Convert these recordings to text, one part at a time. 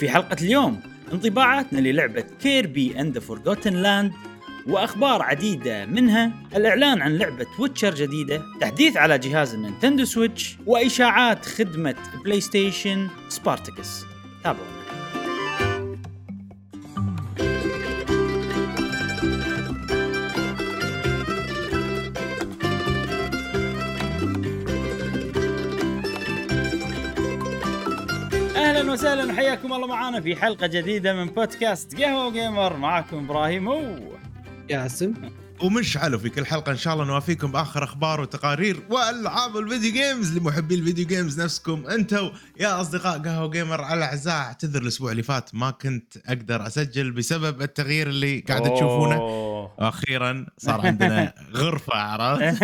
في حلقة اليوم انطباعاتنا للعبة Kirby and Forgotten Land وأخبار عديدة منها الإعلان عن لعبة Witcher جديدة، تحديث على جهاز ال Nintendo Switch وإشاعات خدمة PlayStation Spartacus. تابعونا. حياكم الله معنا في حلقة جديدة من بودكاست قهوة gamer معكم إبراهيم و جاسم ومشعل وفي كل حلقة. إن شاء الله نوافيكم بآخر أخبار وتقارير وألعاب ال video games لمحبي ال video games نفسكم أنتم يا أصدقاء قهوة gamer الأعزاء اعتذر الأسبوع اللي فات ما كنت أقدر أسجل بسبب التغيير اللي قاعد تشوفونه. وأخيرا صار عندنا غرفة عرفت؟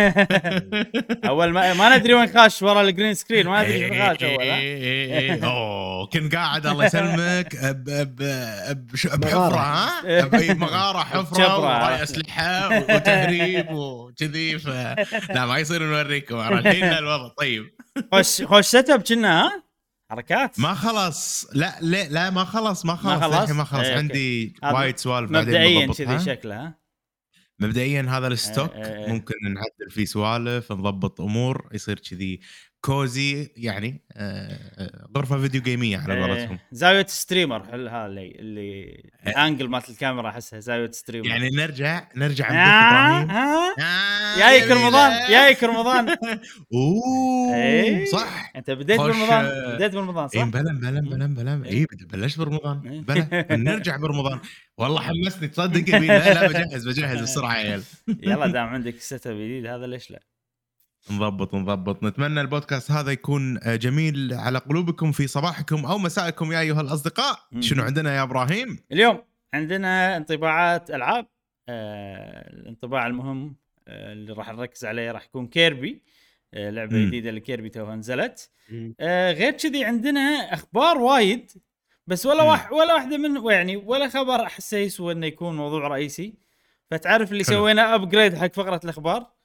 أول ما ما ندري وين خاش ورا ال green screen ما ندري وين خاش أول؟ إيه، أوه. كنت قاعد الله يسلمك. بحفرة. ها؟ بأي مغارة حفرة. وراي أسلحة وتهريب وكذي ف لا ما يصير نوريكم الحين الوضع طيب خوش خوش setup كنا ها حركات ما خلص لا لا لا ما خلص ما خلص خلص؟ للحين ما خلص أوكي. عندي وايد سوالف مبدئيا. كذي شكله ها مبدئيا هذا ال stock. ممكن نعدل فيه سوالف نضبط امور يصير كذي cozy يعني آه، آه، غرفه video game ية على قولتهم. إيه، زاوية streamer هذا اللي اللي ال angle مالت الكاميرا أحسها زاوية streamer. يعني نرجع نرجع آه، نضيف إبراهيم. آه، جايك. رمضان جايك رمضان. أوه إيه. صح. أنت بديت برمضان آه، بديت برمضان صح؟ بلى بلى بلى بلى. إيه. اي بلشت برمضان. إيه. بلى. نرجع برمضان. والله حمسني تصدق لا لا بجهز بجهز بسرعة يا عيال. يلا دام عندك setup جديد هذا ليش لا؟ نضبط نضبط نتمنى البودكاست هذا يكون جميل على قلوبكم في صباحكم أو مسائكم يا أيها الأصدقاء. مم. شنو عندنا يا إبراهيم؟ اليوم عندنا انطباعات ألعاب. آه الانطباع المهم آه اللي راح نركز عليه راح يكون كيربي. آه لعبة. جديدة لكيربي توها نزلت. آه غير كذي عندنا أخبار وايد بس ولا. واحد ولا واحدة من يعني ولا خبر احسه يسوى انه يكون موضوع رئيسي. فتعرف اللي حلو. سوينا upgrade حق فقرة الأخبار؟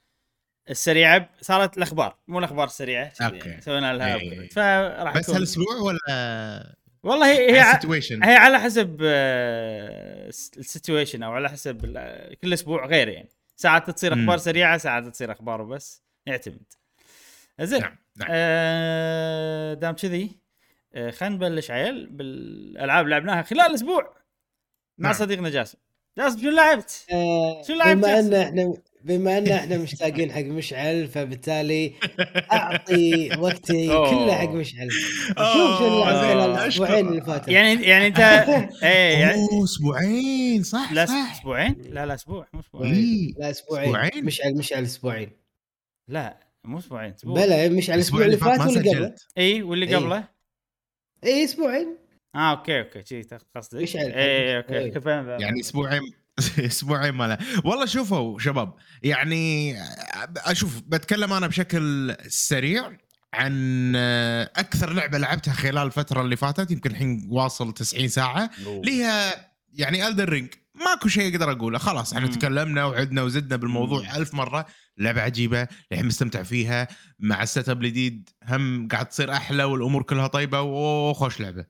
السريعة صارت الأخبار مو الأخبار السريعة أوكي. يعني سوينا لها إيه. فراح بس هالأسبوع ولا والله هي هي هي على حسب آه، ال situation أو على حسب كل أسبوع غير يعني ساعات تصير أخبار مم. سريعة ساعات تصير أخبار وبس يعتمد زين نعم نعم آه دام كذي آه خلينا نبلش عيل بالألعاب اللي لعبناها خلال الأسبوع مع نعم. صديقنا جاسم جاسم شو لعبت؟ آه، شو لعبت بما؟ إن إحنا بما أن إحنا مشتاقين حق مشعل فبالتالي أعطي وقتي. كله حق مشعل شوف شو اللي. خلال. الأسبوعين اللي فاتوا يعني يعني انت إيه يعني اوه أسبوعين صح لا صح أسبوعين؟ لا لا أسبوع مو أسبوعين إيه. لا أسبوعين أسبوعين؟ مشعل مشعل أسبوعين لا مو أسبوعين أسبوع بلا مشعل الأسبوع اللي فات واللي قبله اي واللي إيه. قبله اي أسبوعين آه أوكي أوكي شي قصدك إيش يعني؟ اي أوكي إيه. يعني أسبوعين أسبوعين ما له والله شوفوا شباب يعني أشوف بتكلم أنا بشكل سريع عن أكثر لعبة لعبتها خلال الفترة اللي فاتت يمكن الحين واصل 90 ساعة ليها يعني Elden Ring ماكو شيء أقدر أقوله. خلاص إحنا. تكلمنا وعدنا وزدنا بالموضوع مم. ألف مرة. لعبة عجيبة الحين مستمتع فيها. مع ال setup الجديد هم قاعد تصير أحلى والأمور كلها طيبة. وخوش لعبة.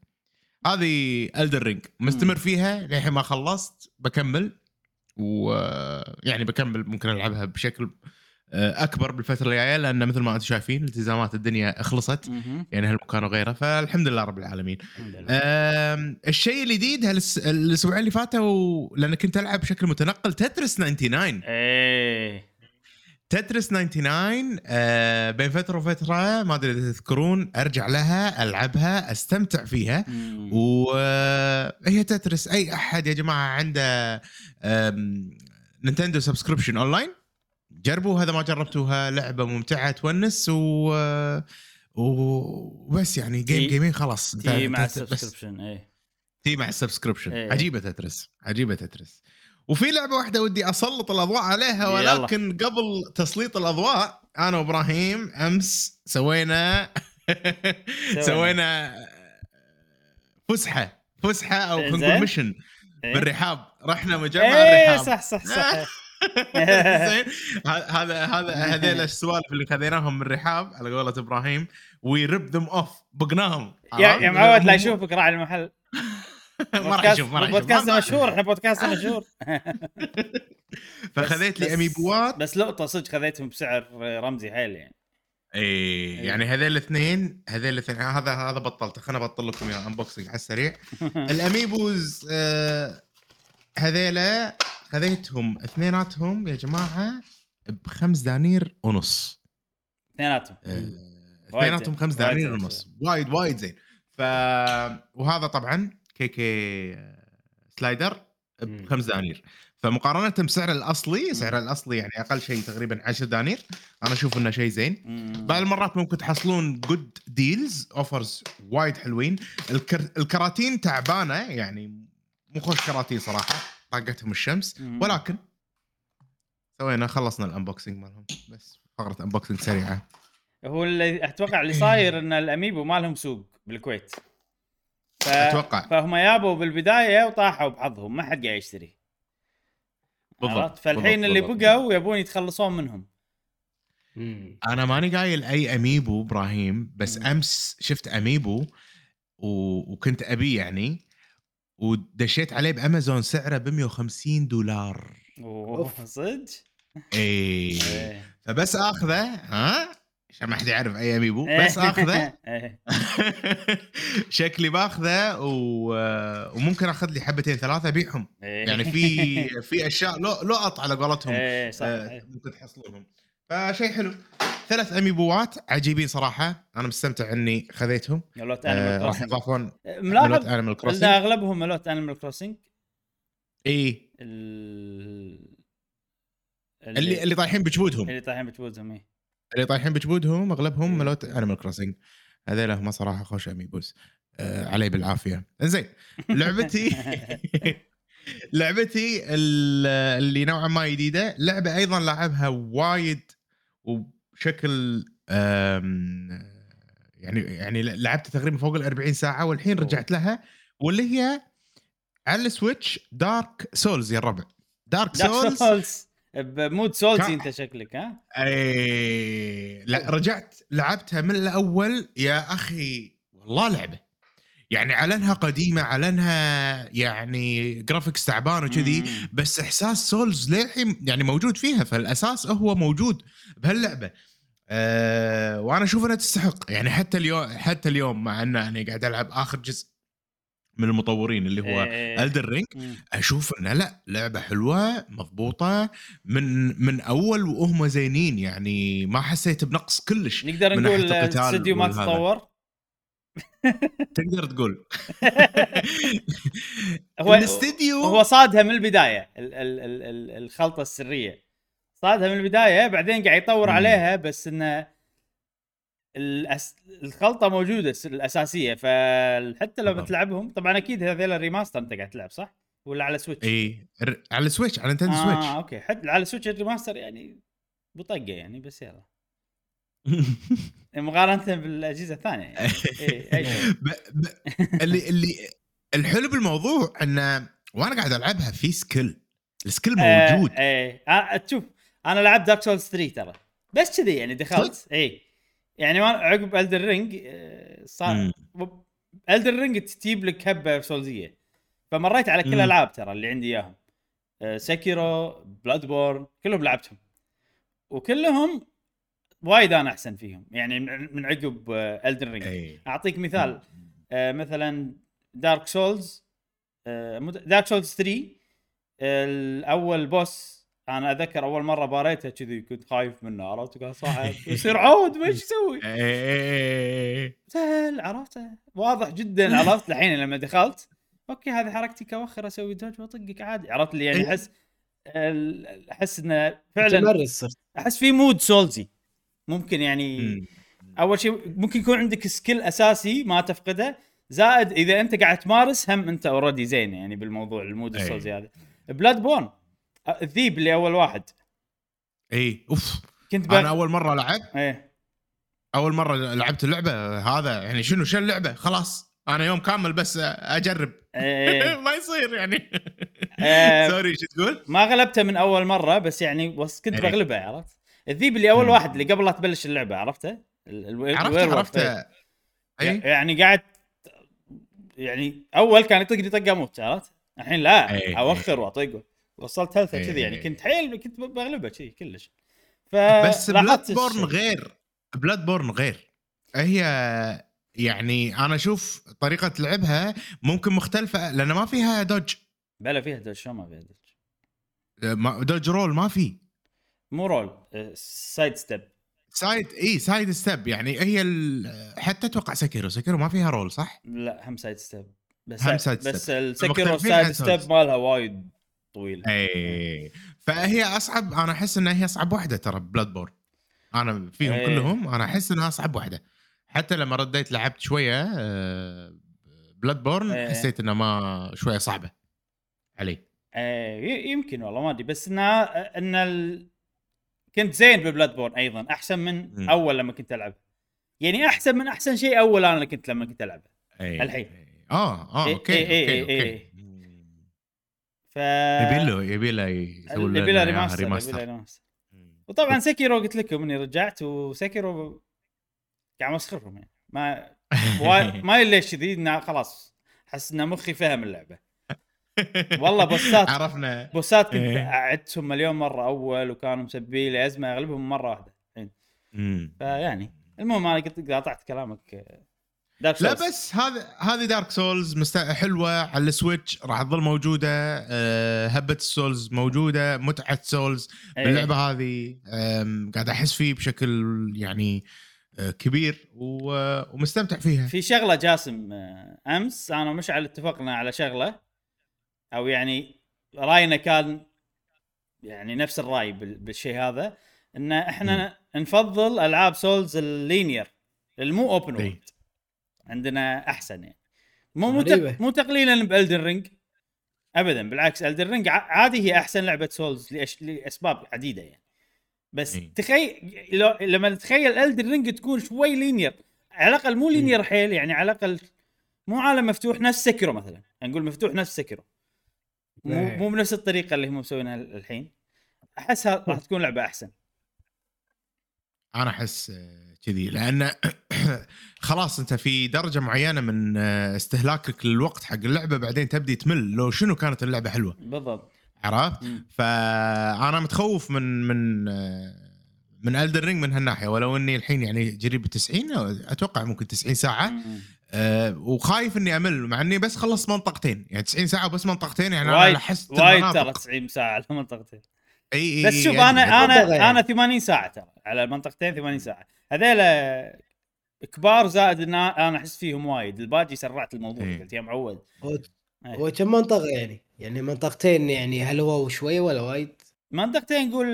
هذه Elden Ring مستمر فيها للحين ما خلصت بكمل. ويعني بكمل ممكن ألعبها بشكل آه، أكبر بالفترة اللي جاية لأن مثل ما أنتم شايفين التزامات الدنيا خلصت. يعني هالمكان وغيره فالحمد لله رب العالمين. الشيء الجديد الأسبوعين اللي فاتوا لأن كنت ألعب بشكل متنقل Tetris 99 إيه. Tetris 99 أه بين فترة وفترة ما أدري إذا تذكرون أرجع لها ألعبها أستمتع فيها. وهي Tetris أي أحد يا جماعة عنده Nintendo subscription online جربوا هذا ما جربتوها لعبة ممتعة تونس و وبس يعني game جيمين خلاص أنت- تي مع ال subscription إيه. تي مع ال subscription. إيه. عجيبة Tetris عجيبة Tetris وفي لعبة واحدة ودي أسلط الأضواء عليها يلا. ولكن قبل تسليط الأضواء أنا وإبراهيم أمس سوينا سوينا فسحة فسحة أو إيه،. نقول mission إيه. بالرحاب رحنا مجمع إيه الرحاب صح صح صح زين هذا هذا هذيل السوالف اللي خذيناهم من الرحاب على قولة إبراهيم we ripped them off بقناهم؟ يا معود لا يشوفك راعي المحل ما راح يشوف ما راح يشوف. بودكاست مشهور إحنا بودكاست مشهور. فخذيت لي amiibo ات بس لقطة صدق خذيتهم بسعر رمزي حيل يعني. إي. يعني هذول الاثنين هذول الاثنين هذا هذا بطلته. خليني ابطل لكم اياه unboxing على السريع. ال amiibos آه هذيلا خذيتهم اثنيناتهم يا جماعة بخمس دنانير ونص. اثنيناتهم. آه، اثنيناتهم. خمس دنانير. ونص. وايد وايد زين. ف وهذا طبعا K.K. Slider. بخمس دنانير. فمقارنة بسعر الأصلي سعر الأصلي يعني أقل شيء تقريبا 10 دنانير. أنا أشوف إنه شيء زين. بعض المرات ممكن تحصلون good deals offers وايد حلوين. الكر... الكراتين تعبانة يعني مو خوش كراتين صراحة طاقتهم الشمس. ولكن سوينا خلصنا ال unboxing مالهم. بس فقرة unboxing سريعة. هو اللي أتوقع اللي صاير إن ال amiibo ما لهم سوق بالكويت. ف... أتوقع. فهم يابوا بالبداية وطاحوا بحظهم ما حد قاعد يشتري بالضبط،؟ فالحين اللي. بقوا يبون يتخلصون منهم مم. أنا ماني قايل أي amiibo إبراهيم بس مم. أمس شفت amiibo و... وكنت ابيه يعني ودشيت عليه بأمازون سعره ب 150 دولار أوه. صدق؟ اي إيه. فبس آخذه ها عشان ما حد يعرف أي amiibo. بس آخذه. إيه. شكلي باخذه و... وممكن آخذ لي حبتين ثلاثة أبيعهم. إيه. يعني في في أشياء لو لقط على قولتهم. آه، إيه. ممكن تحصلونهم. فشيء حلو. ثلاث amiibo ات عجيبين صراحة. أنا مستمتع إني خذيتهم. ملوت آه Animal راح Crossing. يضافون ملاحظ Animal ان Crossing أغلبهم ملوت Animal Crossing. إي. ال... اللي اللي طايحين بجبودهم. اللي طايحين بجبودهم إيه اللي طايحين بجبودهم إيه. اغلبهم ملوت Animal Crossing هذول هم صراحة خوش amiibos آه علي بالعافية. زين لعبتي لعبتي ال- اللي نوعا ما جديدة لعبة أيضا لعبها وايد وبشكل يعني يعني لعبت تقريبا فوق ال 40 ساعة والحين. رجعت لها واللي هي على ال Switch Dark Souls يا الربع. Dark Dark Souls Souls ب mood Souls ي كا- انت شكلك ها؟ أي لا رجعت لعبتها من الأول يا أخي والله لعبة. يعني علنها قديمة علنها يعني graphics تعبان وكذي. بس إحساس Souls للحين يعني موجود فيها فالأساس هو موجود بهاللعبة. أه وأنا أشوف إنها تستحق. يعني حتى اليوم حتى اليوم مع ان أنا قاعد ألعب آخر جزء من المطورين اللي هو إيه. الدر رينج. أشوف انه لا لعبة حلوة مضبوطة من من أول وهم زينين يعني ما حسيت بنقص كلش نقدر من نقول الاستوديو ما. تطور تقدر تقول هو الاستديو هو صادها من البداية ال- ال- ال- ال- الخلطة السرية صادها من البداية بعدين قاعد يطور مم. عليها بس إنه الأس... الخلطة موجودة الأساسية فحتى لو. بتلعبهم طبعا أكيد هذول ال remaster أنت قاعد تلعب صح؟ ولا على Switch؟ إي على ال Switch على Nintendo آه Switch okay حتى على Switch ال remaster يعني بطقة يعني بس يلا مقارنة بالأجهزة الثانية يعني. إيه. اللي اللي الحلو بالموضوع انه وأنا قاعد ألعبها في skill ال skill موجود آه إيه آه شوف أنا لعبت Dark Souls 3 ترى بس كذي يعني دخلت إي يعني ما عقب Elden Ring صار. Elden Ring تجيب لك هبة Souls ية. فمريت على كل. الالعاب ترى اللي عندي إياهم. آه Sekiro Bloodborne كلهم لعبتهم. وكلهم وايد أنا أحسن فيهم. يعني من عقب Elden Ring إي. أعطيك مثال. آه، مثلا Dark Souls Dark Souls 3 آه، الأول boss أنا أذكر أول مرة باريته كذي كنت خايف منه عرفت؟ قال صاحب يصير عود ما إيش يسوي؟ إيه. سهل عرفته واضح جدا عرفت؟ الحين لما دخلت okay هذه حركتي أوخر أسوي dodge وأطقك عادي. عرفت؟ اللي يعني إيه. أحس أحس إنه فعلا أحس في mood Souls ي ممكن يعني. أول شيء ممكن يكون عندك skill أساسي ما تفقده زائد إذا أنت قاعد تمارس هم أنت already زين يعني بالموضوع ال mood. ال Souls ي هذا. Bloodborne الذيب اللي أول واحد إي أوف كنت أنا بقى أول مرة لعبت إيه أول مرة لعبت اللعبة هذا يعني شنو شو اللعبة خلاص أنا يوم كامل بس أجرب إيه. ما يصير يعني sorry شو تقول؟ ما غلبته من أول مرة بس يعني بس كنت إيه. بغلبه عرفت الذيب اللي أول. واحد اللي قبل لا تبلش اللعبة عرفته ال- ال- عرفت ال werewolf، عرفت إيه. إي يعني قاعد يعني أول كان يطقني طقه أموت عرفت؟ الحين لا إيه. أوخر واطقه وصلت health ه إيه. كذي يعني كنت حيل كنت بغلبه كذي كلش ف بس Bloodborne. غير Bloodborne غير هي يعني أنا أشوف طريقة لعبها ممكن مختلفة لأن ما فيها dodge بلا فيها dodge شو ما فيها dodge dodge roll ما في مو roll side step side إي side step يعني هي ال- حتى أتوقع Sekiro Sekiro ما فيها roll صح؟ لا هم side step بس هم side بس step. السكر مختلفين side step. مالها وايد طويل اي فهي أصعب أنا أحس إنها هي أصعب واحدة ترى Bloodborne أنا فيهم إيه. كلهم أنا أحس إنها أصعب واحدة حتى لما رديت لعبت شوية Bloodborne إيه. حسيت إنها ما شوية صعبة علي آه، ي- يمكن والله ما أدري بس إنها إن ال... كنت زين ب Bloodborne أيضا أحسن من مم. أول لما كنت ألعب يعني أحسن من أحسن شيء أول أنا كنت لما كنت العبه أي. الحين. أي. آه آه إيه، okay إيه، إيه، okay إيه، okay إيه. يبي ف له يبي له يسوي يبي له remaster يبي له remaster. remaster وطبعا Sekiro قلت لكم إني رجعت و Sekiro قاعد مسخرهم يعني. ما ما ليش كذي إنه خلاص حس ان مخي فهم اللعبة. والله بوسات عرفنا. بوسات كنت إيه. أعدتهم مليون مرة أول وكانوا مسبين لي أزمة أغلبهم مرة واحدة. الحين. فيعني المهم أنا قلت قاطعت كلامك Dark لا Souls. بس هذا هذه Dark Souls مست... حلوة على ال Switch راح تظل موجودة أه هيبة ال Souls موجودة متعة Souls إيه. باللعبة هذه قاعد أحس فيه بشكل يعني أه، كبير و... ومستمتع فيها في شغلة جاسم آه، أمس أنا ومشعل اتفقنا على شغلة أو يعني رأينا كان يعني نفس الرأي بال- بالشيء هذا إن إحنا نفضل ألعاب Souls ال linear المو open. world عندنا أحسن يعني. مو مو, تقليلا ب Elden Ring. ابدا بالعكس Elden Ring عادي هي أحسن لعبة سولز لأش... لأسباب عديدة يعني. بس إي. تخيل لو... لما تتخيل Elden Ring تكون شوي linear على الأقل مو linear حيل يعني على الأقل مو عالم مفتوح نفس Sekiro مثلا. نقول مفتوح نفس Sekiro مو إيه. مو بنفس الطريقة اللي هم مسوينها الحين. أحسها راح تكون لعبة أحسن. أنا أحس كذي لأن خلاص انت في درجة معينة من أه، استهلاكك للوقت حق اللعبة بعدين تبدي تمل لو شنو كانت اللعبة حلوة بالضبط عرفت؟ فأنا متخوف من من آه، من الدر رينج من هالناحية ولو إني الحين يعني قريب 90 أو أتوقع ممكن 90 ساعة مم. أه وخايف إني أمل مع إني بس خلصت منطقتين يعني 90 ساعة بس منطقتين يعني أنا لاحظت وايد. ترى 90 ساعة على منطقتين إي إي بس شوف أدري، أنا. أنا يعني. أنا 80 ساعة ترى على المنطقتين 80 ساعة هذيلا كبار زائد إن أنا أحس فيهم وايد الباقي سرعت الموضوع إيه. قلت يا معود هو إيه. هو كم منطقة يعني؟ يعني منطقتين يعني هل هو شوية ولا وايد؟ منطقتين نقول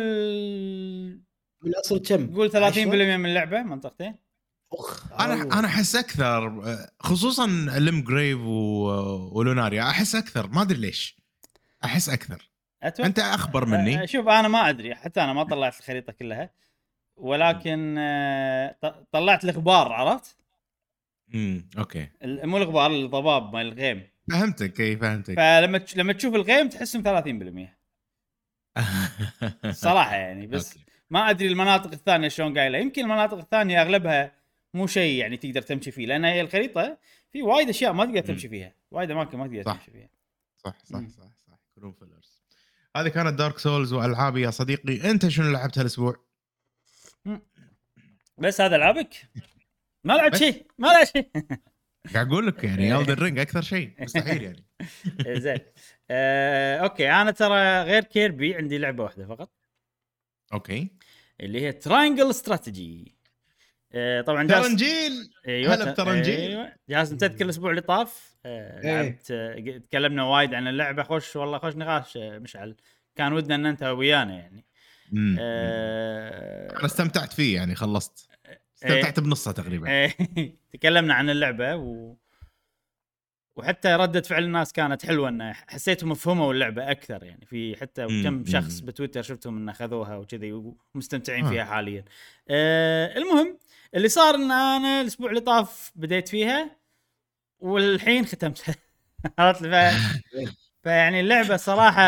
من أصل كم؟ نقول 30% عشرة؟ من اللعبة منطقتين أخ أنا. أنا أحس أكثر خصوصا لم جريف و- ولوناريا أحس أكثر ما أدري ليش أحس أكثر أتوقع أنت أخبر مني شوف أنا ما أدري حتى أنا ما طلعت الخريطة كلها ولكن ط- طلعت الغبار عرفت؟ امم okay. مو الغبار الضباب مال الغيم. فهمتك إي فهمتك. فلما لما تشوف الغيم تحسهم 30% صراحة يعني بس okay. ما أدري المناطق الثانية شلون قايلة. يمكن المناطق الثانية أغلبها مو شيء يعني تقدر تمشي فيه لأن هي الخريطة في وايد أشياء ما تقدر تمشي فيها. وايد أماكن ما تقدر صح. تمشي فيها. صح صح. صح صح. يكونون fillers هذه كانت Dark Souls والعابي يا صديقي. أنت شنو لعبت هالاسبوع؟ بس هذا العابك ما لعبت. شيء ما لعبت شيء. قاعد أقول لك يعني Elden Ring أكثر شيء مستحيل يعني. زين. آه، okay أنا ترى غير Kirby عندي لعبة واحدة فقط. okay. اللي هي Triangle Strategy آه، طبعا جاس ترنجيل. أيوه هلا بترنجيل. أيوه. جاهز تذكر الأسبوع اللي طاف آه، إيه. لعبت آه، تكلمنا وايد عن اللعبة. خوش والله خوش نقاش مشعل. كان ودنا إن أنت ويانا يعني. آه، أنا استمتعت فيه يعني خلصت استمتعت بنصه تقريبا إيه، تكلمنا عن اللعبة و... وحتى ردة فعل الناس كانت حلوة إنه حسيتهم فهموا اللعبه أكثر يعني في حتى كم. شخص بتويتر شفتهم إنه اخذوها وكذي ومستمتعين آه. فيها حاليا. آه المهم اللي صار إن أنا الأسبوع اللي طاف بديت فيها والحين ختمتها عرفت. فيعني اللعبة صراحة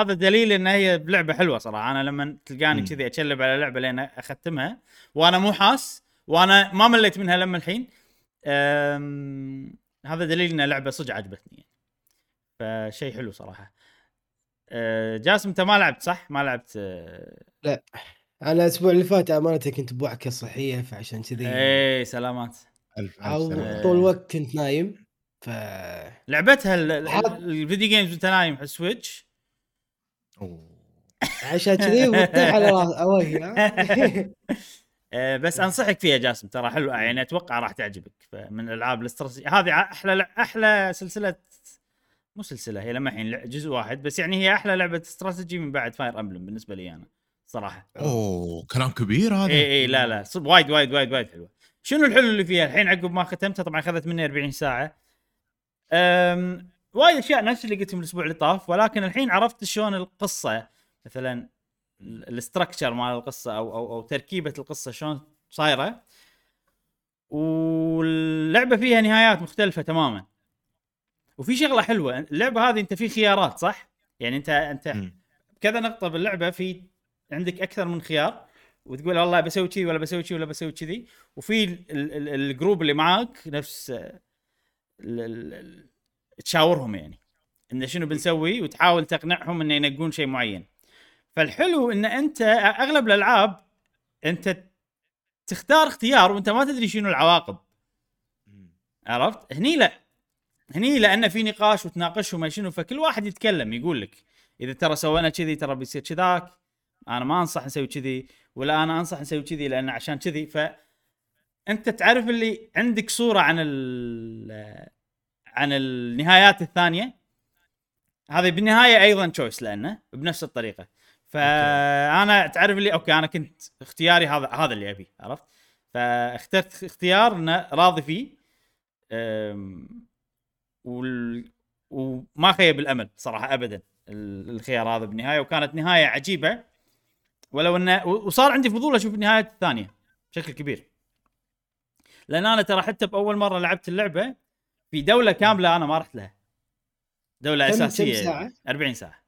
هذا دليل إن هي لعبة حلوة صراحة أنا لما تلقاني. كذي أتشلب على لعبة لين أختمها وأنا مو حاس وأنا ما مليت منها لما الحين أم... هذا دليل إن اللعبه صدق عجبتني يعني. فشيء حلو صراحة آه، جاسم أنت ما لعبت صح؟ ما لعبت آه، أنا الأسبوع اللي فات امانه كنت بوعكة صحية فعشان كذي إيه سلامات الف ألف أو سلامة. طول الوقت كنت نايم ف لعبتها ال- ال- حاط- ال video games وانت نايم على ال Switch. عشان كذي بطيح على ها؟ آه، بس أنصحك فيها جاسم ترى حلو يعني أتوقع راح تعجبك. من الألعاب الاستراتيجية هذه أحلى لع- أحلى سلسلة مو سلسلة هي لما الحين جزء واحد بس يعني هي أحلى لعبة استراتيجي من بعد Fire Emblem بالنسبة لي أنا صراحة. أوه كلام كبير هذا. اي اي لا لا وايد وايد وايد وايد حلوة. شنو الحلو اللي فيها؟ الحين عقب ما ختمتها طبعا اخذت مني 40 ساعة. وايد أشياء نفس اللي قلتهم الأسبوع اللي طاف ولكن الحين عرفت شلون القصة مثلا ال structure مال القصة أو أو أو تركيبة القصة شلون صايرة. واللعبة فيها نهايات مختلفة تماما. وفي شغلة حلوة اللعبة هذه أنت في خيارات صح؟ يعني انت أنت. كذا نقطة باللعبة في عندك أكثر من خيار وتقول والله بسوي كذي ولا بسوي كذي ولا بسوي كذي وفي ال- ال- ال- الجروب اللي معاك نفس تشاورهم يعني. انه شنو بنسوي وتحاول تقنعهم انه ينقون شيء معين. فالحلو إن أنت أغلب الألعاب أنت تختار اختيار وأنت ما تدري شنو العواقب. عرفت؟ هني لا. هني لأن في نقاش وتناقشهم ما شنو فكل واحد يتكلم يقول لك إذا ترى سوينا كذي ترى بيصير كذاك أنا ما أنصح نسوي كذي ولا أنا أنصح نسوي كذي لأن عشان كذي ف أنت تعرف اللي عندك صورة عن ال عن النهايات الثانية؟ هذه بالنهاية أيضا choice لأنه بنفس الطريقة. فأنا تعرف اللي okay أنا كنت اختياري هذا هذا اللي أبي عرفت؟ فاخترت اختيار إنه راضي فيه وال... وما خيب الامل صراحة ابدا ال- الخيار هذا بالنهاية وكانت نهاية عجيبة. ولو إنه وصار عندي فضول أشوف النهايات الثانية بشكل كبير. لأن أنا ترى حتى بأول مرة لعبت اللعبة في دولة كاملة أنا ما رحت لها. دولة أساسية ساعة؟ 40 ساعة.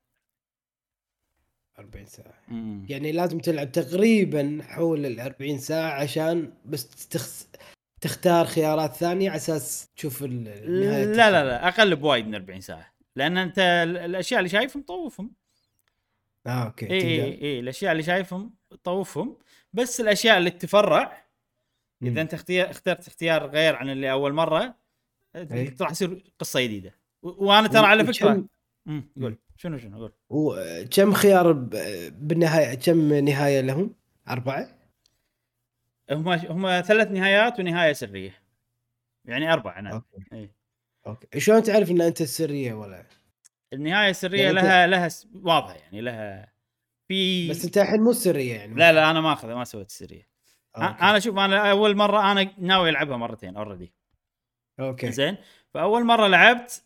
40 ساعة. مم. يعني لازم تلعب تقريبا حول ال 40 ساعة عشان بس تخ... تختار خيارات ثانية على أساس تشوف ال- النهايه لا لا لا أقل بوايد من 40 ساعة. لأن أنت ال- الأشياء اللي شايفهم طوفهم. آه okay اي تقدر. اي اي الأشياء اللي شايفهم طوفهم. بس الأشياء اللي تفرع إذا. أنت اختيار اخترت اختيار غير عن اللي أول مرة أي. راح يصير قصة جديدة. و- وأنا ترى على فكره مم، قول. شنو شنو؟ قول. وكم خيار ب... بالنهايه كم نهاية لهم؟ أربعة؟ هم هم ثلاث نهايات ونهاية سرية. يعني أربع أنا أوكي. اي أوكي. شلون تعرف إن أنت السريه ولا؟ النهاية السريه يعني لها لها س- واضحة يعني لها في بس أنت الحين مو السريه يعني. لا لا أنا ما اخذ ما سويت السريه أوكي. أنا شوف أنا أول مرة أنا ناوي ألعبها مرتين already أوكي زين فأول مرة لعبت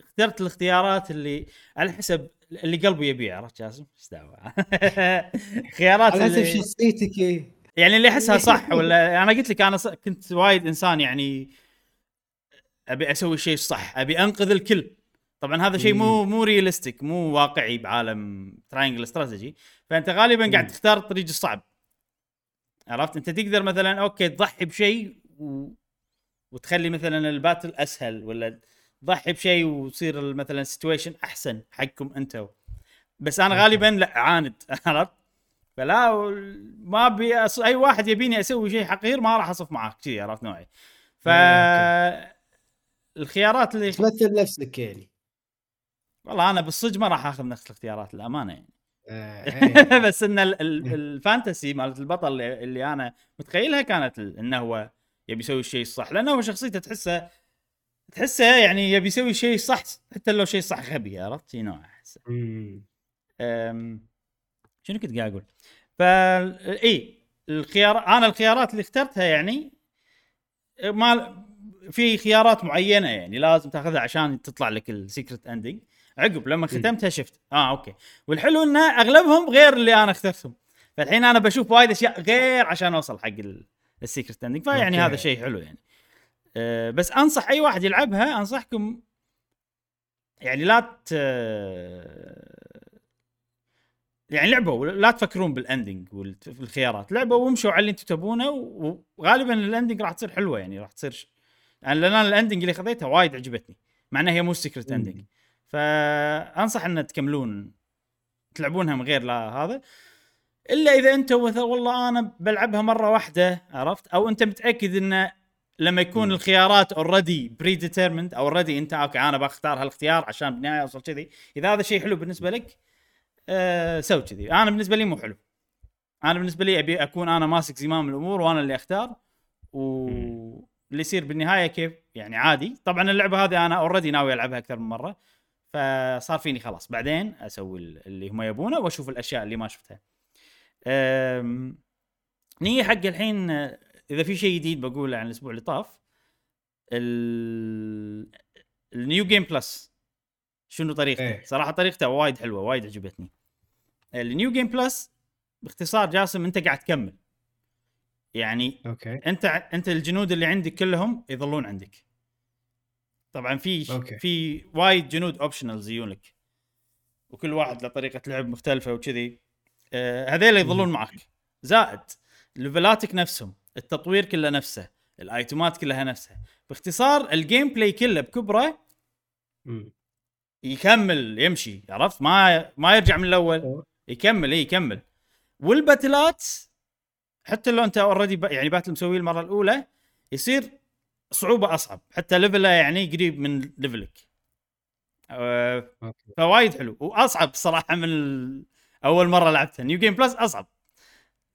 اخترت الاختيارات اللي على حسب اللي قلبي يبيه عرفت جاسم؟ إيش دعوة خيارات على حسب شخصيتك إيه. يعني اللي أحسها صح ولا أنا قلت لك أنا ص- كنت وايد إنسان يعني أبي أسوي الشيء الصح أبي أنقذ الكل طبعا هذا شيء مو مو realistic مو واقعي بعالم Triangle Strategy فأنت غالبا قاعد. تختار الطريق الصعب عرفت أنت تقدر مثلا أوكي تضحي بشيء و... وتخلي مثلا ال battle أسهل ولا تضحي بشيء ويصير ال- مثلا ال situation أحسن حقكم أنتم بس أنا. غالبا لا عاند عرفت فلا ما أبي أص... أي واحد يبيني أسوي شيء حقير ما راح أصف معاك كذي عرفت نوعي ف. الخيارات اللي تمثل نفسك يعني والله أنا بالصدق ما راح آخذ نفس الاختيارات الامانه يعني. بس إن ال- ال fantasy مالت البطل اللي, أنا متخيلها كانت إنه هو يبي يسوي الشيء الصح لأنه هو شخصيته تحسه تحسه يعني يبي يسوي الشيء الصح حتى لو شيء صح غبي عرفت شي نوع احسه مم. أم، شنو كنت قاعد أقول؟ فا إي الخيار أنا الخيارات اللي اخترتها يعني ما في خيارات معينة يعني لازم تاخذها عشان تطلع لك ال secret ending عقب لما ختمتها شفت. آه أوكي. والحلو انه أغلبهم غير اللي أنا اخترتهم. فالحين أنا بشوف وايد أشياء غير عشان أوصل حق ال secret ending فيعني. هذا شيء حلو يعني. أه بس أنصح أي واحد يلعبها أنصحكم يعني لا ت... يعني لعبوا لا تفكرون بال ending والخيارات. لعبوا وامشوا على اللي أنتم تبونه وغالبا ال ending راح تصير حلوة يعني راح تصير ش- لأن أنا ال ending اللي خذيتها وايد عجبتني. مع إنها هي مو secret مم. ending فأنصح إن تكملون تلعبونها من غير لا هذا. إلا إذا أنت مثلا والله أنا بلعبها مرة واحدة عرفت؟ أو أنت متأكد إن لما يكون. الخيارات already predetermined أو already أنت أوكي أنا بختار هالاختيار عشان بالنهاية أوصل كذي. إذا هذا شيء حلو بالنسبة لك آه سوي كذي. أنا بالنسبة لي مو حلو. أنا بالنسبة لي أبي أكون أنا ماسك زمام الأمور وأنا اللي أختار. واللي يصير بالنهاية كيف؟ يعني عادي. طبعا اللعبة هذه أنا already ناوي ألعبها أكثر من مرة. فصار فيني خلاص. بعدين أسوي اللي هم يبونه وأشوف الأشياء اللي ما شفتها. نيجي حق الحين إذا في شيء جديد بقوله عن الأسبوع اللي طاف ال- ال new game plus شنو طريقته؟ إيه. صراحة طريقته وايد حلوة وايد عجبتني. ال new game plus باختصار جاسم أنت قاعد تكمل. يعني أوكي. أنت أنت الجنود اللي عندك كلهم يظلون عندك. طبعا في أوكي. في وايد جنود optionals يجونك وكل واحد له طريقة لعب مختلفة وكذي. آه هذيل يظلون معك زائد level اتك نفسهم التطوير كله نفسه ال item ات كلها نفسها. باختصار ال gameplay كله بكبره. يكمل يمشي عرفت؟ ما ما يرجع من الأول. يكمل إي يكمل. والباتلات حتى لو أنت already يعني battle مسويه المرة الأولى يصير صعوبة أصعب حتى level ه يعني قريب من level ك أه أوكي فوايد حلو وأصعب صراحة من ال- أول مرة لعبتها. new game plus أصعب.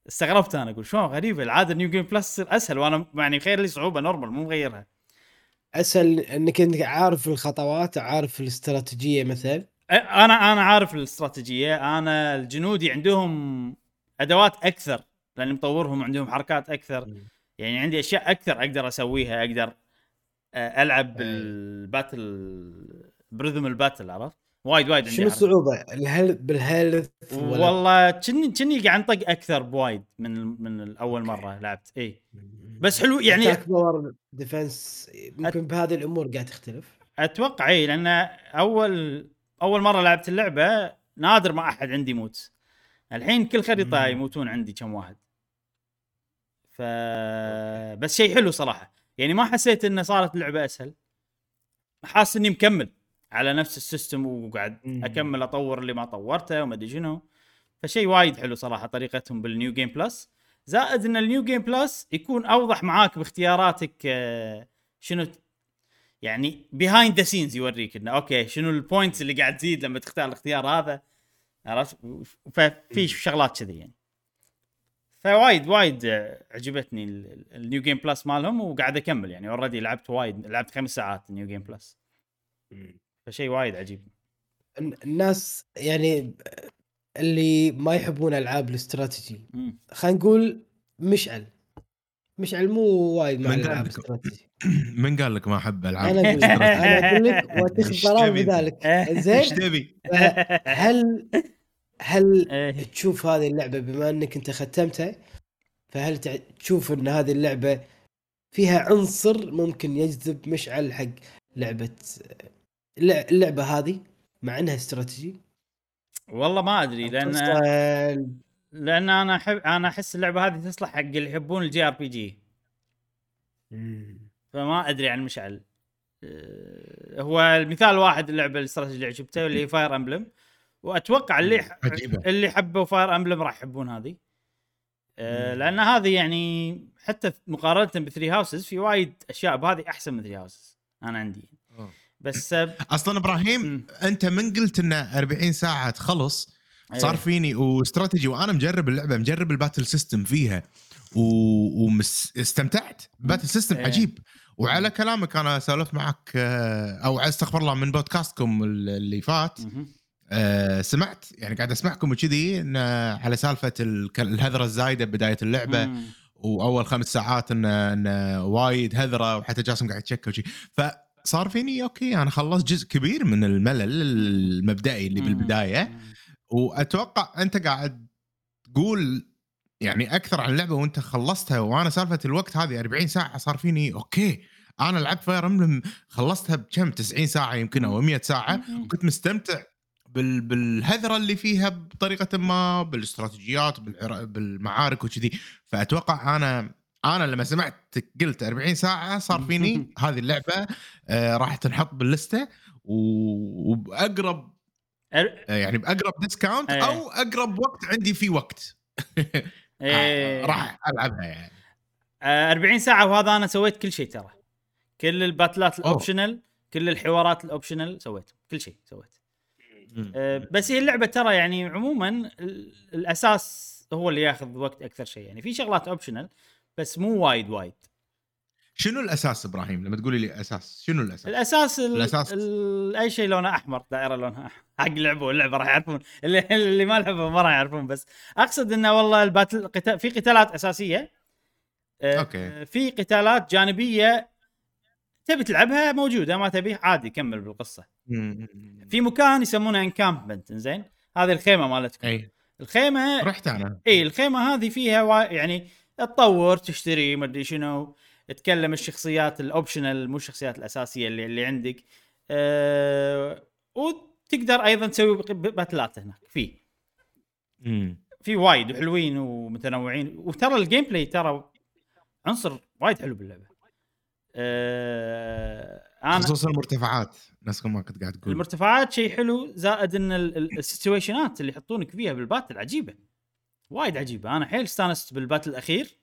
استغربت أنا أقول شلون غريبة العادة new game plus تصير أسهل وأنا يعني مخير لي صعوبة normal مو مغيرها. أسهل إنك أنت عارف الخطوات عارف الاستراتيجية مثلا. أنا أنا عارف الاستراتيجية أنا الجنودي عندهم أدوات أكثر لاني مطورهم عندهم حركات أكثر. يعني عندي أشياء أكثر أقدر أسويها أقدر آه، ألعب أي. بال battle بريذم ال battle عرفت وايد وايد عندي شنو. الصعوبة؟ الهل بال health والله كني كني قاعد أنطق أكثر بوايد من من أول مرة لعبت اي بس حلو يعني attack power defense ممكن بهذه الأمور قاعد تختلف أتوقع اي لأن أول أول مرة لعبت اللعبة نادر ما أحد عندي يموت الحين كل خريطة. يموتون عندي كم واحد ف بس شيء حلو صراحة. يعني ما حسيت انه صارت اللعبة أسهل. حاسس إني مكمل على نفس ال system وقاعد. أكمل أطور اللي ما طورته وما أدري شنو. فشيء وايد حلو صراحة طريقتهم بال new game plus زائد إن ال new game plus يكون أوضح معاك باختياراتك آه، شنو يعني behind the scenes يوريك إنه أوكي شنو ال points اللي قاعد تزيد لما تختار الاختيار هذا. عرفت؟ ففي شغلات كذي يعني. فوايد وايد عجبتني ال- ال- ال new game plus مالهم وقاعد أكمل يعني already لعبت وايد لعبت خمس ساعات ال new game plus فشيء وايد عجيب الن- الناس يعني اللي ما يحبون ألعاب الاستراتيجي. خلينا نقول مشعل مشعل مو وايد مع الالعاب لك؟ الاستراتيجي من قال لك ما أحب ألعاب أنا أقول لك أنا أقول لك؟ بذلك إيش زين تبي؟ هل هل إيه. تشوف هذه اللعبة بما أنك أنت ختمتها؟ فهل تشوف أن هذه اللعبة فيها عنصر ممكن يجذب مشعل حق لعبة اللع- اللعبة هذه مع إنها استراتيجي؟ والله ما أدري لأن لأن أنا أحب أنا أحس اللعبة هذه تصلح حق اللي يحبون ال JRPG. فما أدري عن مشعل. أه، هو المثال واحد اللعبة الاستراتيجي اللي عجبته اللي هي Fire Emblem وأتوقع اللي عجيبة. اللي حبوا Fire Emblem راح يحبون هذه أه،. لأن هذه يعني حتى مقارنة ب Three Houses في وايد أشياء بهذه أحسن من Three Houses أنا عندي بس أه، أصلا إبراهيم مم. أنت من قلت انه 40 ساعة تخلص صار إيه. فيني واستراتيجي وأنا مجرب اللعبة مجرب ال battle system فيها واستمتعت battle system إيه. عجيب وعلى كلامك أنا سولفت معك آه، أو أستغفر الله من podcastكم اللي فات آه، سمعت يعني قاعد أسمعكم وكذي إن على سالفة الهذرة الزايدة بداية اللعبة مم. وأول خمس ساعات انه انه وايد هذرة وحتى جاسم قاعد يتشكى وشي فصار فيني okay أنا خلصت جزء كبير من الملل المبدئي اللي مم. بالبداية. وأتوقع أنت قاعد تقول يعني أكثر عن اللعبة وأنت خلصتها وأنا سالفة الوقت هذه 40 ساعة صار فيني okay أنا لعبت Fire Emblem خلصتها بكم 90 ساعة يمكن أو 100 ساعة. وكنت مستمتع بال بالهذرة اللي فيها بطريقة ما بالاستراتيجيات بالعرا- بالمعارك وكذي فأتوقع أنا أنا لما سمعت قلت 40 ساعة صار فيني هذه اللعبة آه راح تنحط بال list ة و- وبأقرب آه، يعني بأقرب discount إيه. أو أقرب وقت عندي فيه وقت إيه. راح ألعبها يعني آه، 40 ساعة وهذا أنا سويت كل شيء ترى كل ال battle ات. ال optional كل الحوارات ال optional سويت كل شيء سويت آه، بس هي اللعبة ترى يعني عموما ال- الأساس هو اللي ياخذ وقت أكثر شيء يعني في شغلات optional بس مو وايد وايد شنو الأساس إبراهيم لما تقولي لي أساس شنو الأساس؟ الأساس ال الأساس. ال أي شيء لونه أحمر دائرة لونها أحمر. حق لعبه اللعبه راح يعرفون اللي, اللي ما لعبوا ما راح يعرفون بس أقصد إنه والله ال battle قتال في قتالات أساسية آه، okay. في قتالات جانبية تبي تلعبها موجودة ما تبي عادي كمل بالقصة. في مكان يسمونه encampment زين؟ هذه الخيمة مالتكم. أي. الخيمة رحت أنا. إي الخيمة هذه فيها وا... يعني تطور تشتري مدري شنو تكلم الشخصيات ال optional مو الشخصيات الأساسية اللي اللي عندك. أه... وتقدر أيضا تسوي باتلات هناك في. في وايد وحلوين ومتنوعين وترى ال gameplay ترى عنصر وايد حلو باللعبة. أه... أنا خصوصا المرتفعات. نفس ما كنت قاعد تقول المرتفعات شيء حلو زائد إن ال- ال- ال situation ات اللي يحطونك فيها بال battle عجيبة وايد عجيبة. أنا حيل استانست بال battle الأخير.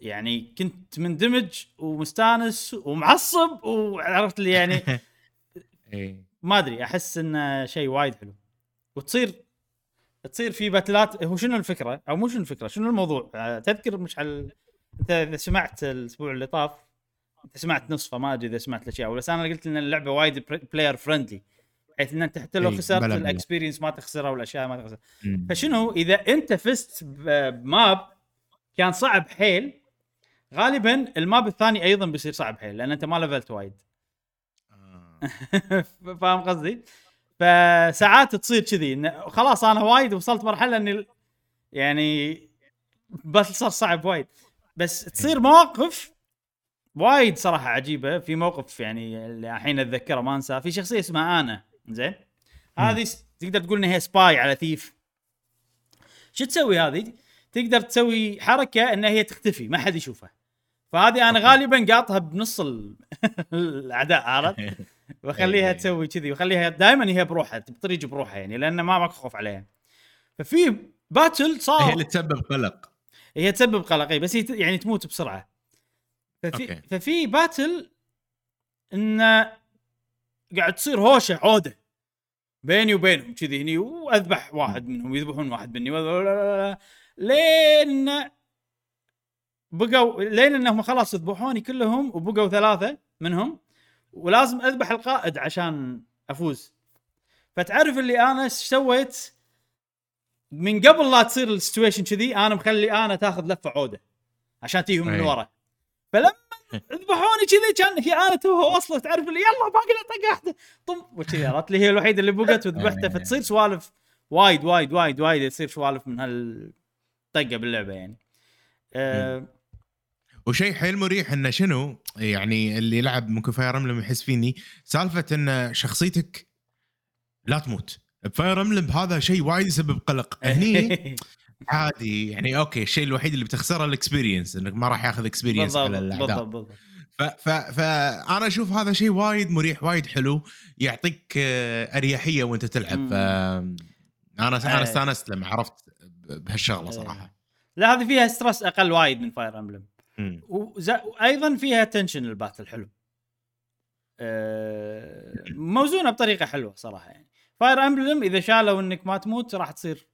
يعني كنت مندمج ومستانس ومعصب وعرفت لي يعني اي ما أدري أحس إنه شيء وايد حلو. وتصير تصير في باتلات. هو شنو الفكرة؟ أو مو شنو الفكرة شنو الموضوع؟ آه، تذكر مش على أنت إذا سمعت الأسبوع اللي طاف انت سمعت نصفه ما أدري إذا سمعت الأشياء بس أنا قلت إن اللعبة وايد player friendly بحيث إن أنت حتى لو خسرت. ال experience ما تخسرها والأشياء ما تخسرها. فشنو إذا أنت فزت ب map كان صعب حيل غالبا ال map الثاني أيضا بيصير صعب حيل لأن أنت ما level ت وايد آه. فاهم قصدي؟ فساعات تصير كذي خلاص أنا وايد وصلت مرحلة اني يعني بس صار صعب وايد بس تصير مواقف وايد صراحة عجيبة. في موقف يعني اللي الحين أتذكره ما أنساه. في شخصية اسمها آنا. زين؟ هذه تقدر تقول إنها spy على thief. شو تسوي هذه؟ تقدر تسوي حركة إن هي تختفي ما حد يشوفها. فهذه آنا. غالبا قاطها بنص ال- الأعداء عرفت؟ وأخليها. تسوي كذي وأخليها دائما هي بروحها بطريق بروحها يعني لأن ما ماكو خوف عليها. ففي battle صار. هي اللي تسبب قلق. هي تسبب قلق بس هي يعني تموت بسرعة. ففي okay. ففي battle انه قاعد تصير هوشة عودة بيني وبينهم كذي هني وأذبح واحد منهم يذبحون واحد مني لين بقوا لين إنهم خلاص ذبحوني كلهم وبقوا ثلاثة منهم ولازم أذبح القائد عشان أفوز. فتعرف اللي أنا إيش سويت؟ من قبل لا تصير ال situation كذي أنا مخلي آنا تاخذ لفة عودة عشان تيهم من أي. ورا. فلما ذبحوني كذي كان هي آنا توها واصله تعرف اللي يلا باقي له طقة واحدة. طم وكذي عرفت؟ لي هي الوحيدة اللي بقت وذبحتها. فتصير سوالف وايد وايد وايد وايد تصير سوالف من هالطقة باللعبة يعني. أه وشيء حيل مريح إنه شنو؟ يعني اللي يلعب ممكن Fire Emblem يحس فيني. سالفة إن شخصيتك لا تموت. ب Fire Emblem هذا شيء وايد يسبب قلق. هني عادي يعني okay الشيء الوحيد اللي بتخسره ال experience إنك ما راح ياخذ experience على الاعداء بالضبط بالضبط. فانا أشوف هذا شيء وايد مريح وايد حلو يعطيك آه، أريحية وأنت تلعب. أنا. أنا استانست لما عرفت بهالشغلة صراحة. لا هذه فيها stress أقل وايد من Fire Emblem. وأيضا فيها tension ال battle حلو. أه موزونة بطريقة حلوة صراحة يعني. Fire Emblem إذا شالوا إنك ما تموت راح تصير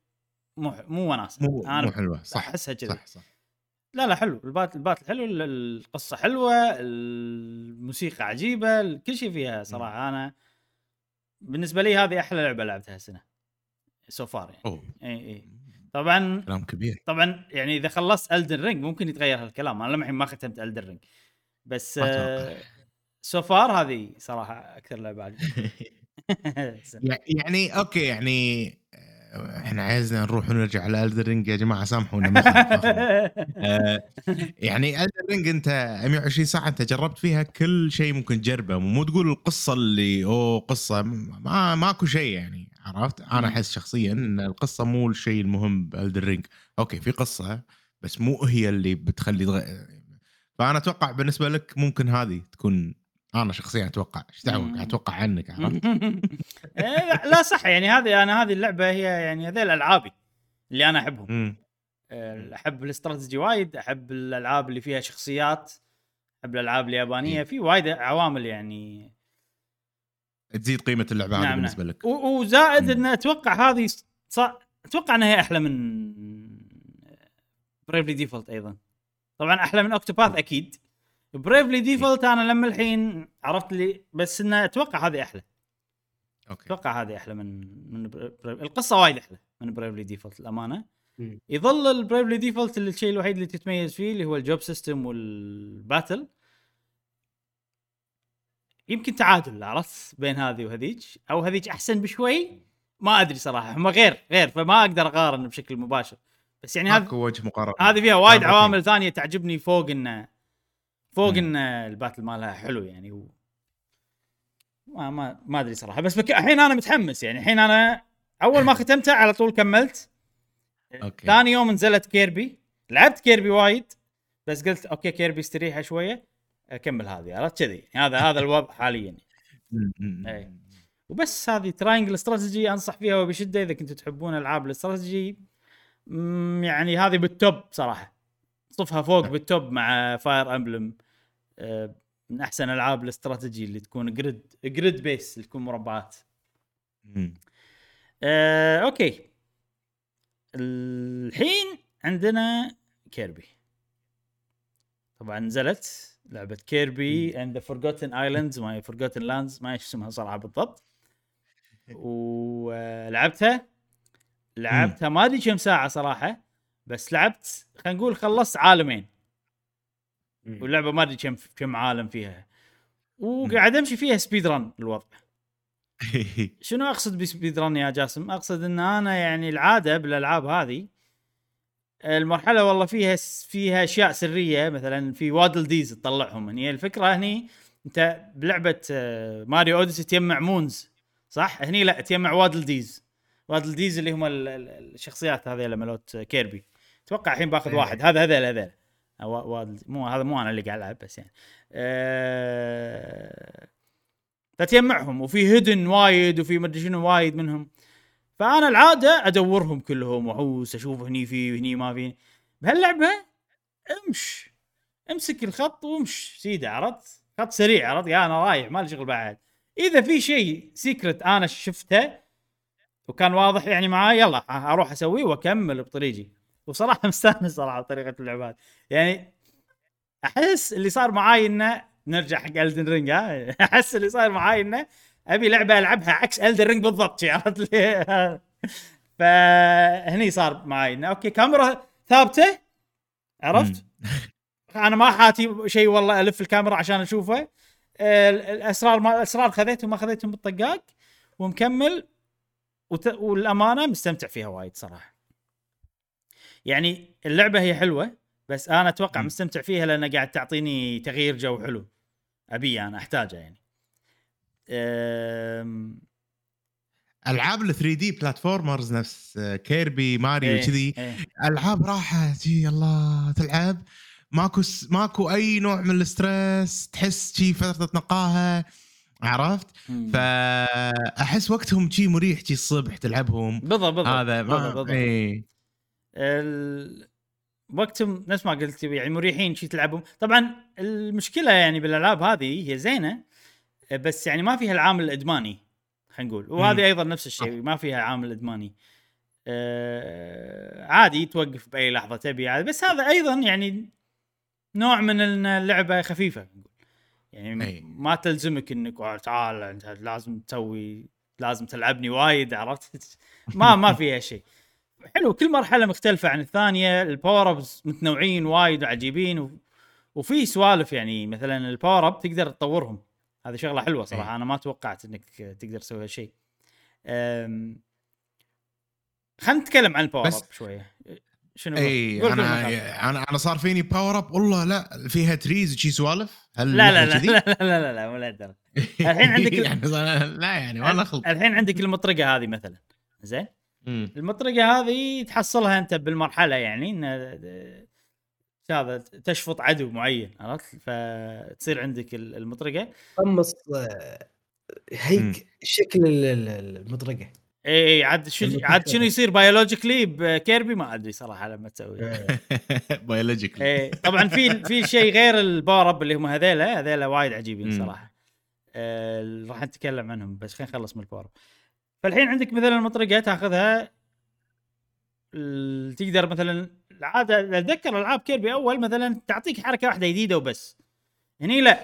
مو مو وناسة. مو أنا مو حلوة. صح أحسها كذي. صح صح. لا لا حلو. ال battle ال battle حلو ال- القصة حلوة الموسيقى عجيبة كل شيء فيها صراحة. أنا بالنسبة لي هذه أحلى لعبة لعبتها السنة so far يعني. إي إي. طبعا كلام كبير. طبعا يعني إذا خلصت Elden Ring ممكن يتغير هالكلام. أنا للحين ما ختمت Elden Ring بس. so far هذه صراحة أكثر لعبة عجبتني. يع- يعني okay يعني آه، إحنا عايزنا نروح ونرجع على Elden Ring يا جماعة سامحونا آه، يعني Elden Ring انت 120 ساعة انت جربت فيها كل شيء ممكن تجربه مو تقول القصة اللي أوه قصة ما ماكو شيء يعني عرفت؟ أنا مم. أحس شخصيا إن القصة مو الشيء المهم ب Elden Ring أوكي في قصة بس مو هي اللي بتخلي دغ... فأنا أتوقع بالنسبة لك ممكن هذه تكون أنا شخصيا أتوقع إيش دعوة؟ أتوقع عنك عرفت؟ إيه، لا- لا صح يعني هذه أنا هذه اللعبة هي يعني هذيل العابي اللي أنا أحبهم. آه، أحب الاستراتيجي وايد أحب الألعاب اللي فيها شخصيات أحب الألعاب اليابانية. في وايد عوامل يعني. تزيد قيمة اللعبة هذه نعم، بالنسبة لك. و- وزائد. إن أتوقع هذه صار أتوقع إنها هي أحلى من Bravely Default أيضا. طبعا أحلى من Octopath أكيد. Bravely Default أنا لما الحين عرفت لي بس إنه أتوقع هذه أحلى. okay. أتوقع هذه أحلى من من بري- بري- القصة وايد أحلى من Bravely Default الامانه. يظل ال Bravely Default الشيء الوحيد اللي تتميز فيه اللي هو ال job system وال battle. يمكن تعادل عرفت؟ بين هذه وهذيك. أو هذيك أحسن بشوي. ما أدري صراحة. هم غير غير فما أقدر أقارن بشكل مباشر. بس يعني هذه ماكو وجه مقارنة. هذه فيها وايد عوامل ثانية تعجبني فوق إنه فوق. إن ال battle مالها حلو يعني و... ما ما ما أدري صراحة. بس بك... الحين أنا متحمس يعني. الحين أنا أول ما ختمتها على طول كملت. okay. ثاني يوم نزلت كيربي. لعبت كيربي وايد بس قلت okay كيربي استريحة شوية أكمل هذه. عرفت كذي؟ هذا هذا الوضع حاليا. إيه. وبس هذه Triangle Strategy أنصح فيها وبشدة إذا كنتوا تحبون ألعاب الاستراتيجي. يعني هذه بال top صراحة. صفها فوق نعم. بال top مع Fire Emblem من أحسن ألعاب الاستراتيجي اللي تكون grid grid base اللي تكون مربعات. آه، okay. الحين عندنا كيربي طبعا نزلت لعبة Kirby and the Forgotten Islands ما Forgotten Lands ما إيش اسمها صراحة بالضبط. ولعبتها لعبتها ما أدري كم ساعة صراحة بس لعبت خلينا نقول خلصت عالمين. واللعبة ما أدري كم كم عالم فيها. وقاعد أمشي فيها speed run الوضع. شنو أقصد ب speed run يا جاسم؟ أقصد إن أنا يعني العادة بالألعاب هذه المرحلة والله فيها فيها أشياء سرية. مثلا في Waddle Dees تطلعهم. هني الفكرة هني أنت بلعبة آه، Mario Odyssey تجمع moons صح؟ هني لا تجمع Waddle Dees Waddle Dees اللي هم ال- ال- الشخصيات هذيلا مالوت كيربي أتوقع الحين باخذ إيه. واحد. هذا هذا هذا مو هذا مو أنا اللي قاعد ألعب بس يعني. أه فتجمعهم وفي هيدن وايد وفي مدري شنو وايد منهم. فأنا العادة أدورهم كلهم واحوس أشوف هني في وهني ما في. بهاللعبة امش. امسك الخط وامش. سيده عرفت خط سريع عرفت أنا رايح ما لي شغل بعد. إذا في شيء سيكرت أنا شفته وكان واضح يعني معاي يلا أروح أسويه وأكمل بطريقي. وصراحة مستانس صراحة بطريقة اللعبات. يعني أحس اللي صار معاي إنه نرجع حق Elden Ring ها؟ أحس اللي صار معاي إنه أبي لعبة ألعبها عكس Elden Ring بالضبط عرفت لي؟ فهني صار معاي إنه okay كاميرا ثابتة عرفت؟ أنا ما حاتي شيء والله ألف الكاميرا عشان أشوفه. ال- الأسرار ما الأسرار خذيتهم ما خذيتهم بالطقاق ومكمل وت... والأمانة مستمتع فيها وايد صراحة. يعني اللعبة هي حلوة بس أنا أتوقع. مستمتع فيها لأنها قاعد تعطيني تغيير جو حلو ابيه أنا احتاجه يعني أم... ألعاب ال 3D platformers نفس كيربي ماريو إيه، كذي إيه. ألعاب راحة جي الله تلعب ماكو س... ماكو أي نوع من ال stress تحس شي فترة نقاهه عرفت مم. فاحس وقتهم شي مريح شي الصبح تلعبهم بالضبط بالضبط هذا ما بالضبط. اي ال... وقتهم نفس ما قلت يعني مريحين شي تلعبهم. طبعا المشكلة يعني بالألعاب هذه هي زينة بس يعني ما فيها العامل الإدماني خلينا نقول. وهذه. أيضا نفس الشيء ما فيها عامل إدماني. آه عادي توقف بأي لحظة تبي عادي بس هذا أيضا يعني نوع من اللعبة خفيفة يعني أي. ما تلزمك إنك "آه، تعال أنت لازم تسوي لازم تلعبني وايد عرفت؟ ما ما فيها شيء. حلو كل مرحلة مختلفة عن الثانية. ال power ups متنوعين وايد وعجيبين و... وفي سوالف يعني مثلا ال power up تقدر تطورهم. هذه شغلة حلوة صراحة إيه. أنا ما توقعت إنك تقدر تسوي هالشيء. أم... خلينا نتكلم عن ال power ups- up شوية. شنو اي أنا. أنا أنا صار فيني power up والله لا فيها trees وشي سوالف؟ هل لا لا لا؟ لا لا لا, لا ولا الدرجة. الحين عندك- يعني لا يعني ولا خلط الحين عندك المطرقة هذه مثلا. زين؟ مم. المطرقة هذه تحصلها أنت بالمرحلة يعني إن هذا تشفط عدو معين عرفت؟ فتصير عندك ال- المطرقة. قمص آه، هيك شكل ال- ال- المطرقة. اي اي عاد شو المطرقة. عاد شنو يصير؟ بيولوجيكلي بكيربي؟ ما أدري صراحة لما تسوي. بيولوجيكلي إيه طبعا في في شيء غير الباور اب اللي هم هذيلا هذيلا وايد عجيبين. صراحة. آه راح نتكلم عنهم بس خلينا نخلص من ال power up فالحين عندك مثلا المطرقه تأخذها تقدر مثلا العاده أتذكر ألعاب كيربي أول مثلا تعطيك حركة واحدة جديدة وبس. هني لا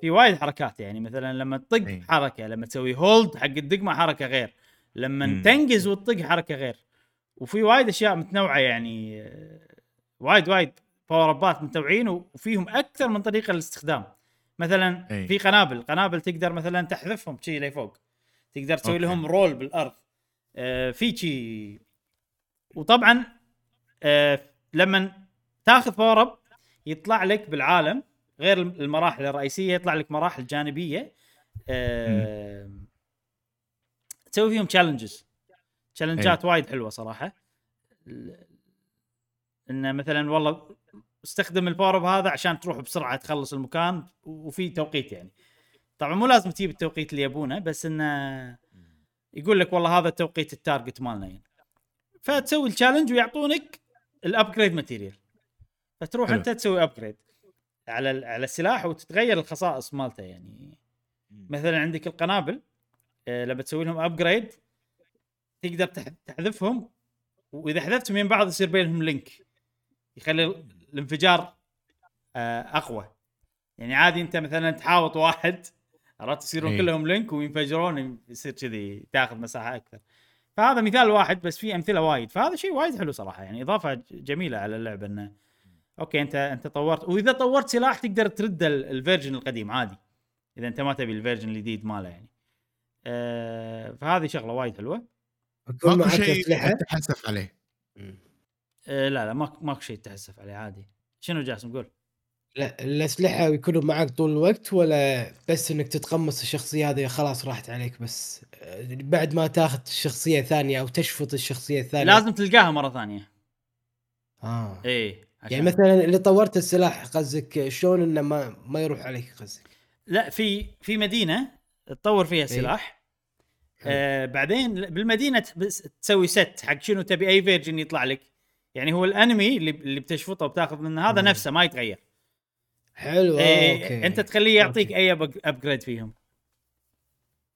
في وايد حركات يعني. مثلا لما تطق إيه. حركة لما تسوي hold حق الدقمه حركة غير. لما مم. تنقز وتطق حركة غير. وفي وايد أشياء متنوعة يعني. وايد وايد power up ات متنوعين وفيهم أكثر من طريقة للاستخدام مثلا أي. في قنابل. قنابل تقدر مثلا تحذفهم شي لفوق. تقدر تسوي أوكي. لهم roll بالأرض. آه في شي. وطبعا آه لما تاخذ power up يطلع لك بالعالم غير المراحل الرئيسية يطلع لك مراحل جانبية. آه تسوي فيهم challenges تشالنجات وايد حلوة صراحة. إنه مثلا والله استخدم ال power up هذا عشان تروح بسرعة تخلص المكان وفي توقيت يعني. طبعا مو لازم تجيب التوقيت اللي يبونه بس إنه يقول لك والله هذا توقيت ال target مالنا يعني. فتسوي ال challenge ويعطونك ال upgrade material فتروح حلو. أنت تسوي upgrade على على السلاح وتتغير الخصائص مالته يعني. مثلا عندك القنابل آه، لما تسوي لهم upgrade تقدر تح- تحذفهم وإذا حذفتهم من بعض يصير بينهم link يخلي ال- الانفجار آه، أقوى. يعني عادي أنت مثلا تحاوط واحد عرفت؟ يصيرون إيه. كلهم link وينفجرون يصير كذي تاخذ مساحة أكثر. فهذا مثال واحد بس في أمثلة وايد. فهذا شيء وايد حلو صراحة يعني إضافة جميلة على اللعبه إنه أوكي أنت أنت طورت. وإذا طورت سلاح تقدر ترد ال- ال version القديم عادي إذا أنت ما تبي ال version الجديد ماله يعني. آه فهذه شغلة وايد حلوة. ماكو شيء أسلحة. تحسف عليه. آه لا لا ماك ماكو شيء تحسف عليه عادي. شنو جاسم؟ قول. لا الأسلحة يكونوا معك طول الوقت ولا بس إنك تتقمص الشخصية هذه خلاص راحت عليك بس؟ آه، بعد ما تاخذ شخصية ثانية أو تشفط الشخصية الثانية. لازم تلقاها مرة ثانية. آه. إيه عشان- يعني مثلا اللي طورت السلاح قصدك شلون إنه ما ما يروح عليك قصدك؟ لا في في مدينة تطور فيها سلاح. آه بعدين بالمدينة ت- بس تسوي set حق شنو تبي أي version يطلع لك. يعني هو ال enemy اللي اللي بتشفطه وبتاخذ منه هذا مم. نفسه ما يتغير. حلو آه، إيه okay. أنت تخليه يعطيك أوكي. أي upgrade فيهم.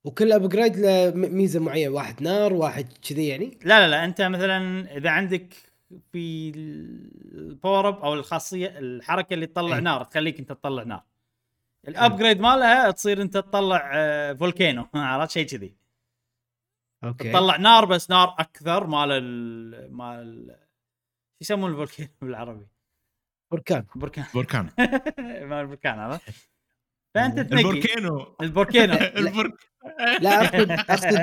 وكل upgrade له ميزة معينة واحد نار واحد كذي يعني؟ لا لا لا أنت مثلا إذا عندك في ال power up أو الخاصية الحركة اللي تطلع إيه. نار تخليك أنت تطلع نار. ال upgrade مالها تصير أنت تطلع آه، volcano عرفت؟ شيء كذي. okay. تطلع نار بس نار أكثر مال ال مال شو يسمون ال volcano بالعربي؟ بركان. بركان. بركان. مال البركان هذا فأنت تنقي. البركانو. البركانو. البرك لا اقصد أقصد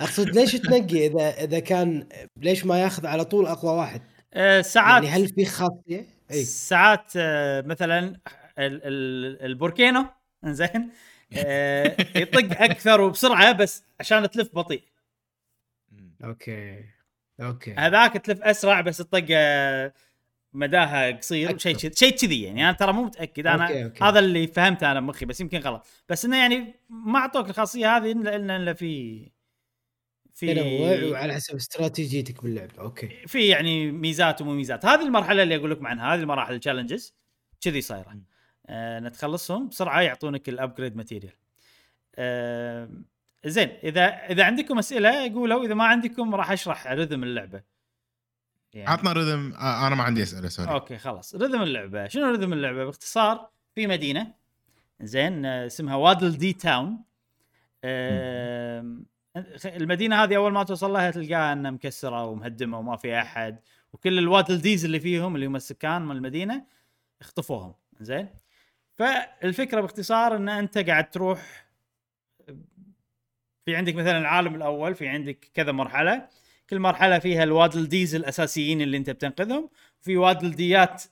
أقصد ليش تنقي؟ اذا إذا كان ليش ما ياخذ على طول أقوى واحد؟ آه، ساعات يعني هل في خاصية؟ إي. ساعات آه، مثلا ال- ال- البوركينو زين آه، يطق أكثر وبسرعة بس عشان تلف بطيء. okay. okay. هذاك تلف أسرع بس الطقه مداها قصير. شيء كذي- شيء كذي يعني. أنا ترى مو متأكد. أنا okay، okay. هذا اللي فهمته أنا بمخي بس يمكن غلط. بس إنه يعني ما أعطوك الخاصية هذه الا الا إلا في في تنوع وعلى حسب استراتيجيتك باللعبه okay. في يعني ميزات ومو ميزات هذه المرحلة اللي أقول لكم عنها. هذه المراحل ال challenges كذي صايرة. آه نتخلصهم بسرعة يعطونك ال upgrade material آه زين اذا إذا عندكم أسئلة قولوا. إذا ما عندكم راح أشرح رذم اللعبة. يعني. عطنا rhythm آه أنا ما عندي أسئلة sorry okay خلاص. rhythm اللعبة. شنو rhythm اللعبة؟ باختصار في مدينة زين آه، اسمها Waddle Dee Town المدينة هذه أول ما توصل لها تلقاها إنها مكسرة ومهدمة وما في أحد. وكل ال Waddle Dees اللي فيهم اللي هم السكان من المدينة اخطفوهم زين. فالفكرة باختصار إن أنت قاعد تروح في عندك مثلا العالم الأول في عندك كذا مرحلة. كل مرحلة فيها ال Waddle Dees الأساسيين اللي أنت بتنقذهم في Waddle Dee ات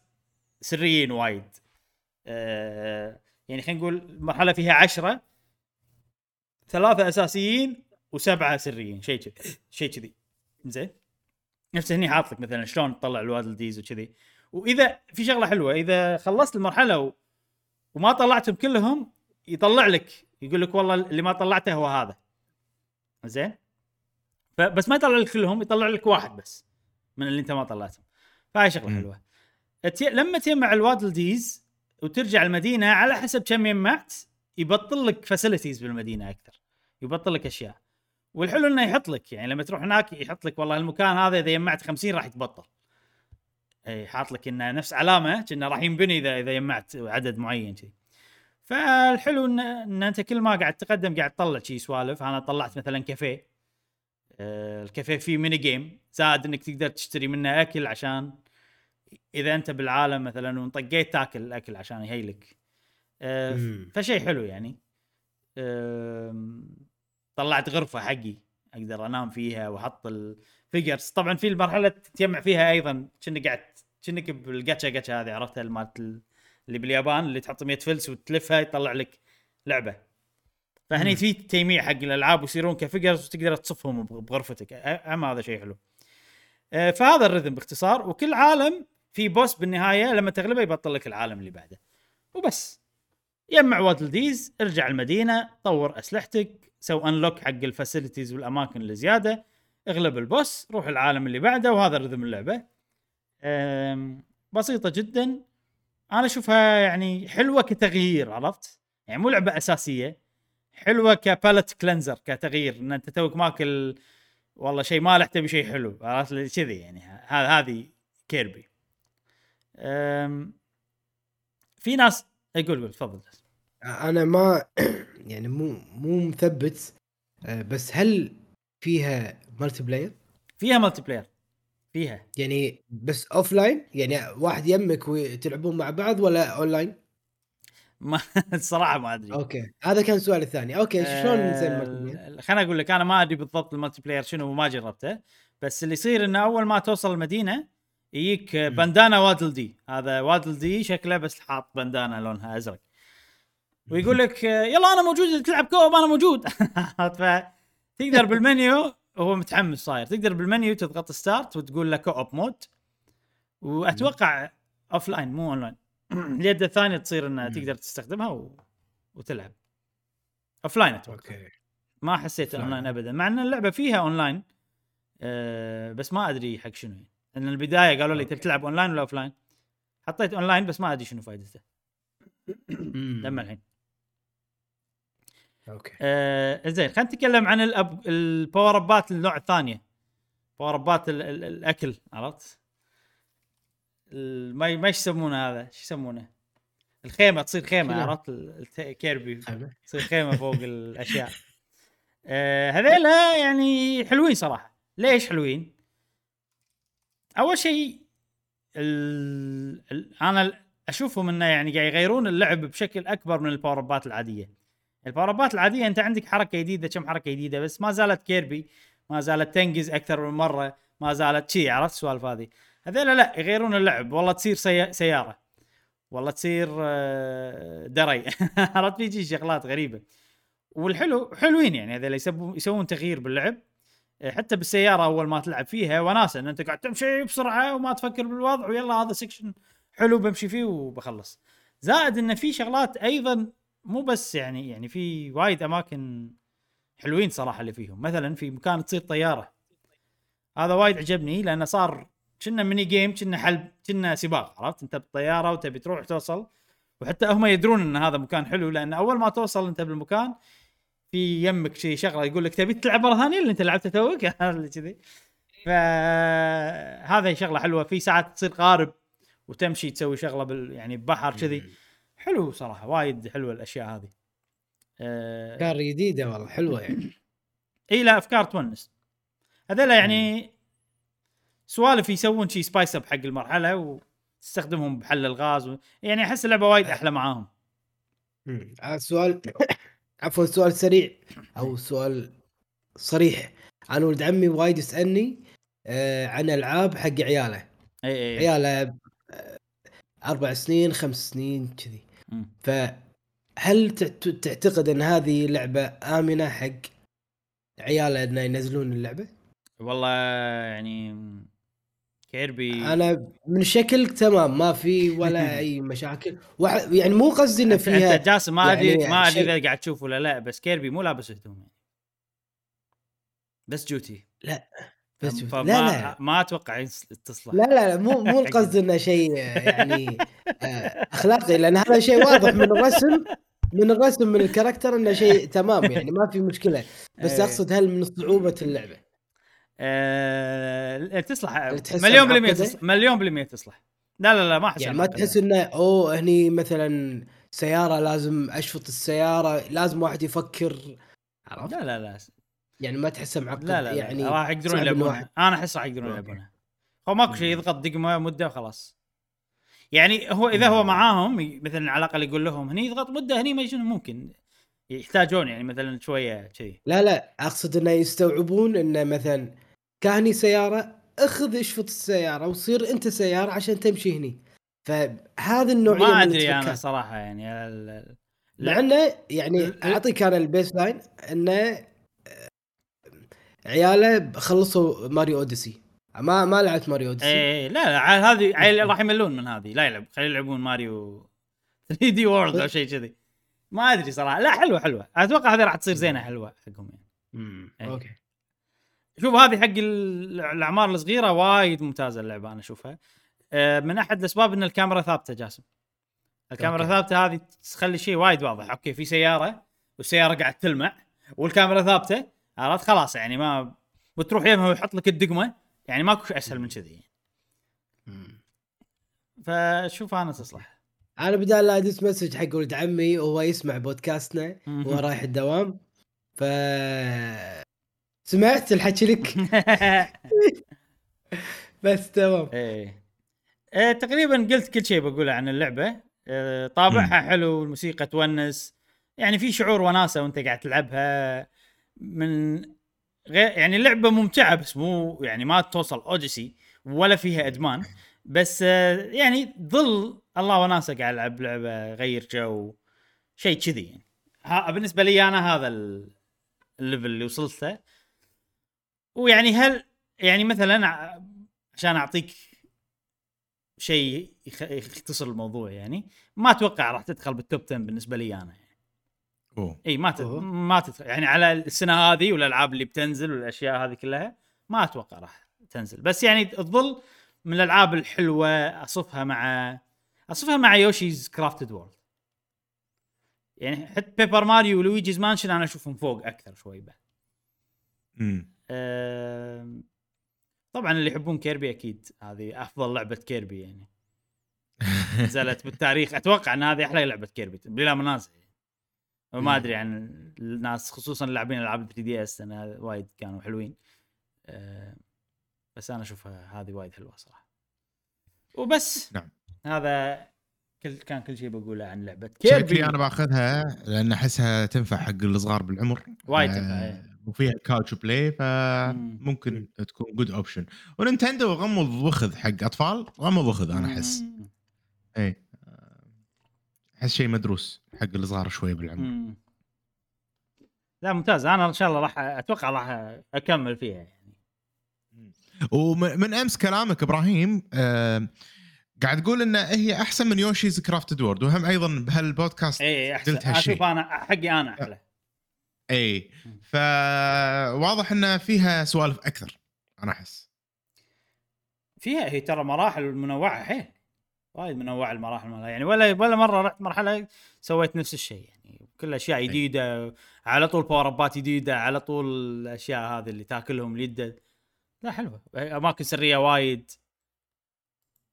سريين وايد. آه يعني خلينا نقول مرحلة فيها عشرة ثلاثة أساسيين وسبعة سريين شيء كذي شيء كذي. زين؟ نفس هني حاط لك مثلا شلون تطلع ال Waddle Dees وكذي. وإذا في شغلة حلوة إذا خلصت المرحلة. وما طلعتهم كلهم يطلع لك يقول لك والله اللي ما طلعته هو هذا. زين؟ فبس ما يطلع لك كلهم يطلع لك واحد بس من اللي انت ما طلعتهم. فهاي شغلة. حلوة. التي... لما تجمع ال Waddle Dees وترجع المدينة على حسب كم جمعت يبطل لك facilities بالمدينة أكثر. يبطل لك أشياء. والحلو إنه يحط لك يعني لما تروح هناك يحط لك والله المكان هذا إذا جمعت 50 راح يتبطل. اي حاط لك إنه نفس علامة كأنه راح ينبني إذا إذا جمعت عدد معين كذي. فالحلو إن إن أنت كل ما قاعد تقدم قاعد تطلع شي سوالف. أنا طلعت مثلا كافيه. آه، الكافيه فيه mini game زائد إنك تقدر تشتري منه أكل عشان إذا أنت بالعالم مثلا وانطقيت تاكل الأكل عشان ي heal ك. آه،. فشيء حلو يعني. طلعت غرفة حقي أقدر أنام فيها وأحط ال figures طبعا في المرحلة تجمع فيها أيضا كأنك قاعد كأنك بال gacha gacha هذه عرفتها مالت ال- اللي باليابان اللي تحط 100 فلس وتلفها يطلع لك لعبة. فهني. في تجميع حق الألعاب ويصيرون ك figures وتقدر تصفهم بغ- بغرفتك. أما هذا شيء حلو. فهذا ال rhythm باختصار وكل عالم في boss بالنهاية لما تغلبه يبطل لك العالم اللي بعده. وبس. يجمع Waddle Dees ارجع المدينة طور أسلحتك سو unlock حق ال facilities والأماكن اللي زيادة اغلب ال boss روح العالم اللي بعده وهذا rhythm اللعبة. بسيطة جدا. أنا أشوفها يعني حلوة كتغيير عرفت؟ يعني مو لعبة أساسية. حلوة ك palate cleanser كتغيير إن أنت توك ماكل والله شيء مالح تبي شيء حلو عرفت كذي يعني هذا هذه كيربي. في ناس يقول قول تفضل. أنا ما يعني مو مو مثبت آه، بس هل فيها multiplayer؟ فيها multiplayer فيها. يعني بس offline يعني واحد يمك وتلعبون مع بعض ولا اونلاين؟ ما الصراحه ما أدري. okay هذا كان السؤال الثاني. okay شلون زين multiplayer؟ آه، خليني أقول لك أنا ما أدري بالضبط ال multiplayer شنو وما جربته. بس اللي يصير إنه أول ما توصل المدينة يجيك. بندانا وادل دي. هذا وادل دي شكله بس حاط بندانا لونها أزرق. ويقول لك آه، يلا أنا موجود تلعب co-op أنا موجود. فتقدر بالمنيو هو متحمس صاير. تقدر بالمنيو تضغط start وتقول له co-op mode. وأتوقع offline مو اون لاين اليد الثانية تصير إنها. تقدر تستخدمها و... وتلعب offline أتوقع okay ما حسيت Offline. online ابدا مع إن اللعبة فيها أونلاين أه بس ما أدري حق شنو يعني لأن البداية قالوا لي تبي. تلعب أونلاين ولا offline حطيت أونلاين بس ما أدري شنو فائدته. لما الحين okay آه زين خلينا نتكلم عن الأب... ال power-up ات النوع الثانية power-up ات ال... ال... الأكل عرفت؟ ما ما يسمونه هذا؟ إيش يسمونه؟ الخيمة تصير خيمة؟ عرفت ال- الت... كيربي خيمة. تصير خيمة فوق الأشياء آه هذيلا يعني حلوين صراحة ليش حلوين؟ أول شيء ال... ال... أنا أشوفهم إنه يعني قاعد يغيرون اللعب بشكل أكبر من ال power-up ات العادية ال power-up ات العادية أنت عندك حركة جديدة كم حركة جديدة بس ما زالت كيربي ما زالت تنقز أكثر من مرة ما زالت شي عرفت السوالف هذه هذول لا يغيرون اللعب. والله تصير سي... سيارة. والله تصير آه، دري عرفت؟ في شي شغلات غريبة. والحلو حلوين يعني. هذول يسوون تغيير باللعب. آه، حتى بالسيارة أول ما تلعب فيها وناسة إن أنت قاعد تمشي بسرعة وما تفكر بالوضع ويلا هذا section حلو بمشي فيه وبخلص. زائد إن في شغلات أيضا مو بس يعني يعني في وايد أماكن حلوين صراحة اللي فيهم. مثلا في مكان تصير طيارة. هذا وايد عجبني لأنه صار كنا ميني جيم كنا حلب كنا سباق عرفت؟ انت بالطيارة وتبي تروح توصل وحتى هم يدرون إن هذا مكان حلو لأن أول ما توصل أنت بالمكان في يمك شيء شغلة يقول لك تبي تلعب مره ثانية اللي أنت لعبته توك؟ اللي كذي. فهذا شغلة حلوة. في ساعات تصير قارب وتمشي تسوي شغلة بال يعني ببحر كذي. حلو صراحة وايد حلوة الأشياء هذه. آه، أفكار جديدة والله حلوة يعني. إي لا أفكار تونس. هذول يعني سوالف يسوون شي spice up حق المرحلة وتستخدمهم بحل الغاز و... يعني أحس اللعبة وايد أحلى معاهم مم. آه، سؤال عفوا سؤال سريع أو سؤال صريح أنا ولد عمي وايد يسألني آه عن ألعاب حق عياله إي إي عياله آه، أربع سنين خمس سنين كذي. فهل تعت- تعتقد أن هذه لعبة آمنة حق عياله إنه ينزلون اللعبة؟ والله يعني كيربي. أنا من الشكل تمام ما في ولا أي مشاكل. وح... يعني مو قصدي إنه انت فيها أنت جاسم ما ادري يعني ما أدري إذا قاعد تشوف ولا لا بس كيربي مو لابس هدوم يعني. بس جوتي. بس فما لا لا. ما أتوقع تصلح. لا لا لا مو مو القصد إنه شيء يعني آه، أخلاقي لأن هذا شيء واضح من الرسم من الرسم من الكاركتر إنه شيء تمام يعني ما في مشكلة. بس إيه. أقصد هل من صعوبة اللعبة. أه تصلح تحسها مليون بالمية؟ تصلح مليون بالمية تصلح لا لا لا ما أحس يعني ما تحس إنه أوه هني مثلا سيارة لازم أشفط السيارة لازم واحد يفكر. عرفت؟ لا لا لا. يعني ما تحسه معقد لا لا, يعني لا راح يقدرون يلعبونها. أنا أحس راح يقدرون. يلعبونها. هو ماكو شيء يضغط دقمة مدة وخلاص. يعني هو إذا هو معاهم مثلا على الأقل يقول لهم هني يضغط مدة هني ما شنو ممكن يحتاجون يعني مثلا شوية كذي لا لا أقصد إنه يستوعبون إنه مثلا كهني سيارة اخذ اشفط السيارة وصير انت سيارة عشان تمشي هني. فهذا النوعية ما من أدري أنا. صراحة يعني ال- ال- مع انه يعني أعطيك أنا ال baseline إنه آه، عياله خلصوا ماريو أوديسي. ما ما لعبت ماريو أوديسي. إيه لا لا عاد هذه راح يملون من هذه. لا يلعب خلي يلعبون ماريو 3 دي وورلد أو شيء كذي. ما أدري صراحة. لا حلوة حلوة. أتوقع هذه راح تصير زينة حلوة حقهم يعني. امم إيه. okay. شوف هذه حق ال- الأعمار الصغيرة وايد ممتازة اللعبة أنا أشوفها. آه، من أحد الأسباب إن الكاميرا ثابتة جاسم. الكاميرا okay. ثابتة هذه تخلي شيء وايد واضح. okay في سيارة والسيارة قاعد تلمع والكاميرا ثابتة عرفت؟ خلاص يعني ما وتروح يمها ويحط لك الدقمة يعني ماكو أسهل من كذي. فشوف أنا تصلح. أنا بدال لا ادز message حق ولد عمي وهو يسمع بودكاستنا وهو رايح الدوام. ف سمعت الحكي لك؟ بس تمام. إيه. إيه تقريبا قلت كل شيء بقوله عن اللعبة. إيه طابعها حلو الموسيقى تونس. يعني في شعور وناسة وأنت قاعد تلعبها. من غير يعني اللعبة ممتعة بس مو يعني ما توصل اوديسي ولا فيها إدمان. بس آه، يعني ظل الله وناسة قاعد ألعب لعبة غير جو. شيء كذي يعني. ها بالنسبة لي أنا هذا ال- ال level اللي وصلت له ويعني هل يعني مثلا ع- عشان أعطيك شيء يخ- يختصر الموضوع يعني ما أتوقع راح تدخل بال top 10 بالنسبة لي أنا يعني. أوه. إي ما تد... ما تدخل يعني على السنة هذه والألعاب اللي بتنزل والأشياء هذه كلها ما أتوقع راح تنزل بس يعني تظل من الألعاب الحلوة أصفها مع أصفها مع يوشيز كرافتد وورلد يعني حتى بيبر ماريو ولويجيز مانشن أنا أشوفهم فوق أكثر شوي بعد أمم. طبعا اللي يحبون كيربي أكيد. هذه أفضل لعبة كيربي يعني. نزلت بالتاريخ. أتوقع إن هذه أحلى لعبة كيربي بلا منازع يعني. وما أدري عن الناس خصوصا اللاعبين ألعاب ال 3DS لأن وايد كانوا حلوين. أه، بس أنا أشوفها هذه وايد حلوة صراحة. وبس. نعم. هذا كل كان كل شيء بقوله عن لعبة كيربي. شكلي أنا باخذها لأن أحسها تنفع حق الصغار بالعمر. وايد تنفع، إيه. وفيها couch play فممكن تكون good option ونينتندو غمض وخذ حق أطفال غمض وخذ أنا أحس. مم. اي أحس شيء مدروس حق الصغار شوي بالعمر. مم. لا ممتاز. أنا إن شاء الله راح أتوقع راح أكمل فيها يعني. ومن أمس كلامك إبراهيم آه قاعد تقول إن هي أحسن من يوشيز كرافتد وورلد وهم أيضا بهالبودكاست اي أحسن. قلت هالشيء. أشوف أنا حقي أنا أحلى. إي. فواضح إن فيها سوالف أكثر أنا أحس. فيها هي ترى مراحل منوعة حيل. وايد منوعة المراحل مالها. يعني ولا ولا مرة رحت مرحلة سويت نفس الشيء. يعني كل أشياء جديدة على طول power up ات جديدة على طول الأشياء هذه اللي تاكلهم اليد لا حلوة. أماكن سرية وايد.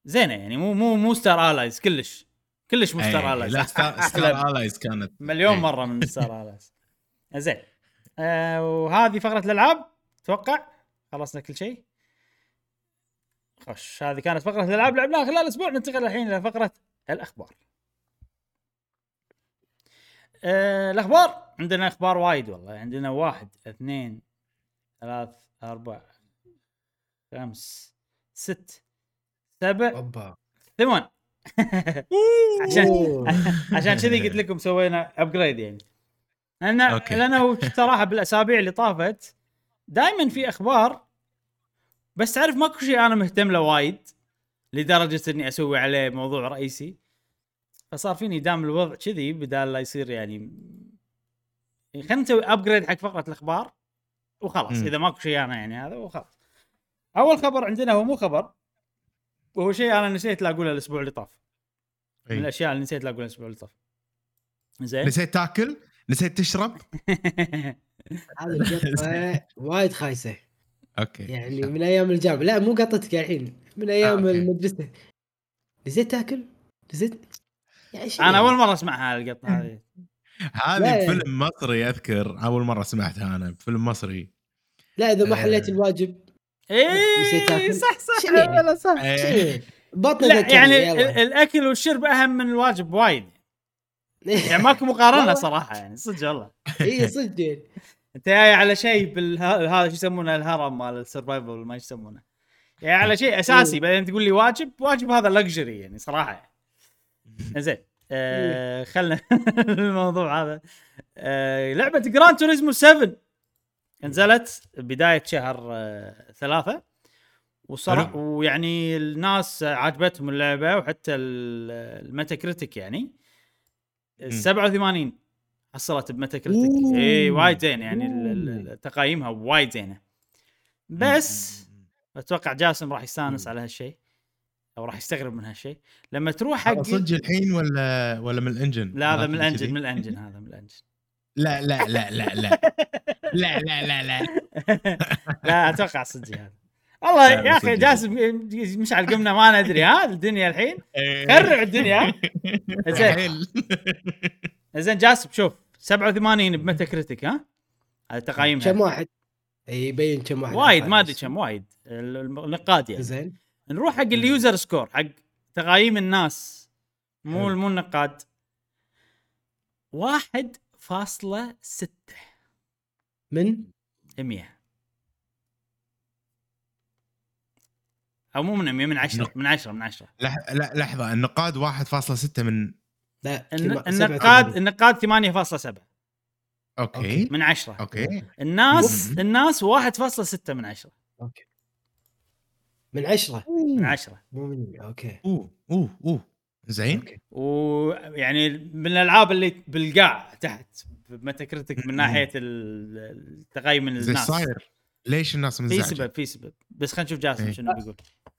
زينة يعني. مو مو مو Star Allies كلش. كلش مو Star Allies لا Star, Allies كانت. مليون. مرة من Star Allies زين. آه وهذه فقرة الألعاب أتوقع خلصنا كل شيء؟ خش هذه كانت فقرة الألعاب لعبناها خلال أسبوع ننتقل الحين إلى فقرة الأخبار. آه الأخبار؟ عندنا أخبار وايد والله عندنا واحد اثنين ثلاث أربع خمس ست سبع أوبا. ثمان. عشان. عشان كذي قلت لكم سوينا upgrade يعني. لأن okay. لأنه صراحة بالأسابيع اللي طافت. دائما في أخبار بس تعرف ماكو شيء أنا مهتم له وايد لدرجة إني أسوي عليه موضوع رئيسي. فصار فيني دام الوضع كذي بدال لا يصير يعني خلينا نسوي upgrade حق فقرة الأخبار وخلاص. مم. إذا ماكو شيء أنا يعني هذا وخلاص. أول خبر عندنا هو مو خبر وهو شيء أنا نسيت لا أقوله الأسبوع اللي طاف. من. الأشياء اللي نسيت لا اقولها الأسبوع اللي طاف. زين؟ نسيت تاكل؟ نسيت تشرب هذه القطة وايد خايسة okay يعني من أيام الجامعة لا مو قطتك الحين من أيام okay. المدرسة نسيت تاكل؟ نسيت يعني أنا يعني. أول مرة اسمعها القطة هذه هذه. بفيلم مصري أذكر أول مرة سمعتها أنا بفيلم مصري لا إذا ما آه. حليت الواجب إيه نسيت تاكل؟ صح صح يعني؟ صح إيه. لا ذكرني، يعني يلا. ال- الأكل والشرب أهم من الواجب وايد يعني ماكو مقارنة. صراحة يعني صدق والله. اي صدق. أنت جاي على شيء بالها... هذا شو يسمونه الهرم مال ال survival ما يسمونه. يعني على شيء أساسي بعدين تقول لي واجب واجب هذا luxury يعني صراحة. زين آه خلنا الموضوع هذا. آه لعبة Gran Turismo 7 نزلت بداية شهر آه ثلاثة. وصراحة. ويعني الناس عجبتهم اللعبة وحتى ال- ال Metacritic يعني. 87 حصلت ب Metacritic. اي وايد زين يعني تقايمها وايد زينة. بس أتوقع جاسم راح يستانس. على هالشيء أو راح يستغرب من هالشيء لما تروح حق هذا صدق الحين ولا ولا من الإنجن؟ لا هذا من؟ الإنجن من الإنجن هذا من الإنجن. لا لا لا لا لا. لا لا لا لا. لا أتوقع صدق هذا. والله يا أخي. جاسم مشعل قمنا ما ندري ها الدنيا الحين. خرع الدنيا. زين. زين جاسم شوف 87 ب Metacritic ها؟ هذا كم تقايمها واحد؟ إي يبين كم واحد. وايد ما أدري كم وايد. ال- النقاد يعني. زين نروح حق ال user score حق تقايم الناس. مو حلو. مو النقاد. واحد فاصلة ستة. من؟ مية. أو مو من 100 من 10 من 10 من 10 لح- لا لحظة النقاد 1.6 من لا النقاد 87. النقاد 8.7 أوكي. من 10 okay. الناس. الناس 1.6 من 10 okay. من عشرة؟ من 10 مو من. okay. أوه أوه أوه. زين. okay. ويعني من الألعاب اللي بالقاع تحت ب Metacritic من ناحية ال- التقييم الناس. صاير ليش الناس في منزعجه؟ سبب في سبب بس خلينا نشوف جاسم إيه. شنو بيقول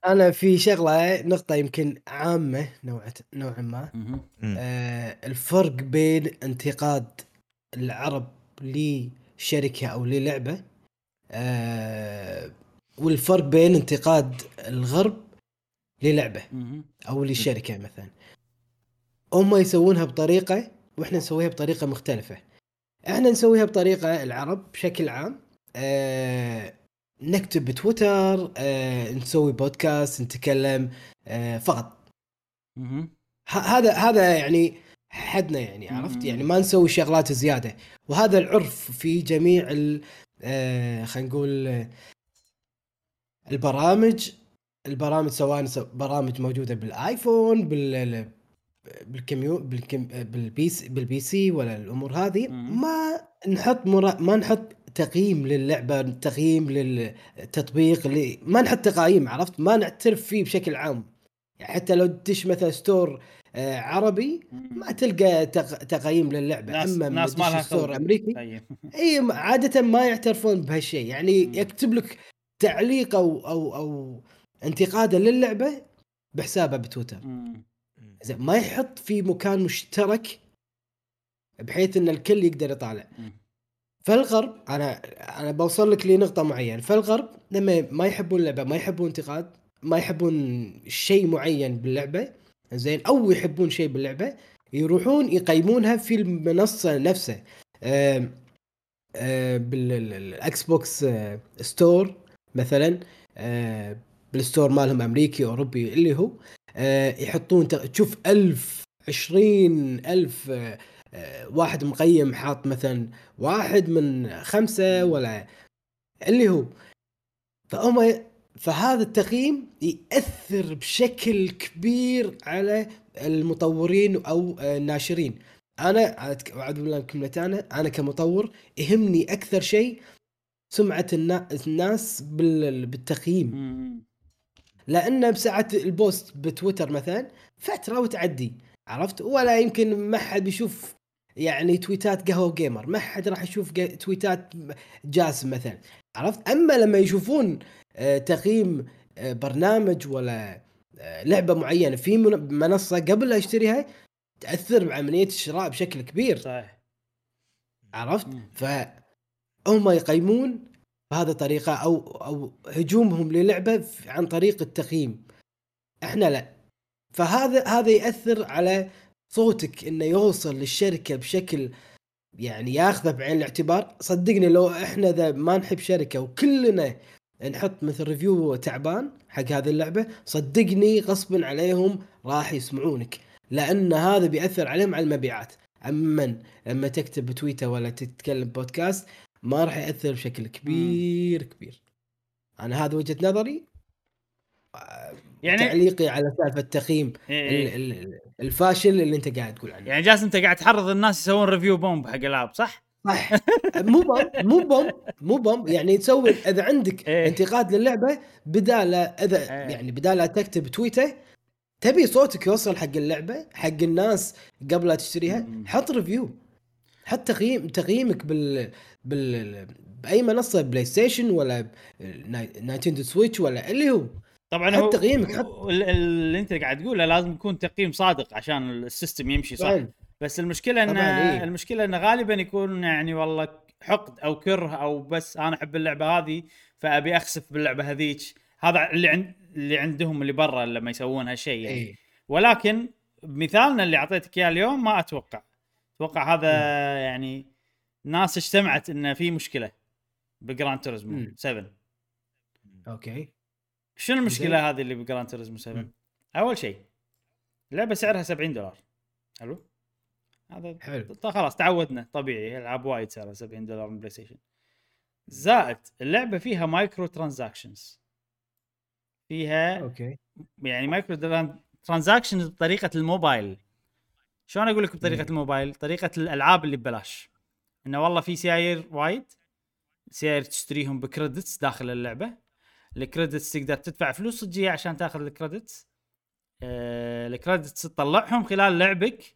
أنا في شغلة نقطة يمكن عامة نوعا نوعا ما. مم. آه الفرق بين انتقاد العرب لشركة أو للعبة آه والفرق بين انتقاد الغرب للعبة مهم. أو لشركه مثلا هم يسوونها بطريقة وإحنا نسويها بطريقة مختلفة إحنا نسويها بطريقة العرب بشكل عام آه نكتب بتويتر آه نسوي بودكاست نتكلم آه فقط هذا هذا يعني حدنا يعني عرفت. يعني ما نسوي شغلات زيادة وهذا العرف في جميع ال آه خلينا نقول البرامج البرامج سواء برامج موجودة بال iPhone بال بالكميو بالكم بال PC بال PC ولا الأمور هذه. ما نحط مرا ما نحط تقييم للعبة تقييم للتطبيق اللي ما نحط تقايم عرفت ما نعترف فيه بشكل عام يعني حتى لو تدش مثلا store آه، عربي ما تلقى تق- تقايم للعبة ناس أما ناس ما لها store. أمريكي طيب إي عادة ما يعترفون بهالشيء يعني مم. يكتب لك تعليق أو أو أو انتقادا للعبة بحسابه بتويتر. زين ما يحط في مكان مشترك بحيث إن الكل يقدر يطالع مم. فالغرب أنا أنا بوصل لك لنقطة معينة. فالغرب لما ما يحبون اللعبة ما يحبون انتقاد ما يحبون شيء معين باللعبة زين أو يحبون شيء باللعبة يروحون يقيمونها في المنصة نفسها. آم، آه، بال Xbox آه، store مثلا آه، بال store مالهم أمريكي أوروبي اللي هو آه، يحطون تشوف ألف عشرين ألف آه، واحد مقيم حاط مثلا واحد من خمسة ولا اللي هو. فهم فهذا التقييم يأثر بشكل كبير على المطورين أو آه، الناشرين. أنا أعوذ بالله أنا أنا كمطور يهمني أكثر شيء سمعة النا- الناس بال- بالتقييم. مم. لأن بساعة البوست بتويتر مثلا فترة وتعدي عرفت؟ ولا يمكن ما حد بيشوف يعني تويتات قهوة جيمر ما حد راح يشوف تويتات جاسم مثلا. عرفت؟ أما لما يشوفون آه، تقييم آه، برنامج ولا آه، لعبة معينة في من- منصة قبل لا اشتريها تأثر بعمليه الشراء بشكل كبير. صحيح. عرفت؟ مم. فهم يقيمون بهذه الطريقة أو أو هجومهم للعبة ف- عن طريق التقييم. إحنا لا. فهذا هذا يأثر على صوتك إنه يوصل للشركة بشكل يعني ياخذه بعين الاعتبار. صدقني لو إحنا ذا ما نحب شركة وكلنا نحط مثل review تعبان حق هذه اللعبة صدقني غصبا عليهم راح يسمعونك لأن هذا بيأثر عليهم على المبيعات. اما لما تكتب بتويتر ولا تتكلم بودكاست ما راح يأثر بشكل كبير كبير. أنا هذا وجهة نظري. يعني تعليقي على سالفة التقييم إيه. ال- الفاشل اللي انت قاعد تقول عنه يعني جالس انت قاعد تحرض الناس يسوون review bomb حق العاب صح؟ صح مو bomb مو bomb مو bomb يعني تسوي إذا عندك إيه. انتقاد للعبة بدال إذا إيه. يعني بدال تكتب تويته تبي صوتك يوصل حق اللعبة حق الناس قبل لا تشتريها. حط review حط تقييم تقييمك بال بال بأي منصة PlayStation ولا نا- Nintendo Switch ولا اللي هو طبعا هو تقييمك، ال- اللي انت قاعد تقوله لازم يكون تقييم صادق عشان ال system يمشي صح طبعاً. بس المشكلة إن إيه. المشكلة انه غالبا يكون يعني والله حقد أو كره أو بس أنا أحب اللعبة هذه فأبي أخسف باللعبة هذيك هذا اللي عند اللي عندهم اللي برا لما يسوون هالشيء يعني إيه. ولكن مثالنا اللي أعطيتك إياه اليوم ما أتوقع أتوقع هذا يعني ناس اجتمعت انه في مشكلة ب Gran Turismo مم. 7 أوكي شنو المشكلة هذه اللي ب Gran Turismo 7 مم. أول شيء اللعبه سعرها 70 دولار. حلو؟ هذا حلو. خلاص تعودنا. طبيعي العاب وايد سعرها 70 دولار من PlayStation زائد اللعبة فيها micro transactions فيها أوكي. يعني مايكرو transactions بطريقة الموبايل. شلون أقول لك بطريقة. الموبايل؟ طريقة الألعاب اللي ببلاش. إنه والله في سيايير وايد سيايير تشتريهم ب credits داخل اللعبة. ال credits تقدر تدفع فلوس صجيه عشان تاخذ ال credits. آه ال credits تطلعهم خلال لعبك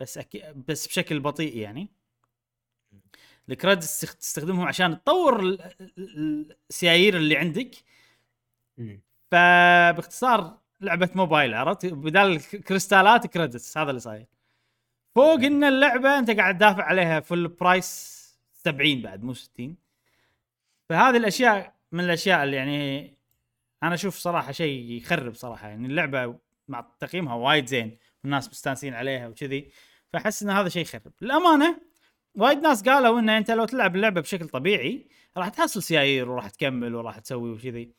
بس أكي... بس بشكل بطيء يعني. ال credits تست- تستخدمهم عشان تطور ال- ال- السيايير اللي عندك. فباختصار لعبة موبايل عرفت؟ بدال الكريستالات credits هذا اللي صاير. فوق إن اللعبة أنت قاعد تدافع عليها full price 70 بعد مو 60 فهذه الأشياء من الأشياء اللي يعني أنا أشوف صراحة شيء يخرب صراحة. يعني اللعبة مع تقييمها وايد زين والناس مستانسين عليها وكذي. فأحس إن هذا شيء يخرب. الامانه وايد ناس قالوا ان أنت لو تلعب اللعبة بشكل طبيعي راح تحصل سيايير وراح تكمل وراح تسوي وكذي.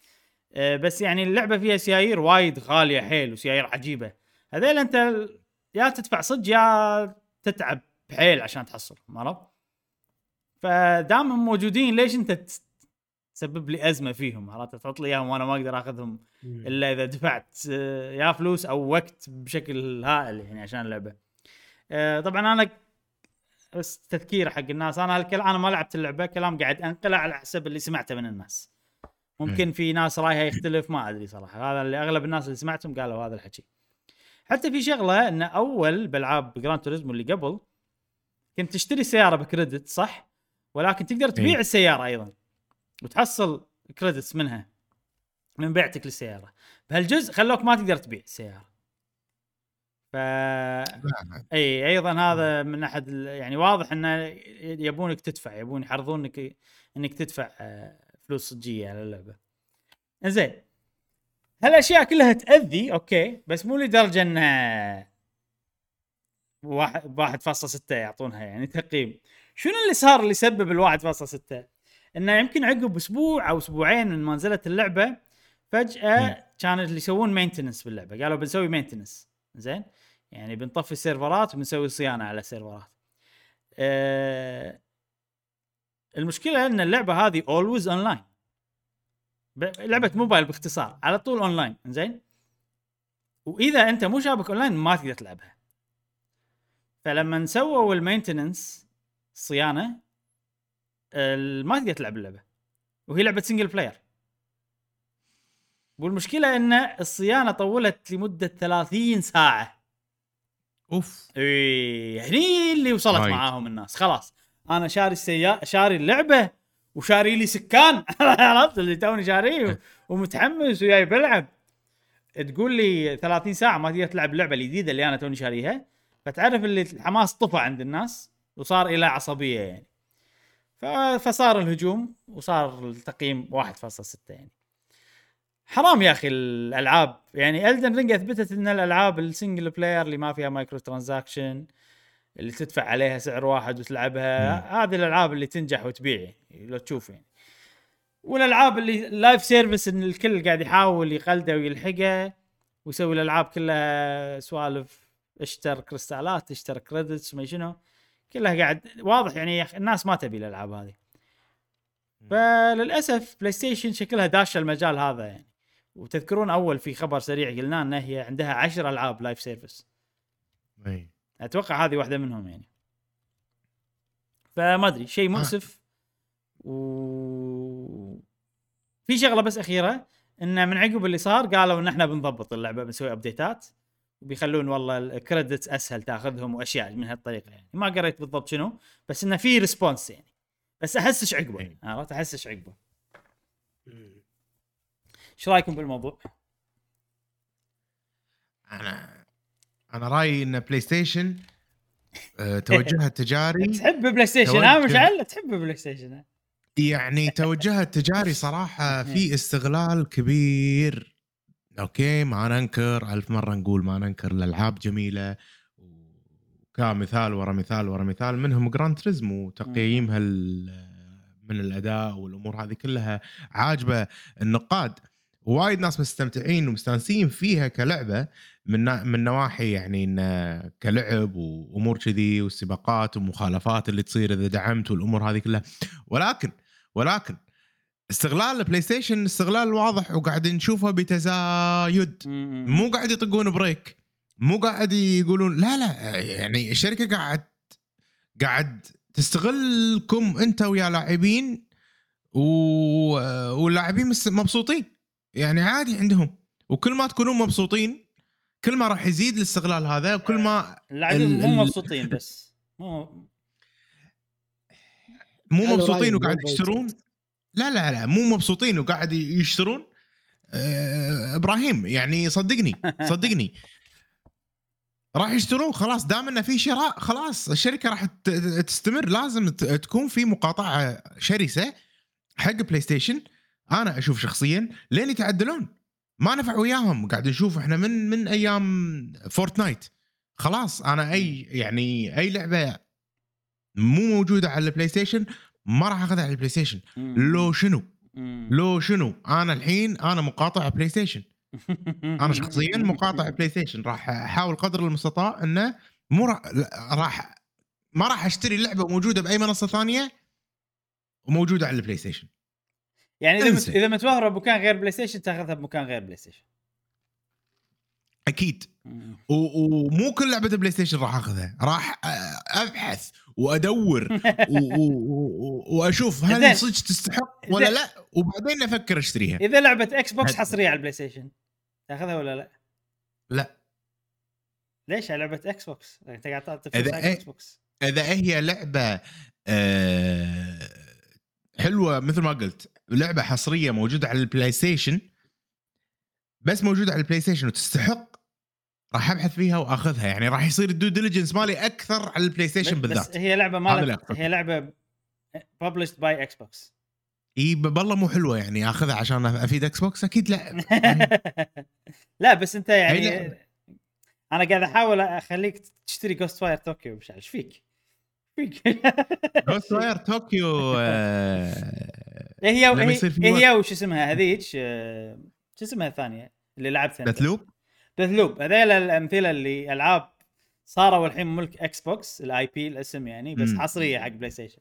آه، بس يعني اللعبة فيها سيايير وايد غالية حيل وسيايير عجيبة. هذيل أنت يا تدفع صدق يا تتعب بحيل عشان تحصلهم عرفت؟ فدامهم موجودين ليش أنت تسبب لي أزمة فيهم عرفت تحط لي إياهم وأنا ما أقدر أخذهم. إلا إذا دفعت آه، يا فلوس أو وقت بشكل هائل يعني عشان اللعبة. آه، طبعا أنا بس تذكير حق الناس أنا هالكلام أنا ما لعبت اللعبة كلام قاعد انقله على حسب اللي سمعته من الناس. ممكن في ناس رايها يختلف ما أدري صراحة هذا اللي أغلب الناس اللي سمعتهم قالوا هذا الحكي. حتى في شغلة إن أول بألعاب Gran Turismo اللي قبل كنت تشتري سيارة ب credit صح؟ ولكن تقدر تبيع إيه. السيارة أيضا وتحصل credits منها من بيعتك للسياره بهالجزء خلوك ما تقدر تبيع السياره ف إي أيضا هذا من أحد ال- يعني واضح إنه يبونك تدفع يبون يحرضونك إنك تدفع آه، فلوس صجية على اللعبة. زين هالأشياء كلها تأذي أوكي بس مو لدرجة انها واحد واحد فاصلة ستة يعطونها يعني تقييم. شنو اللي صار اللي سبب فاصلة ستة؟ إنه يمكن عقب أسبوع أو أسبوعين من ما نزلت اللعبة فجأة كانوا اللي يسوون maintenance باللعبة. قالوا بنسوي maintenance زين؟ يعني بنطفي السيرفرات وبنسوي صيانة على السيرفرات. أه المشكلة إن اللعبة هذه always online لعبة موبايل باختصار على طول اونلاين زين؟ وإذا أنت مو شابك اونلاين ما تقدر تلعبها. فلما سووا ال maintenance الصيانه ال- ما تقدر تلعب اللعبة وهي لعبة single player والمشكلة إن الصيانة طولت لمدة 30 ساعة. أوف. إيه هني اللي وصلت وايد. معاهم الناس. خلاص أنا شاري السيارة شاري اللعبة وشاري لي سكان. عرفت؟ اللي توني شاريه ومتحمس وجاي بلعب. تقول لي 30 ساعة ما تقدر تلعب اللعبه الجديده اللي أنا توني شاريها. فتعرف اللي الحماس طفى عند الناس وصار إلى عصبية يعني. فصار الهجوم وصار التقييم 1.6 يعني. حرام يا أخي الألعاب. يعني Elden Ring أثبتت إن الألعاب ال single player اللي ما فيها micro transaction اللي تدفع عليها سعر واحد وتلعبها هذه الألعاب اللي تنجح وتبيع يعني لو تشوف يعني. والألعاب اللي live service إن الكل قاعد يحاول يقلده ويلحقه ويسوي الألعاب كلها سوالف اشتر كريستالات اشتر credits ما شنو. كلها قاعد واضح يعني الناس ما تبي الألعاب هذه. فللأسف PlayStation شكلها داشه المجال هذا يعني. وتذكرون أول في خبر سريع قلنا ان هي عندها عشر ألعاب live service إي. أتوقع هذه واحدة منهم يعني. فما أدري شيء مؤسف و في شغلة بس أخيرة انه من عقب اللي صار قالوا إن إحنا بنضبط اللعبة بنسوي ابديتات وبيخلون والله ال credits أسهل تأخذهم وأشياء من هالطريقة يعني ما قريت بالضبط شنو بس إنه في response يعني بس احس شعقبه إيه. عرفت احس شعقبه إيش رأيكم بالموضوع؟ أنا أنا رأيي إن PlayStation توجهها التجاري تحب PlayStation ها. مشعل تحب PlayStation؟ يعني توجهها التجاري صراحة في استغلال كبير أوكي ما ننكر ألف مرة نقول ما ننكر الألعاب جميلة. كمثال ورا مثال ورا مثال منهم Gran Turismo تقييمها ال- من الأداء والأمور هذه كلها عاجبة النقاد. وايد ناس مستمتعين ومستانسين فيها كلعبة من من نواحي يعني إن كلعب وأمور كذي والسباقات والمخالفات اللي تصير إذا دعمت والأمور هذه كلها. ولكن ولكن استغلال ال PlayStation استغلال واضح وقاعد نشوفه بتزايد. مو قاعد يطقون break. مو قاعد يقولون لا لا يعني الشركة قاعد قاعد تستغلكم انت ويا لاعبين و... واللاعبين مس- مبسوطين. يعني عادي عندهم. وكل ما تكونون مبسوطين كل ما راح يزيد الاستغلال هذا وكل ما اللاعبين ال- مو مبسوطين بس. مو مو مبسوطين وقاعد يشترون لا لا لا مو مبسوطين وقاعد يشترون. آه، إبراهيم يعني صدقني صدقني. راح يشترون خلاص دام إنه في شراء خلاص الشركة راح تستمر. لازم تكون في مقاطعة شرسة حق PlayStation أنا أشوف شخصيا لين يتعدلون. ما نفع وياهم. قاعد نشوف إحنا من من أيام Fortnite خلاص أنا أي يعني أي لعبة مو موجودة على ال PlayStation ما راح أخذها على ال PlayStation. لو شنو؟ لو شنو؟ أنا الحين أنا مقاطع PlayStation. أنا شخصيا مقاطع PlayStation. راح أحاول قدر المستطاع إنه مو راح ما راح أشتري لعبة موجودة بأي منصة ثانية وموجودة على ال PlayStation. يعني إذا مت... إذا متوفره بمكان غير PlayStation تاخذها بمكان غير PlayStation. أكيد. ومو كل لعبة PlayStation راح أخذها. راح أبحث وأدور و- و- و- وأشوف. هل صدق تستحق ولا. لا وبعدين أفكر أشتريها إذا لعبة Xbox حصرية على ال PlayStation تاخذها ولا لا؟ لا ليش على لعبة Xbox؟ أنت قاعد تعطي إيه- Xbox اذا هي لعبة آه، حلوة مثل ما قلت لعبة حصرية موجودة على ال PlayStation بس موجودة على ال PlayStation وتستحق راح ابحث فيها واخذها. يعني راح يصير ال due diligence مالي أكثر على ال PlayStation بس بالذات. هي لعبة مالت. هي لعبة published by Xbox اي بالله مو حلوة يعني أخذها عشان أفيد Xbox أكيد لا. لا بس أنت يعني. أنا قاعد أحاول أخليك تشتري Ghostwire Tokyo مش إيش فيك؟ فيك. Ghostwire Tokyo آه، هي لما هي, وش اسمها هذيك؟ آه، شو اسمها الثانية اللي لعبتها؟ Deathloop Deathloop هذيل الأمثلة اللي ألعاب صاروا الحين ملك Xbox ال IP الاسم يعني بس مم. حصرية حق PlayStation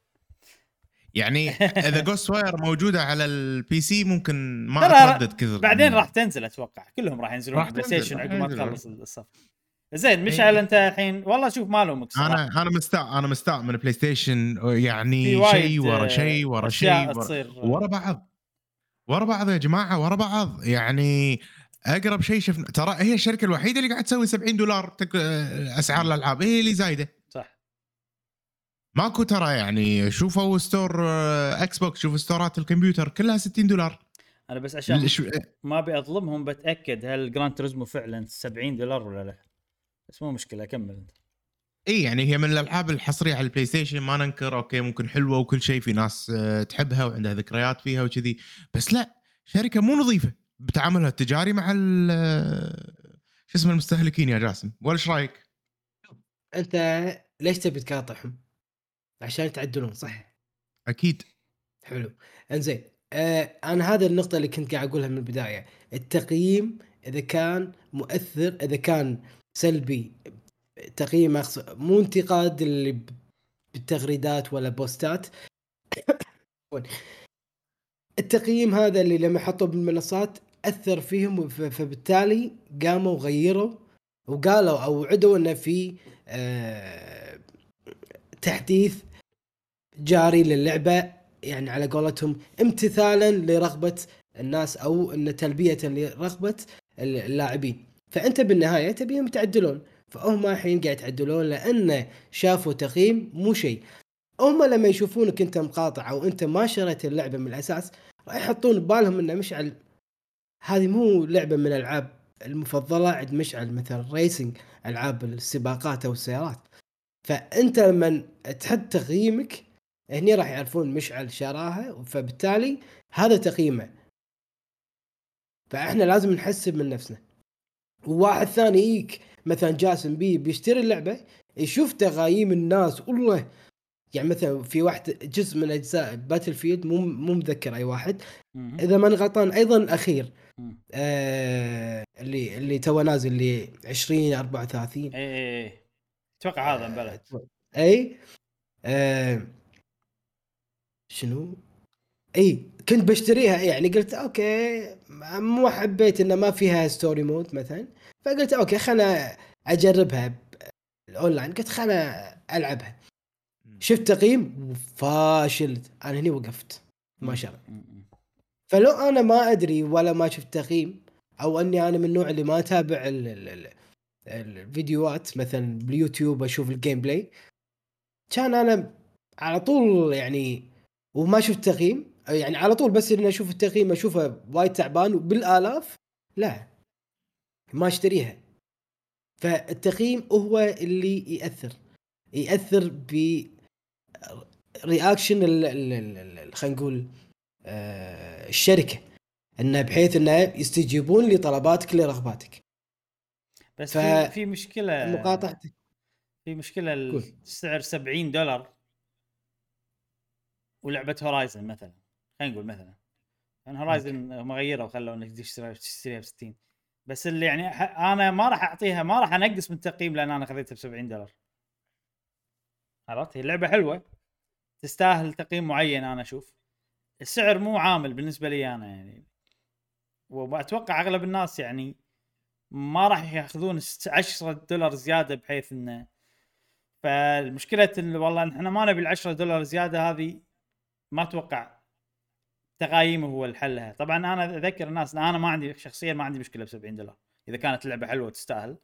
يعني إذا Ghostwire موجودة على ال PC ممكن ما أتردد كثر بعدين راح تنزل أتوقع. كلهم راح ينزلون راح PlayStation عقب ما. تخلص الصف. زين مشعل أنت الحين والله شوف ما لومك أنا أنا مستاء أنا مستاء من PlayStation يعني شيء ورا شيء ورا شيء ورا بعض. ورا بعض يا جماعة ورا بعض. يعني أقرب شيء شفنا ترى هي الشركة الوحيدة اللي قاعد تسوي 70 دولار تك... أسعار الألعاب. هي اللي زايدة. صح. ماكو ترى يعني شوفوا store آه، Xbox شوفوا store ات الكمبيوتر كلها 60 دولار. أنا بس عشان الش- ما أبي أظلمهم بتأكد هل Gran Turismo فعلا 70 دولار ولا لا. بس مو مشكلة كمل أنت. إي يعني هي من الألعاب الحصرية على ال PlayStation ما ننكر أوكي ممكن حلوة وكل شيء في ناس آه، تحبها وعندها ذكريات فيها وكذي. بس لا شركة مو نظيفة. بتعاملها التجاري مع ال- شو اسمه المستهلكين يا جاسم ولا إيش رأيك؟ أنت ليش تبي تقاطعهم؟ عشان يتعدلون صح؟ أكيد حلو إنزين آه أنا هذا النقطة اللي كنت قاعد أقولها من البداية التقييم إذا كان مؤثر إذا كان سلبي تقييم مو انتقاد اللي بالتغريدات ولا بوستات التقييم هذا اللي لما حطوه بالمنصات اثر فيهم فبالتالي قاموا وغيروا وقالوا أو عدوا إنه في آه تحديث جاري للعبة يعني على قولتهم امتثالا لرغبة الناس أو إن تلبية لرغبة اللاعبين. فأنت بالنهاية تبيهم يتعدلون. فهم الحين قاعد يتعدلون لأن شافوا تقييم مو شيء. هم لما يشوفونك أنت مقاطع أو أنت ما شريت اللعبة من الأساس راح يحطون ببالهم إنه مشعل هذه مو لعبة من الألعاب المفضلة عند مشعل مثلا ريسنج ألعاب السباقات أو السيارات. فأنت لما تحط تقييمك هني راح يعرفون مشعل شراها فبالتالي هذا تقييمه. فإحنا لازم نحسب من نفسنا. وواحد ثاني يجيك مثلا جاسم بي بيشتري اللعبة يشوف تقايم الناس والله يعني مثلا في واحد جزء من أجزاء Battlefield مو مو متذكر أي واحد. إذا ماني غلطان أيضا الأخير. آه اللي اللي تو نازل اللي 20 34 اي اي اي أتوقع هذا مبلى أي؟ آه شنو؟ إي كنت بشتريها يعني قلت أوكي مو حبيت إنه ما فيها story mode مثلا. فقلت أوكي خلنا أجربها الاونلاين قلت خلنا ألعبها. شفت تقييم فاشل أنا هني وقفت. ما شريت مم. فلو أنا ما أدري ولا ما شفت تقييم أو أني أنا من النوع اللي ما أتابع ال- ال- ال- الفيديوهات مثلا باليوتيوب أشوف ال gameplay كان أنا على طول يعني وما شفت تقييم يعني على طول بس إني أشوف التقييم أشوفه وايد تعبان وبالآلاف لا. ما أشتريها. فالتقييم هو اللي يأثر. يأثر ب رياكشن خلينا نقول آه، الشركة انه بحيث إنه يستجيبون لطلباتك لرغباتك. بس ف- في مشكلة مقاطعتك. في مشكلة. السعر 70 دولار. ولعبة هورايزن مثلا. خلينا نقول مثلا. يعني هورايزن هم غيروا خلوا إنك تشتريها ب 60 بس اللي يعني أنا ما راح أعطيها ما راح أنقص من التقييم لأن أنا خذيتها ب 70 دولار. عرفت؟ هي اللعبه حلوة. تستاهل تقييم معين أنا أشوف. السعر مو عامل بالنسبة لي أنا يعني. وأتوقع أغلب الناس يعني ما راح يأخذون 10 دولار زيادة بحيث إنه فالمشكلة إن والله إحنا ما نبي ال 10 دولار زيادة هذه ما أتوقع تقايمه هو الحل لها طبعا أنا أذكر الناس إن أنا ما عندي شخصيا ما عندي مشكلة ب 70 دولار. إذا كانت اللعبه حلوة وتستاهل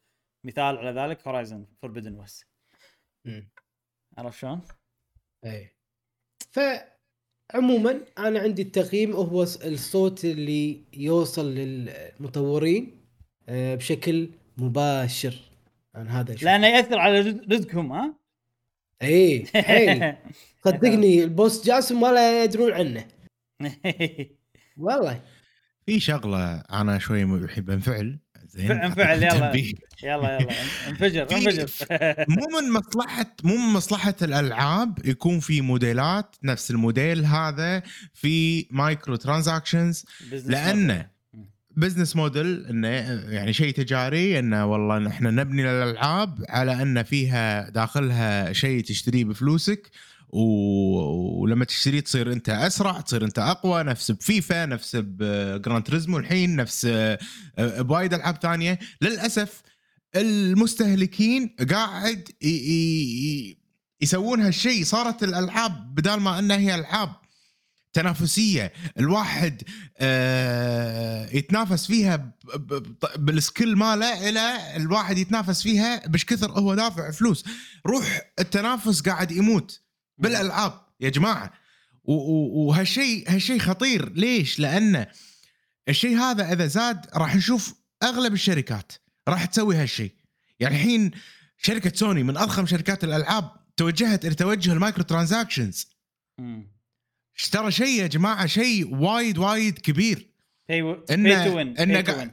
مثال على ذلك هورايزن فوربدن ويست عرفت شلون؟ اي فعموما أنا عندي التقييم هو الص- الصوت اللي يوصل للمطورين آه، بشكل مباشر أنا هذا أشوف. لأنه يأثر على رزق- رزقهم ها؟ اي حيل صدقني ال boss جاسم ولا يدرون عنه والله في شغلة أنا شوي أحب أنفعل زين انفعل، يلا. يلا يلا. انفجر انفجر. مو من مصلحه مو من مصلحة الألعاب يكون في موديلات نفس الموديل هذا في microtransactions لأنه. business model إنه يعني شيء تجاري إنه والله إحنا نبني الألعاب على إن فيها داخلها شيء تشتريه بفلوسك. و... ولما تشتريه تصير انت اسرع تصير انت اقوى نفس بفيفا نفس ب Gran Turismo الحين نفس آه، بوايد العاب ثانية للاسف المستهلكين قاعد ي... ي... يسوون هالشيء. صارت الالعاب بدال ما انها هي العاب تنافسية الواحد آه يتنافس فيها بالسكيل ماله إلى الواحد يتنافس فيها بش كثر هو دافع فلوس. روح التنافس قاعد يموت. بالألعاب. يا جماعة وهالشيء هالشيء خطير. ليش؟ لأن الشيء هذا إذا زاد راح نشوف أغلب الشركات راح تسوي هالشيء. يعني الحين شركة سوني من أضخم شركات الألعاب توجهت إلى توجه ال microtransactions. مم. ترى شيء يا جماعة؟ شيء وايد وايد كبير. قا- win.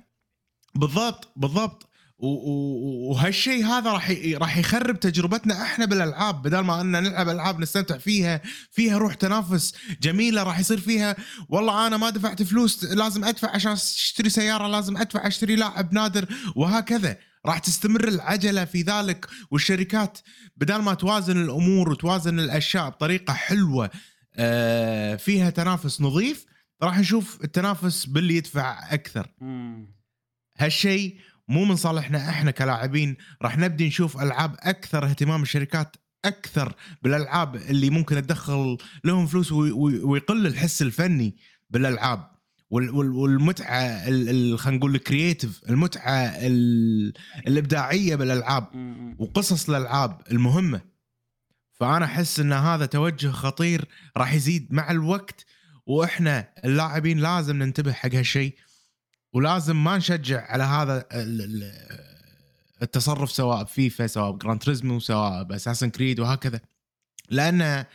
بالضبط بالضبط. وهالشيء هذا راح راح يخرب تجربتنا إحنا بالألعاب. بدل ما ان نلعب ألعاب نستمتع فيها فيها روح تنافس جميلة راح يصير فيها والله أنا ما دفعت فلوس لازم أدفع عشان أشتري سيارة لازم أدفع أشتري لاعب نادر وهكذا. راح تستمر العجلة في ذلك والشركات بدل ما توازن الأمور وتوازن الأشياء بطريقة حلوة آه، فيها تنافس نظيف راح نشوف التنافس باللي يدفع أكثر. هالشيء مو من صالحنا إحنا كلاعبين. راح نبدي نشوف ألعاب أكثر اهتمام الشركات أكثر بالألعاب اللي ممكن تدخل لهم فلوس وي- وي- ويقل الحس الفني بالألعاب. وال- وال- والمتعة ال- ال- خلينا نقول ال creative المتعة ال- الإبداعية بالألعاب. وقصص الألعاب المهمة. فأنا أحس إن هذا توجه خطير راح يزيد مع الوقت وإحنا اللاعبين لازم ننتبه حق هالشيء. ولازم ما نشجع على هذا ال- ال- التصرف سواء بفيفا سواء ب Gran Turismo سواء ب Assassin's Creed وهكذا. لأن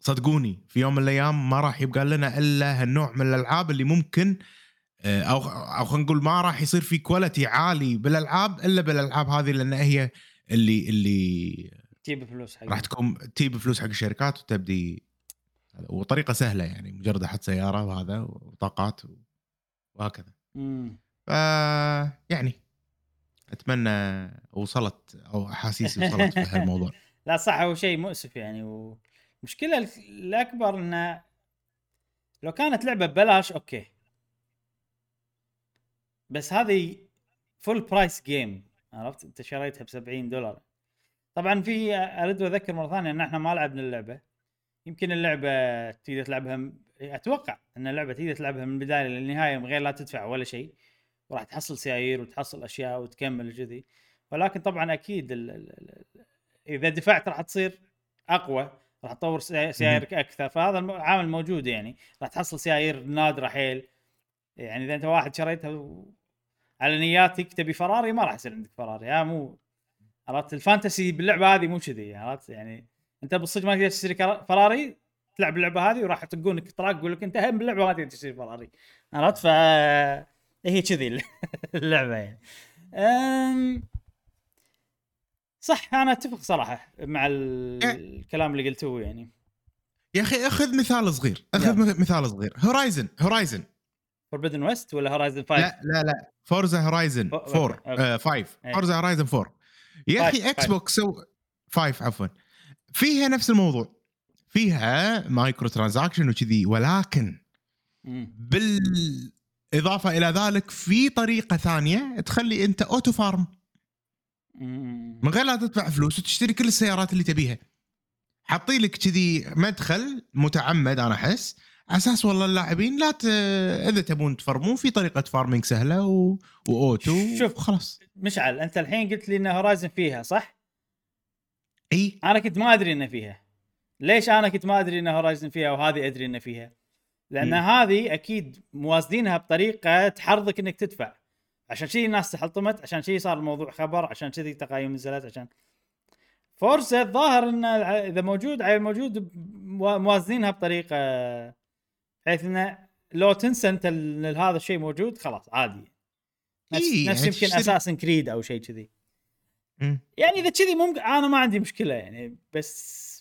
صدقوني في يوم من الأيام ما راح يبقى لنا إلا هالنوع من الألعاب اللي ممكن آه، أو أو خلينا نقول ما راح يصير في كواليتي عالي بالألعاب إلا بالألعاب هذه لأن هي اللي اللي تجيب فلوس حق راح تكون تجيب فلوس حق الشركات وتبدي وطريقة سهلة يعني مجرد أحط سيارة وهذا وطاقات وهكذا. مم. ف يعني أتمنى وصلت أو أحاسيسي وصلت في هالموضوع. لا صح هو شيء مؤسف يعني والمشكلة ال- الأكبر إنه لو كانت لعبة ببلاش أوكي. بس هذه full price game عرفت؟ أنت شريتها ب 70 دولار. طبعا فأرد وأذكر مرة ثانية إن إحنا ما لعبنا اللعبة. يمكن اللعبة تقدر تلعبها أتوقع إن اللعبة تقدر تلعبها من البداية للنهاية من غير لا تدفع ولا شيء. وراح تحصل سيايير وتحصل أشياء وتكمل كذي ولكن طبعا أكيد ال ال ال إذا دفعت راح تصير أقوى راح تطور سي- سياييرك أكثر. فهذا الم- عامل موجود يعني. راح تحصل سيايير نادرة حيل. يعني إذا أنت واحد شريتها. على نياتك تبي فراري ما راح يصير عندك فراري. ها مو عرفت؟ ال fantasy باللعبة هذه مو كذي عرفت؟ يعني أنت بالصدق ما تقدر تشتري فراري تلعب اللعبة هذه وراح يطقونك طراق يقول لك انت هم باللعبه تقدر تشتري فراري عرفت؟ ف هي كذي اللعبة يعني. أم... صح أنا أتفق صراحة مع ال- الكلام اللي قلتوه يعني. يا أخي أخذ مثال صغير. أخذ يلا. مثال صغير. هورايزن هورايزن فوربدن ويست ولا هورايزن 5 لا لا لا. Forza Horizon أو- 4 أوكي، أوكي. 5 إيه. Forza Horizon 4 يا أخي Xbox سو 5 عفوا. فيها نفس الموضوع. فيها micro transaction وكذي ولكن. بالإضافة إلى ذلك في طريقة ثانية تخلي أنت auto farm. من غير لا تدفع فلوس وتشتري كل السيارات اللي تبيها حاطين لك كذي مدخل متعمد أنا أحس على أساس والله اللاعبين لا ت... إذا تبون تفarmون في طريقة farming سهلة و... و auto شوف. خلاص مشعل أنت الحين قلت لي إن Horizon فيها صح؟ إي أنا كنت ما أدري انه فيها ليش أنا كنت ما أدري إن Horizon فيها وهذه أدري انه فيها لأن مم. هذه أكيد موازنينها بطريقة تحرضك إنك تدفع عشان شي الناس تحلطمت عشان شي صار الموضوع خبر عشان كذي تقييم نزلت عشان Forza الظاهر إن الع- إذا موجود عيل موجود مو- موازنينها بطريقة بحيث انه لو تنسى انت هذا الشيء موجود خلاص عادي نفس, إيه، نفس يعني يمكن تشتري- Assassin's Creed أو شيء كذي. يعني إذا كذي ممكن أنا ما عندي مشكلة يعني بس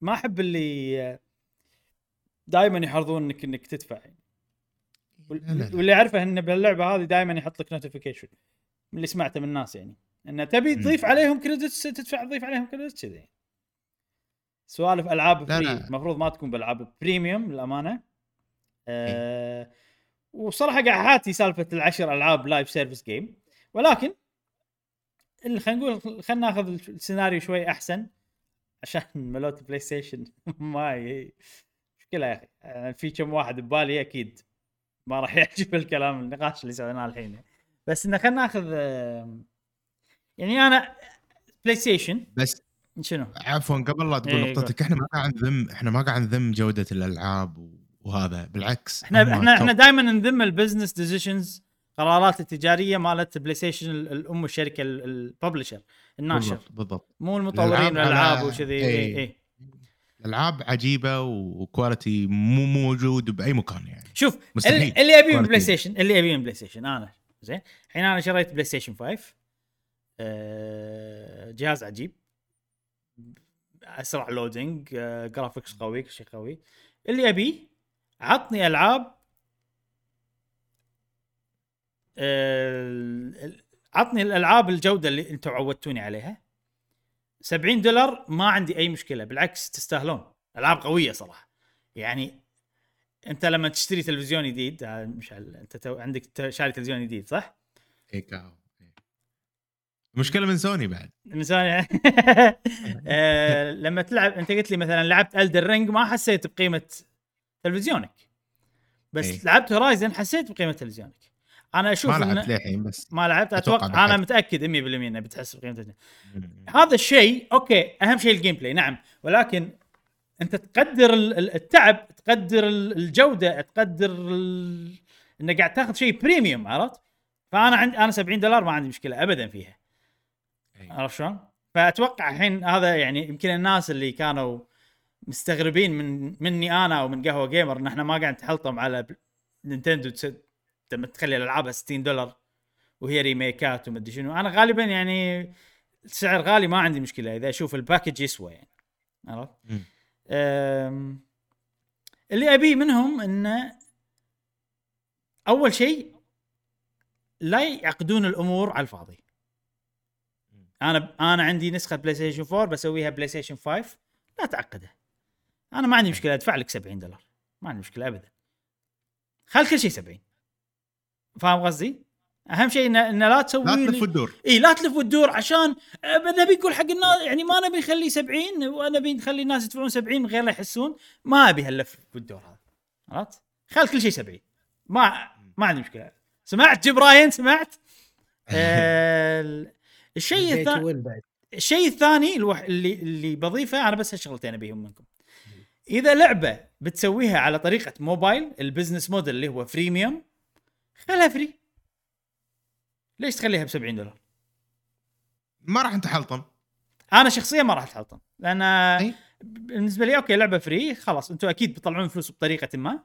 ما أحب اللي دائما يحرضون انك إنك تدفع يعني. واللي اعرفه إن باللعبة هذه دائما يحط لك notification من اللي سمعته من الناس يعني انه تبي. تضيف عليهم credits تدفع تضيف عليهم credits كذي سوالف ألعاب free. المفروض ما تكون بألعاب premium للأمانة إيه. أه وصراحة قاعد حاتي سالفة العشر ألعاب live service game ولكن اللي خلينا نقول خلينا ناخذ السيناريو شوي أحسن عشان مالوت PlayStation. ما ي... مشكلة يا أخي. آه، في كم واحد ببالي أكيد. ما راح يعجب الكلام النقاش اللي سويناه الحين. بس انه خلينا ناخذ يعني أنا PlayStation. بس شنو؟ عفوا قبل لا تقول إيه، نقطتك إحنا ما قاعد نذم إحنا ما قاعد نذم جودة الألعاب وهذا. بالعكس إحنا إحنا إحنا. دائما نذم ال business decisions قرارات التجارية مالت PlayStation ال- الأم الشركة ال- ال publisher الناشر بالضبط مو المطورين الألعاب وكذي إيه. اي اي الألعاب عجيبة و quality مو موجود بأي مكان يعني شوف مستحيل. اللي, اللي ابي من. PlayStation اللي ابي من PlayStation أنا زين الحين أنا شريت PlayStation 5 آه، جهاز عجيب أسرع loading آه، graphics قوي كل شيء قوي اللي أبيه عطني ألعاب آه، عطني الألعاب الجودة اللي أنتم عودتوني عليها. 70 دولار ما عندي أي مشكلة بالعكس تستاهلون. ألعاب قوية صراحة. يعني أنت لما تشتري تلفزيون جديد مش أنت تو عندك شاري تلفزيون جديد صح؟ اي كاو. إيه. مشكله من سوني بعد. مثال آه، لما تلعب أنت قلت لي مثلا لعبت Elden Ring ما حسيت بقيمة تلفزيونك. بس إيه. لعبت Horizon حسيت بقيمة تلفزيونك. أنا أشوف ما لعبت للحين بس ما لعبت أتوقع أتوقع أنا بحد. متأكد 100% إنه بتحس تلفزيونك هذا الشيء أوكي أهم شيء ال gameplay نعم ولكن أنت تقدر ال- ال- التعب تقدر ال- الجودة تقدر ال... إنك قاعد تاخذ شيء premium عرفت؟ فأنا عندي أنا 70 دولار ما عندي مشكلة ابدا فيها. عرفت شلون؟ فأتوقع الحين هذا يعني يمكن الناس اللي كانوا مستغربين من مني أنا أو من قهوة gamer ان إحنا ما قاعد نتحلطم على Nintendo لما تخلي الألعاب 60 دولار وهي remakeات ومدري شنو. أنا غالبا يعني السعر غالي ما عندي مشكلة إذا أشوف ال package يسوى يعني. عرفت؟ اللي أبيه منهم انه أول شيء لا يعقدون الأمور على الفاضي. أنا أنا عندي نسخة PlayStation 4 بسويها PlayStation 5 لا تعقده. أنا ما عندي مشكلة أدفع لك 70 دولار. ما عندي مشكلة ابدا. خل كل شيء 70 فاهم قصدي؟ أهم شيء ان إن لا تسوي لا تلف وتدور إي لا تلف وتدور عشان نبي نقول حق الناس يعني ما نبي نخليه 70 ونبي نخلي الناس يدفعون 70 من غير لا يحسون ما أبي هاللف والدور هذا عرفت؟ خل كل شيء 70 ما ما عندي مشكلة سمعت جيم راين سمعت؟ آه ال- الشيء الثاني الشيء الثاني الوح... اللي اللي بضيفه أنا بس هالشغلتين أبيهم منكم. إذا لعبة بتسويها على طريقة mobile ال business model اللي هو freemium خلها free. ليش تخليها ب 70 دولار؟ ما راح نتحلطم أنا شخصيا ما راح أتحلطم لأن أي. بالنسبة لي okay لعبة free خلاص أنتم أكيد بتطلعون فلوس بطريقة ما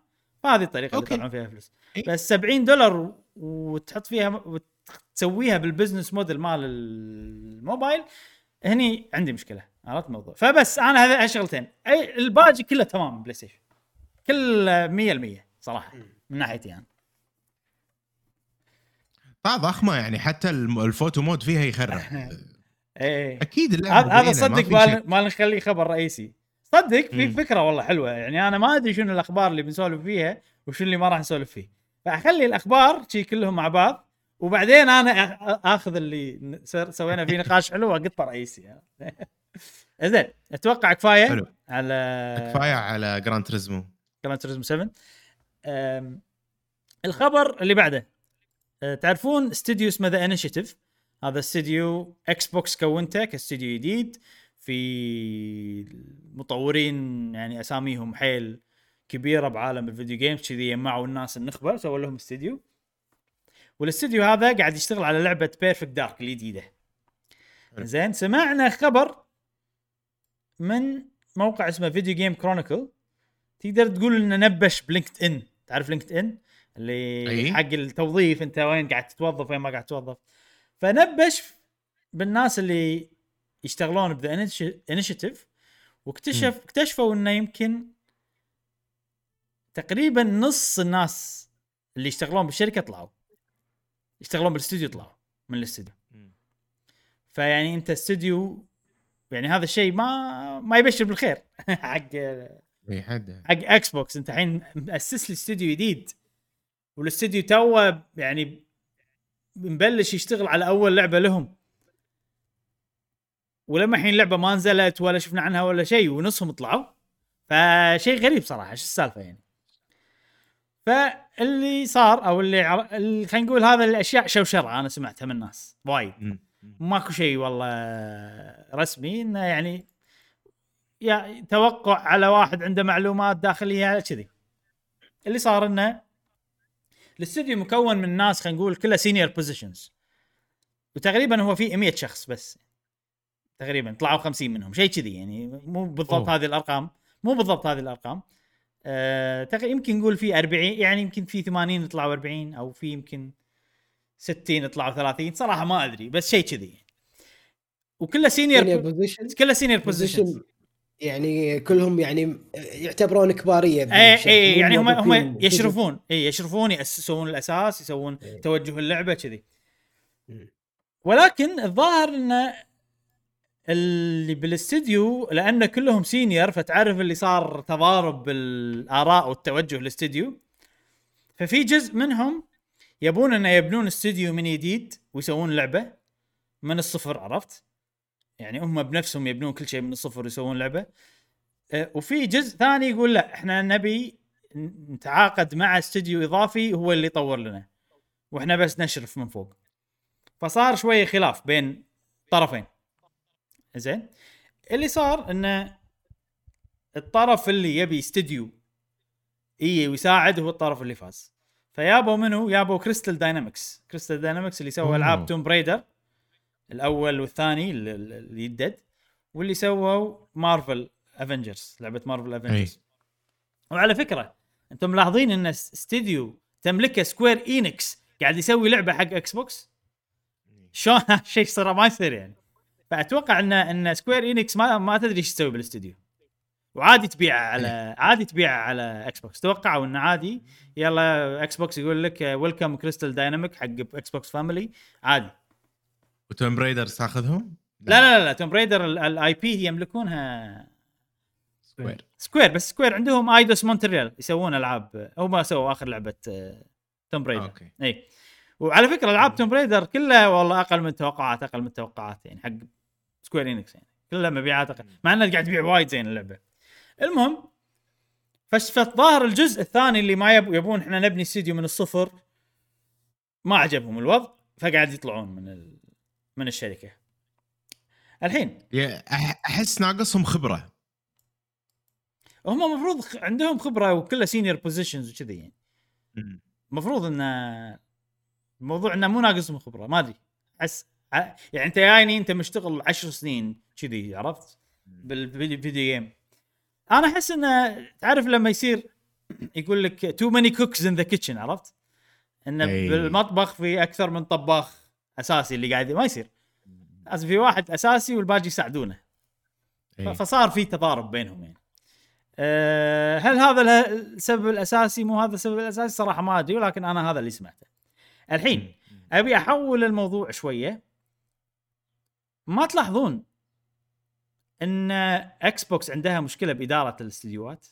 فهذه الطريقة اللي okay. تطلعون فيها فلوس أي. بس 70 دولار وتحط فيها وتسويها بال business model مال الموبايل هني عندي مشكلة عرفت الموضوع فبس أنا هذا هالشغلتين أي الباقي كله تمام PlayStation كل 100% صراحة من ناحيتي أنا طا ضخمه يعني حتى ال photo mode فيها يخرع إيه. أكيد هذا صدق ما نخليه خبر رئيسي. صدق في. فكرة والله حلوة. يعني أنا ما أدري شنو الأخبار اللي بنسولف فيها وشنو اللي ما راح نسولف فيه. فأخلي الأخبار شي كلهم مع بعض وبعدين أنا آخذ اللي سوينا فيه نقاش حلو واقطه رئيسي. زين أتوقع كفاية حلو. على كفاية على Gran Turismo Gran Turismo 7 أم، الخبر اللي بعده. تعرفون استوديو اسمه The Initiative هذا استوديو Xbox كونته كاستوديو جديد في مطورين يعني أساميهم حيل كبيرة بعالم ال video games كذي جمعوا الناس النخبه سووا لهم استوديو والاستوديو هذا قاعد يشتغل على لعبة Perfect Dark الجديدة. زين سمعنا خبر من موقع اسمه Video Game Chronicle تقدر تقول انه نبش ب LinkedIn. تعرف LinkedIn؟ اللي أي. حق التوظيف أنت وين قاعد تتوظف وين ما قاعد تتوظف. فنبش بالناس اللي يشتغلون ب The Initiative واكتشف اكتشفوا إنه يمكن تقريبا نص الناس اللي يشتغلون بالشركة طلعوا. يشتغلون بالاستوديو طلعوا من الاستوديو. فيعني أنت استوديو يعني هذا الشيء ما ما يبشر بالخير. حق حق Xbox أنت الحين مؤسس لي استوديو جديد. والاستوديو توه يعني مبلش يشتغل على أول لعبة لهم. ولما الحين اللعبة ما نزلت ولا شفنا عنها ولا شيء ونصهم طلعوا فشيء غريب صراحة شو السالفة يعني؟ فاللي صار أو اللي, عر... اللي خلينا نقول هذا الأشياء شوشرة أنا سمعتها من الناس وايد. ماكو شيء والله رسمي إنه يعني يا توقع على واحد عنده معلومات داخلية كذي. اللي صار إنه الاستوديو مكون من ناس خلينا نقول كلها senior positions وتقريبا هو في 100 شخص بس. تقريبا طلعوا 50 منهم شيء كذي يعني. مو بالضبط أوه. هذه الأرقام مو بالضبط هذه الأرقام. أه يمكن نقول في 40 يعني يمكن في 80 طلعوا 40 أو في يمكن 60 طلعوا 30 صراحة ما أدري بس شيء كذي وكله senior كله senior positions position يعني كلهم يعني يعتبرون كبارية اي. اي مو يعني هم هم. يشرفون اي يشرفون يسسون الأساس يسوون إيه. توجه اللعبة كذي. ولكن الظاهر إن اللي بالاستديو لأن كلهم senior فتعرف اللي صار تضارب بالآراء والتوجه الاستديو ففي جزء منهم يبون إنه يبنون استديو من جديد ويسوون لعبة من الصفر عرفت؟ يعني هم بنفسهم يبنون كل شيء من الصفر ويسوون لعبة. أه، وفي جزء ثاني يقول لا إحنا نبي نتعاقد مع استديو إضافي هو اللي يطور لنا. وإحنا بس نشرف من فوق. فصار شوية خلاف بين طرفين. زين؟ اللي صار إنه الطرف اللي يبي استديو إي ويساعد هو الطرف اللي فاز. فيابوا منو؟ يابوا Crystal Dynamics Crystal Dynamics اللي سوى أوه. العاب Tomb Raider الأول والثاني ال- ال- اللي يدد واللي سووا Marvel Avengers لعبة Marvel Avengers وعلى فكرة أنتم ملاحظين إن اس- استديو تملكه Square Enix قاعد يسوي لعبة حق Xbox شلون هالشيء صار ما يصير يعني. فأتوقع ان إن Square Enix ما ما تدري إيش تسوي بالاستديو. وعادي تبيعها على عادي تبيعها على Xbox توقعوا انه عادي يلا Xbox يقول لك welcome Crystal Dynamic حق Xbox family عادي. و Tomb Raiders تاخذهم؟ لا لا. لا, لا Tomb Raider ال IP يملكونها Square. Square بس Square. عندهم Eidos Montreal يسوون ألعاب هم سووا آخر لعبة آه، Tomb Raider. okay. إي. وعلى فكرة ألعاب Tomb Raider كلها والله أقل من التوقعات أقل من التوقعات يعني حق Square Enix يعني. كلها مبيعات أقل مع إنها قاعد تبيع وايد زين اللعبة. المهم فالظاهر الجزء الثاني اللي ما يب... يبون إحنا نبني استديو من الصفر ما عجبهم الوضع فقاعد يطلعون من ال... من الشركة. الحين. أحس ناقصهم خبرة. هم المفروض عندهم خبرة وكلها senior positions وكذي يعني. المفروض إن الموضوع إنه مو ناقصهم خبرة ما أدري. أحس يعني أنت جايني أنت مشتغل عشر سنين كذي عرفت؟ بال video video game أنا أحس انه تعرف لما يصير يقول لك too many cooks in the kitchen عرفت؟ انه. بالمطبخ في أكثر من طباخ. أساسي اللي قاعد ما يصير. لازم في واحد أساسي والباقي يساعدونه. إيه. فصار في تضارب بينهم يعني. أه هل هذا السبب الأساسي؟ مو هذا السبب الأساسي؟ صراحة ما أدري ولكن أنا هذا اللي سمعته. الحين أبي أحول الموضوع شوية. ما تلاحظون إن إكس بوكس عندها مشكلة بإدارة الاستديوهات.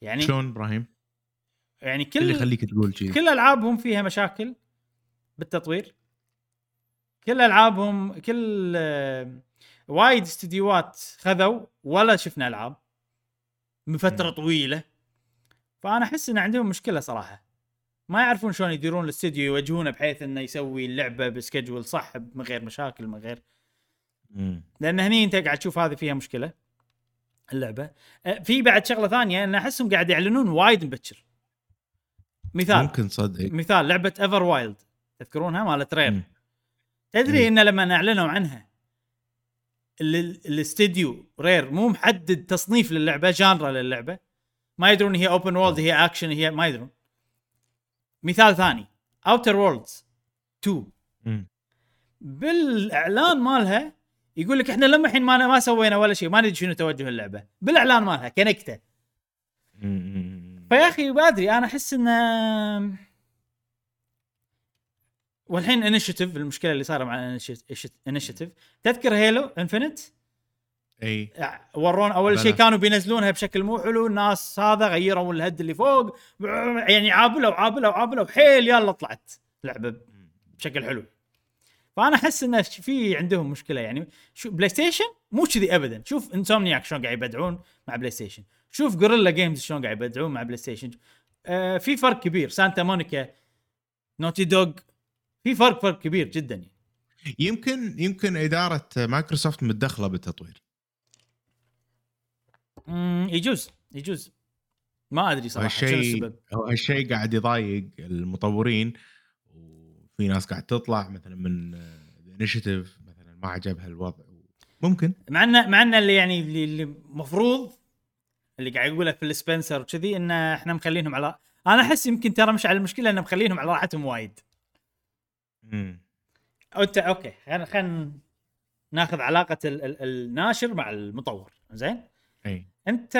يعني شلون إبراهيم؟ يعني اللي كل يخليك تقول شيء كل ألعابهم فيها مشاكل بالتطوير. كل ألعابهم كل آه، وايد استديوهات خذوا ولا شفنا ألعاب من فترة مم. طويلة. فأنا أحس إن عندهم مشكلة صراحة. ما يعرفون شلون يديرون الاستديو يوجهونه بحيث إنه يسوي اللعبة بسكجول صح من غير مشاكل من غير. مم. لأن هني أنت قاعد تشوف هذه فيها مشكلة اللعبة. أه، في بعد شغلة ثانية إن أحسهم قاعد يعلنون وايد مبكر. مثال. ممكن صدق. مثال لعبة Everwild تذكرونها مالت Rare. تدري. إن لما أعلنوا عنها ال- الاستديو Rare مو محدد تصنيف للعبة genre اللعبة. ما يدرون هي open world هي اكشن هي ما يدرون. مثال ثاني Outer Worlds 2 مم. بالإعلان مالها يقول لك إحنا لما الحين ما ما سوينا ولا شيء ما ندري شنو توجه اللعبة. بالإعلان مالها كنكته. فيا أخي ما ادري أنا أحس إنه والحين انشيتيف المشكلة اللي صايرة مع انشيتيف تذكر هيلو انفنت إي. ورون أول. شيء كانوا بينزلونها بشكل مو حلو الناس هذا غيروا الهد اللي فوق يعني عابلوا عابلوا عابلوا حيل يلا طلعت لعبة بشكل حلو. فأنا أحس انه في عندهم مشكلة يعني. شو بلاي ستيشن مو كذي ابدا. شوف انسومنياك شلون قاعد يبدعون مع بلاي ستيشن شوف Guerrilla Games شلون قاعد يبدعون مع بلاي ستيشن آه في فرق كبير. Santa Monica Naughty Dog في فرق فرق كبير جدا. يعني. يمكن يمكن إدارة مايكروسوفت متدخلة بالتطوير. مم، يجوز يجوز. ما أدري صراحة شنو هالشيء السبب هالشيء قاعد يضايق المطورين وفي ناس قاعد تطلع مثلا من Initiative مثلا ما عجبها الوضع. ممكن. مع إنه مع إنه اللي يعني اللي المفروض اللي قاعد يقوله في السبنسر وكذي إن إحنا مخلينهم على أنا أحس يمكن ترى مش على المشكلة ان مخلينهم على راحتهم وايد. مم. أو انت أوكي خلينا خلينا ناخذ علاقة ال ال الناشر مع المطور زين؟ أي. أنت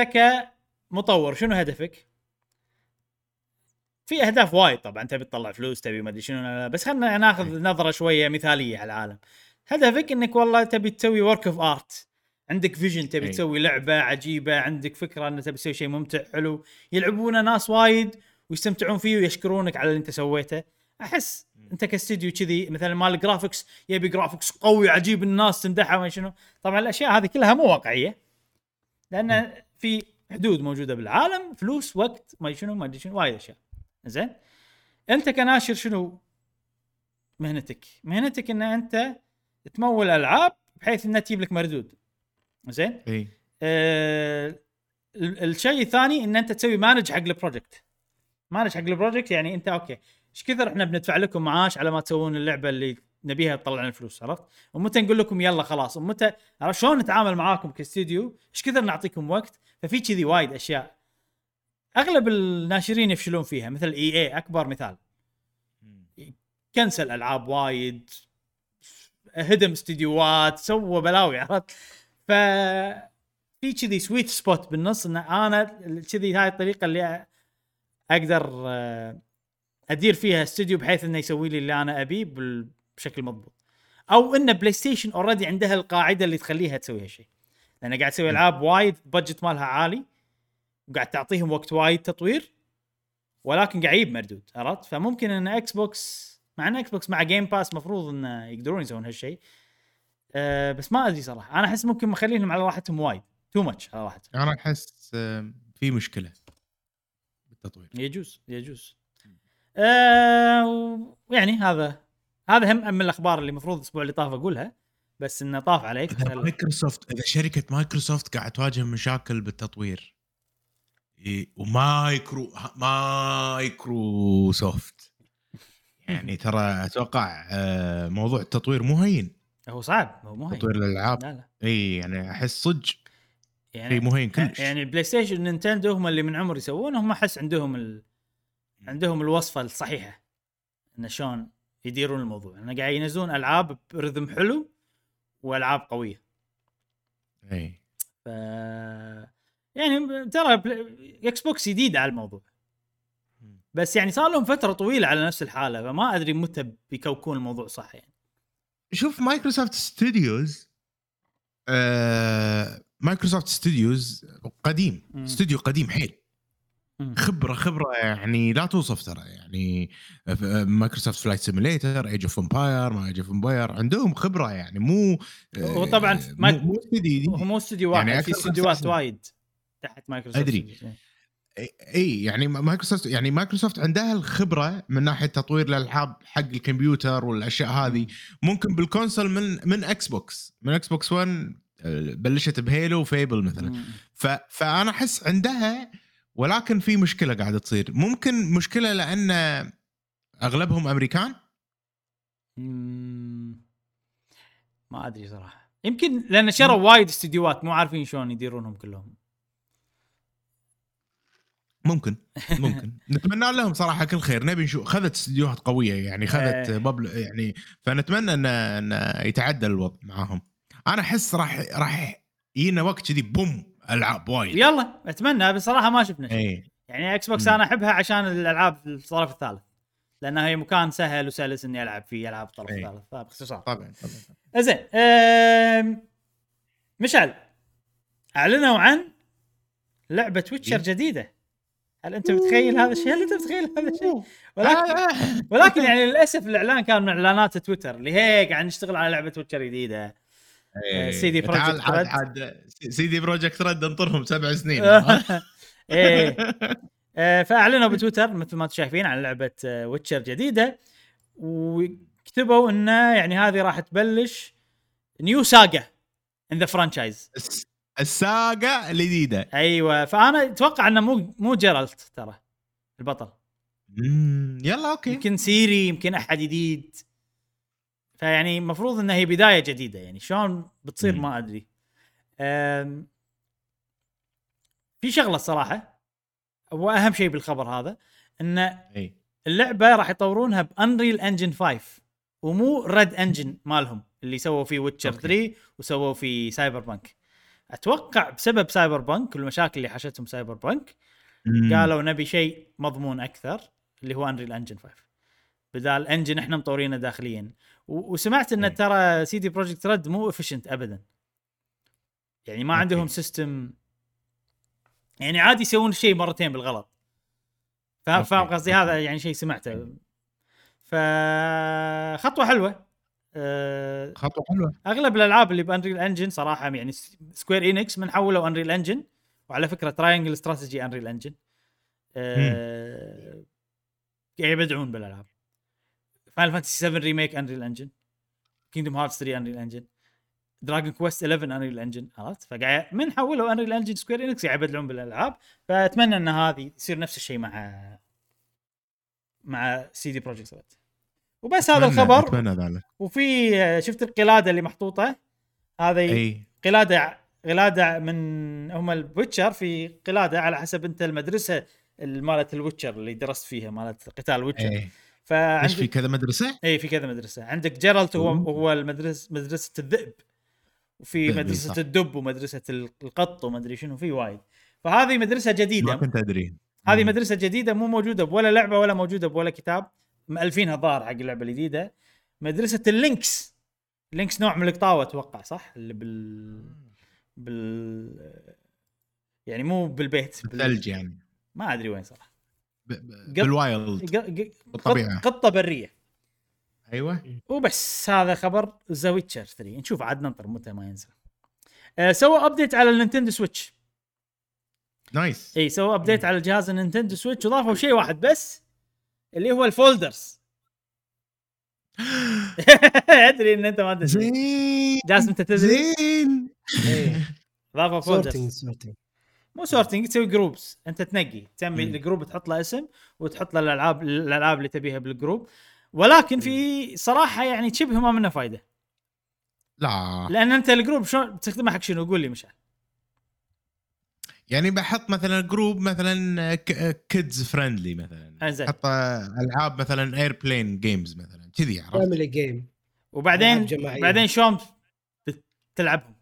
كمطور شنو هدفك؟ في أهداف وايد طبعا تبي تطلع فلوس تبي ما أدري شنو بس خلينا ناخذ نظرة شوية مثالية على العالم. هدفك إنك والله تبي تسوي work of art عندك vision تبي. تسوي لعبة عجيبة عندك فكرة ان تبي تسوي شيء ممتع حلو. يلعبونه ناس وايد ويستمتعون فيه ويشكرونك على اللي أنت سويته. أحس أنت كاستديو كذي مثلا مال graphics يبي graphics قوي عجيب الناس تمدحه ما شنو. طبعا الأشياء هذه كلها مو واقعية لأن في حدود موجودة بالعالم فلوس وقت ما شنو ما أدري شنو وايد أشياء. زين؟ أنت كناشر شنو؟ مهنتك. مهنتك إن أنت تمول ألعاب بحيث إنها تجيب لك مردود. زين؟ إي. آه ال- الشيء الثاني إن أنت تسوي manage حق ال project manage حق ال project يعني أنت أوكي إيش كثر إحنا بندفع لكم معاش على ما تسوون اللعبة اللي نبيها تطلع لنا فلوس عرفت؟ ومتى نقول لكم يلا خلاص ومتى عرفت؟ شلون نتعامل معاكم كاستديو؟ إيش كثر نعطيكم وقت؟ ففي كذي وايد أشياء. أغلب الناشرين يفشلون فيها مثل EA أكبر مثال. cancel ألعاب وايد هدم استديوهات سوى بلاوي عرفت؟ ف في كذي sweet spot بالنص إن أنا كذي هاي الطريقة اللي أقدر آه، أدير فيها استوديو بحيث إنه يسوي لي اللي أنا أبيه بشكل مضبوط. أو إن بلاي ستيشن already عندها القاعدة اللي تخليها تسوي هالشيء لأن قاعد تسوي العاب وايد budget مالها عالي وقاعد تعطيهم وقت وايد تطوير ولكن قاعد يجيب مردود عرفت؟ فممكن إن إكس بوكس مع إن إكس بوكس مع Game Pass مفروض إنه يقدرون يسوون هالشيء أه بس ما أدري صراحة. أنا أحس ممكن مخلينهم على راحتهم وايد. too much على راحتهم. أنا أحس آه، في مشكلة بالتطوير. يجوز يجوز. أه يعني هذا هذا هم من الأخبار اللي المفروض الأسبوع اللي طاف أقولها بس إنه طاف عليك. إذا مايكروسوفت إذا شركة مايكروسوفت قاعد تواجه مشاكل بالتطوير ومايكرو مايكروسوفت. يعني ترى أتوقع آه، موضوع التطوير مو هين. هو صعب هو مو. تطوير الألعاب. لا لا. اي يعني أحس صدق. يعني مو هين كلش. يعني البلاي ستيشن نينتندو هم اللي من عمر يسوونه هم أحس عندهم ال... عندهم الوصفة الصحيحة إن شلون يديرون الموضوع. انه قاعد ينزلون ألعاب ب rhythm حلو وألعاب قوية. اي ف يعني ترى إكس بوكس جديد على الموضوع. بس يعني صار لهم فترة طويلة على نفس الحالة فما أدري متى بيكوكون الموضوع صح يعني. شوف Microsoft Studios آه Microsoft Studios قديم. استوديو قديم حيل. خبرة خبرة يعني لا توصف ترى يعني Microsoft Flight Simulator Age of Empires ما Age of Empires عندهم خبرة يعني مو آه، وطبعاً مو- مايك- مو استوديو واحد يعني في استديوهات خمسة وايد تحت Microsoft. Studios. اي يعني مايكروسوفت يعني مايكروسوفت عندها الخبرة من ناحية تطوير الألعاب حق الكمبيوتر والأشياء هذه. ممكن بال console من من إكس بوكس من إكس بوكس 1 آه، بلشت ب Halo و Fable مثلا. ف... فأنا أحس عندها ولكن في مشكلة قاعدة تصير. ممكن مشكلة لأن أغلبهم أمريكان. ما أدري صراحة. يمكن لأن شروا وايد استديوهات مو عارفين شلون يديرونهم كلهم. ممكن ممكن. نتمنى لهم صراحة كل خير. نبي نشوف. خذت استديوهات قوية يعني خذت إيه. ببل يعني فنتمنى إن إن يتعدل الوضع معاهم. أنا أحس راح راح يجينا وقت كذي boom ألعاب وايد. يلا أتمنى. بصراحة ما شفنا شيء. اي يعني Xbox. أنا أحبها عشان الألعاب الطرف الثالث. لأنها هي مكان سهل وسلس إني ألعب فيه ألعاب الطرف إيه. الثالث. فباختصار. طبعا طبعا زين. مشعل أعلنوا عن لعبة Witcher إيه. جديدة. هل أنت متخيل هذا الشيء؟ هل أنت متخيل هذا الشيء؟ ولكن ولكن يعني للأسف الإعلان كان من إعلانات تويتر اللي هي قاعد نشتغل على لعبة ويتشر جديدة. CD Projekt. عاد CD Projekt Red انطرهم سبع سنين إيه آه، فأعلنوا بتويتر مثل ما أنتم شايفين عن لعبة Witcher جديدة وكتبوا انه يعني هذه راح تبلش new saga in the franchise الساجا الجديده أيوه فأنا أتوقع إنه مو مو جيرالت ترى البطل. مم، يلا okay. يمكن سيري يمكن أحد جديد. فيعني المفروض إنها هي بداية جديدة يعني شلون بتصير مم. ما أدري. أم، في شغلة الصراحة وأهم شيء بالخبر هذا إن اللعبة راح يطورونها ب Unreal Engine 5 ومو Red Engine مالهم اللي سووا فيه Witcher okay. 3 وسووا فيه Cyberpunk أتوقع بسبب Cyberpunk والمشاكل اللي حاشتهم Cyberpunk مم. قالوا نبي شيء مضمون أكثر اللي هو Unreal Engine 5 بدال engine إحنا مطورينه داخليا وسمعت إن. ترى CD Projekt Red مو efficient ابدا يعني ما. عندهم system يعني عادي يسوون الشيء مرتين بالغلط فاهم قصدي. هذا يعني شيء سمعته فخطوه حلوة أه خطوة حلوة. أغلب الألعاب اللي ب Unreal Engine صراحة يعني Square Enix من حولوا Unreal Engine وعلى فكرة Triangle Strategy Unreal Engine أه قاعد يبدعون بالألعاب. Final Fantasy 7 Remake Unreal Engine Kingdom Hearts 3 Unreal Engine Dragon Quest 11 Unreal Engine عرفت؟ فقاعد من حولوا Unreal Engine Square Enix قاعد يبدعون بالألعاب. فأتمنى إن هذه يصير نفس الشيء مع مع CD Projekt وبس هذا الخبر. أتمنى ذلك. وفي شفت القلادة اللي محطوطة؟ هذه أي. قلادة قلادة من هم ال Witcher في قلادة على حسب أنت المدرسة مالت ال Witcher اللي درست فيها مالت قتال ال Witcher. أي. إيش في فعندك كذا مدرسة؟ أي في كذا مدرسة. عندك جيرالت هو. هو المدرسة مدرسة الذئب. وفي مدرسة صح. الدب ومدرسة القط ومدري شنو في وايد. فهذه مدرسة ما جديده كنت أدري. هذه. مدرسة جديدة مو موجودة بولا لعبة ولا موجودة بولا كتاب. مألفينها ظاهر حق اللعبة الجديدة. مدرسة ال Lynx. Lynx نوع من القطاوه أتوقع صح؟ اللي بال بال يعني مو بالبيت بال... الثلج يعني. ما أدري وين صراحة. ب- ب- بال wild بالطبيعة. قط- قطة برية. أيوه. وبس هذا خبر The Witcher 3 نشوف عاد ننطر متى ما ينزل. آه سووا update على ال Nintendo Switch nice. إي سووا update على جهاز ال Nintendo Switch وضافوا شيء واحد بس. اللي هو ال folders. أدري إن أنت ما تدري جاسم أنت تدري؟ زين. إيه. ضافوا sorting folders sorting مو sorting تسوي groups أنت تنقي تسمي. ال group تحط له اسم وتحط له الألعاب الألعاب اللي تبيها بال group ولكن في صراحة يعني شبه ما منه فايدة. لا. لأن أنت ال group شلون تستخدمه حق شنو؟ قول لي مشعل. يعني بحط مثلا group مثلا kids friendly مثلا. انزين. أحط ألعاب مثلا airplane games مثلا. كذي عرفت؟ family game وبعدين. بعدين شلون بتلعبهم؟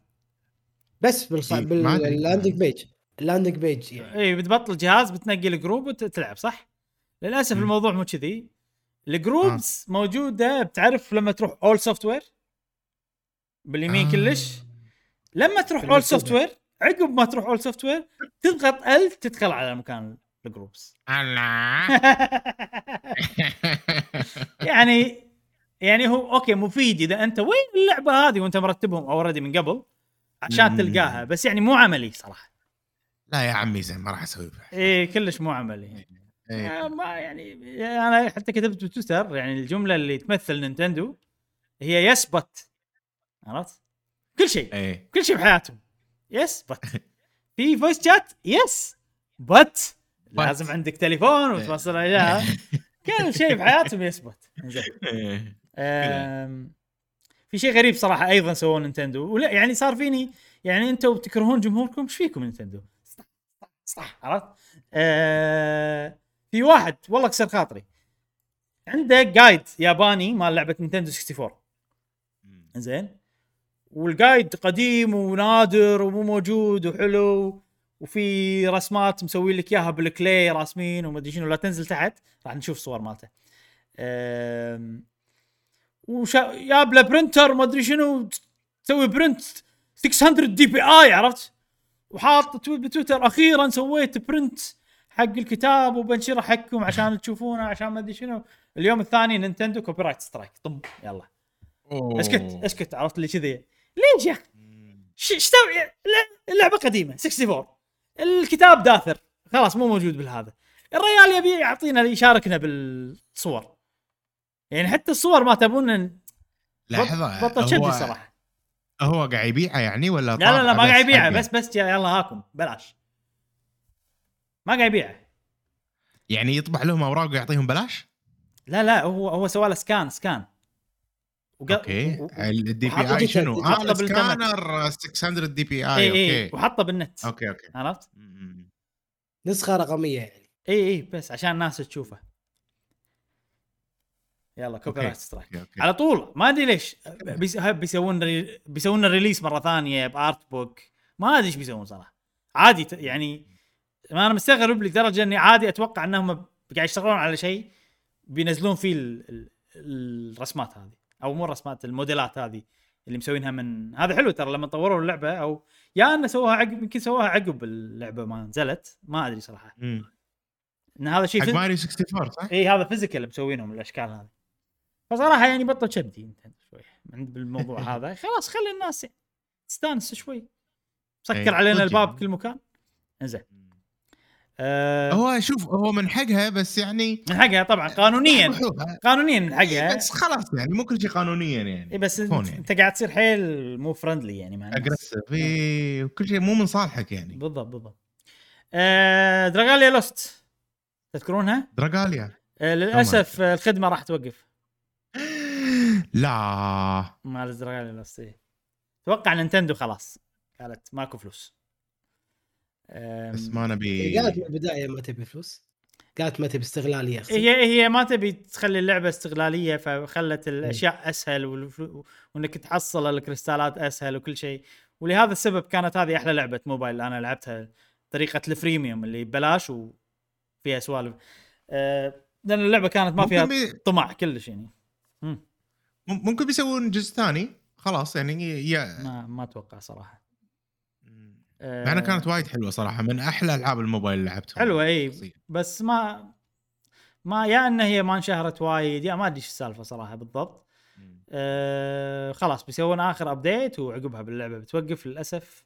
بس بالخ... بال landing page ال landing page يعني. اي بتبطل جهاز بتنقي ال group وتلعب صح؟ للأسف مم. الموضوع مو كذي. ال groups موجودة بتعرف لما تروح اول software باليمين آه. كلش. لما تروح اول. software عقب ما تروح اول software تضغط ال تدخل على مكان ال groups الله. يعني يعني هو okay مفيد إذا أنت وين اللعبة هذه وأنت مرتبهم already من قبل؟ عشان. تلقاها بس يعني مو عملي صراحة. لا يا عمي زين ما راح أسوي إيه كلش مو عملي. إيه. آه، ما يعني أنا حتى كتبت بتويتر يعني الجملة اللي تمثل Nintendo هي yes but عرفت؟ كل شيء إيه. كل شيء بحياتهم. yes but في voice chat yes but لازم عندك تليفون وتوصل اياها كل شيء بحياتهم. yes زين. إيه. في شيء غريب صراحة أيضا سووه Nintendo. ولا يعني صار فيني يعني أنتم تكرهون جمهوركم؟ إيش فيكم Nintendo؟ صح عرفت؟ آه في واحد والله كسر خاطري. عنده guide ياباني مال لعبة Nintendo 64 زين. وال guide قديم ونادر ومو موجود وحلو وفي رسمات مسوي لك إياها بالكلي راسمين وما أدري شنو لا تنزل تحت راح نشوف صور مالته. وشا جاب له printer ما أدري شنو تسوي print 600 DPI عرفت؟ وحاط tweet بتويتر أخيرا سويت print حق الكتاب وبنشره حقكم عشان تشوفونه عشان ما أدري شنو. اليوم الثاني نينتندو copyright strike طب يلا. أوه. أسكت أسكت عرفت اللي كذي. ليش يا أخي ش- إيش تسوي لا- اللعبة قديمة 64 الكتاب داثر. خلاص مو موجود بالهذا. الريال يبي يعطينا يشاركنا بالصور. يعني حتى الصور ما تبون لحظه بطل شدي هو- صراحة. هو قاعد يبيعه يعني ولا لا لا لا ما قاعد يبيعه؟ بس بس يلا هاكم. بلاش. ما قاعد يبيعه. يعني يطبع لهم أوراق ويعطيهم بلاش؟ لا لا هو هو سوى له scan scan. وق- okay. و- ال DPI شنو؟ آه. السكانر 600 DPI okay. وحطه بالنت. okay okay. عرفت؟ نسخة رقمية يعني. اي اي بس عشان الناس تشوفه. يلا copy. right strike على طول ما أدري ليش. بيسوون re... بيسوون release مرة ثانية art book ما أدري إيش بيسوون صراحة. عادي ت- يعني ما أنا مستغرب لدرجة إني عادي أتوقع إنهم قاعد يشتغلون على شيء بينزلون فيه ال... ال... الرسمات هذه. أو مو الرسمات الموديلات هذه اللي مسوينها من هذا حلو ترى لما طوروا اللعبة أو يا انه سووها عقب يمكن سووها عقب اللعبة ما نزلت ما أدري صراحة مم. إن هذا شيء حق phys... ماريو 64 صح؟ إي هذا physical مسوينهم الأشكال هذه فصراحة يعني بطل كبدي أنت شوي عند بالموضوع هذا خلاص خلي الناس تستانس شوي سكر علينا الباب يعني. كل مكان إنزين آه هو شوف هو من حقها بس يعني من حقها طبعا قانونيا. قانونيا من حقها بس خلاص يعني مو كل شيء قانونيا يعني. اي بس أنت, يعني. أنت قاعد تصير حيل مو friendly يعني مع الناس. aggressive اي وكل شيء مو من صالحك يعني. بالضبط بالضبط. آه دراغاليا لوست تذكرونها؟ دراجاليا آه للأسف آه، الخدمة راح توقف. لا. مال دراغاليا لوست إيه. أتوقع نينتندو خلاص. قالت ماكو فلوس. بس ما نبي قالت من البداية ما تبي فلوس. قالت ما تبي استغلاليه هي هي ما تبي تخلي اللعبة استغلالية فخلت الاشياء أسهل والفلو- وإنك تحصل الكريستالات أسهل وكل شيء. ولهذا السبب كانت هذه أحلى لعبة موبايل أنا لعبتها طريقة ال freemium اللي ببلاش وفيها سوالف. آه، لأن اللعبة كانت ما فيها بي... طمع كلش يعني. مم. ممكن بيسوون جزء ثاني خلاص يعني يا ما ما أتوقع صراحة. مع إنها كانت وايد حلوة صراحة من أحلى ألعاب الموبايل اللي لعبتها حلوة إي. بس ما ما يا ان هي ما انشهرت وايد يا ما أدري إيش السالفة صراحة بالضبط. آه خلاص بيسوون آخر update وعقبها باللعبة بتوقف للأسف.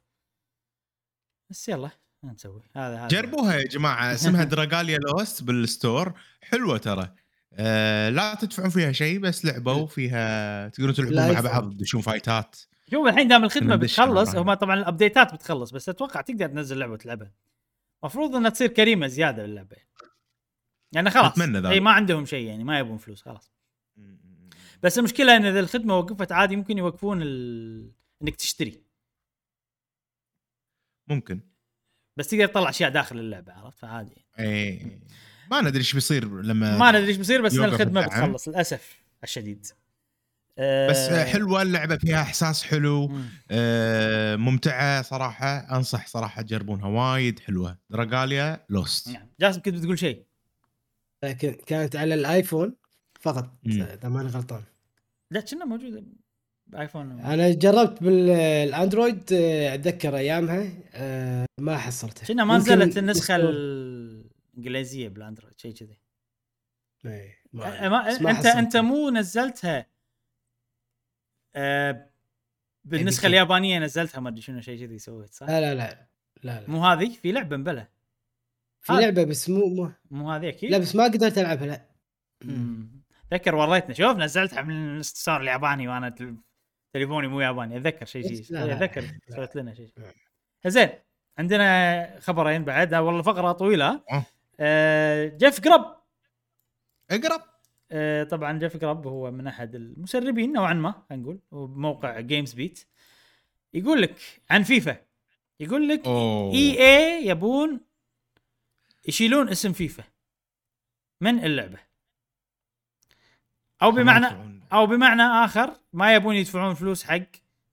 بس يلا نسوي هذا هذا. جربوها يا جماعة اسمها دراجاليا لوست بال store حلوة ترى. آه لا تدفعون فيها شيء بس لعبوا فيها تقدرون تلعبون مع. بعض تدشون فايتات. شوف الحين دام الخدمة بتخلص. هم طبعا الابديتات بتخلص بس أتوقع تقدر تنزل لعبة تلعبها المفروض إنها تصير كريمة زيادة للعبة. يعني خلاص أتمنى ذلك. إي ما عندهم شيء يعني ما يبون فلوس خلاص. بس المشكلة إن إذا الخدمة وقفت عادي ممكن يوقفون ال... إنك تشتري. ممكن. بس تقدر تطلع أشياء داخل اللعبة عرفت؟ فعادي إي ما ندري إيش بيصير لما ما ندري إيش بيصير بس الخدمة. بتخلص للأسف الشديد. بس آه، حلوة اللعبة فيها إحساس حلو مم. آه ممتعة صراحة أنصح صراحة تجربونها وايد حلوة. دراجاليا لوست. نعم. جاسم كنت بتقول شيء؟ لكن كانت على الآيفون فقط. إذا ماني غلطان. لا كنا موجودة بآيفون. أنا جربت بالأندرويد آه، أتذكر أيامها آه، ما حصلتها. كنا ما نزلت النسخة. الإنجليزية بالأندرويد شيء كذي. إيه، آه، ما أنت. أنت مو نزلتها آه بالنسخة؟ اليابانية نزلتها ما أدري شنو شيء كذي سويت صح؟ لا لا لا لا, لا. مو هذه في لعبة مبلى في هذا. لعبة بس مو, مو مو هذه أكيد لا بس ما قدرت ألعبها لا مم. ذكر وريتنا شوف نزلتها من الاستفسار الياباني وأنا تل- تليفوني مو ياباني أتذكر شيء لا، أتذكر. سويت لنا شيء. زين عندنا خبرين بعد آه، والله فقرة طويلة أوه. آه جيف جراب اقرب آه طبعا جيف جراب هو من أحد المسربين نوعا ما خلينا نقول وبموقع جيمز بيت يقول لك عن فيفا. يقول لك إي إي يبون يشيلون اسم فيفا من اللعبة. أو بمعنى أو بمعنى آخر ما يبون يدفعون فلوس حق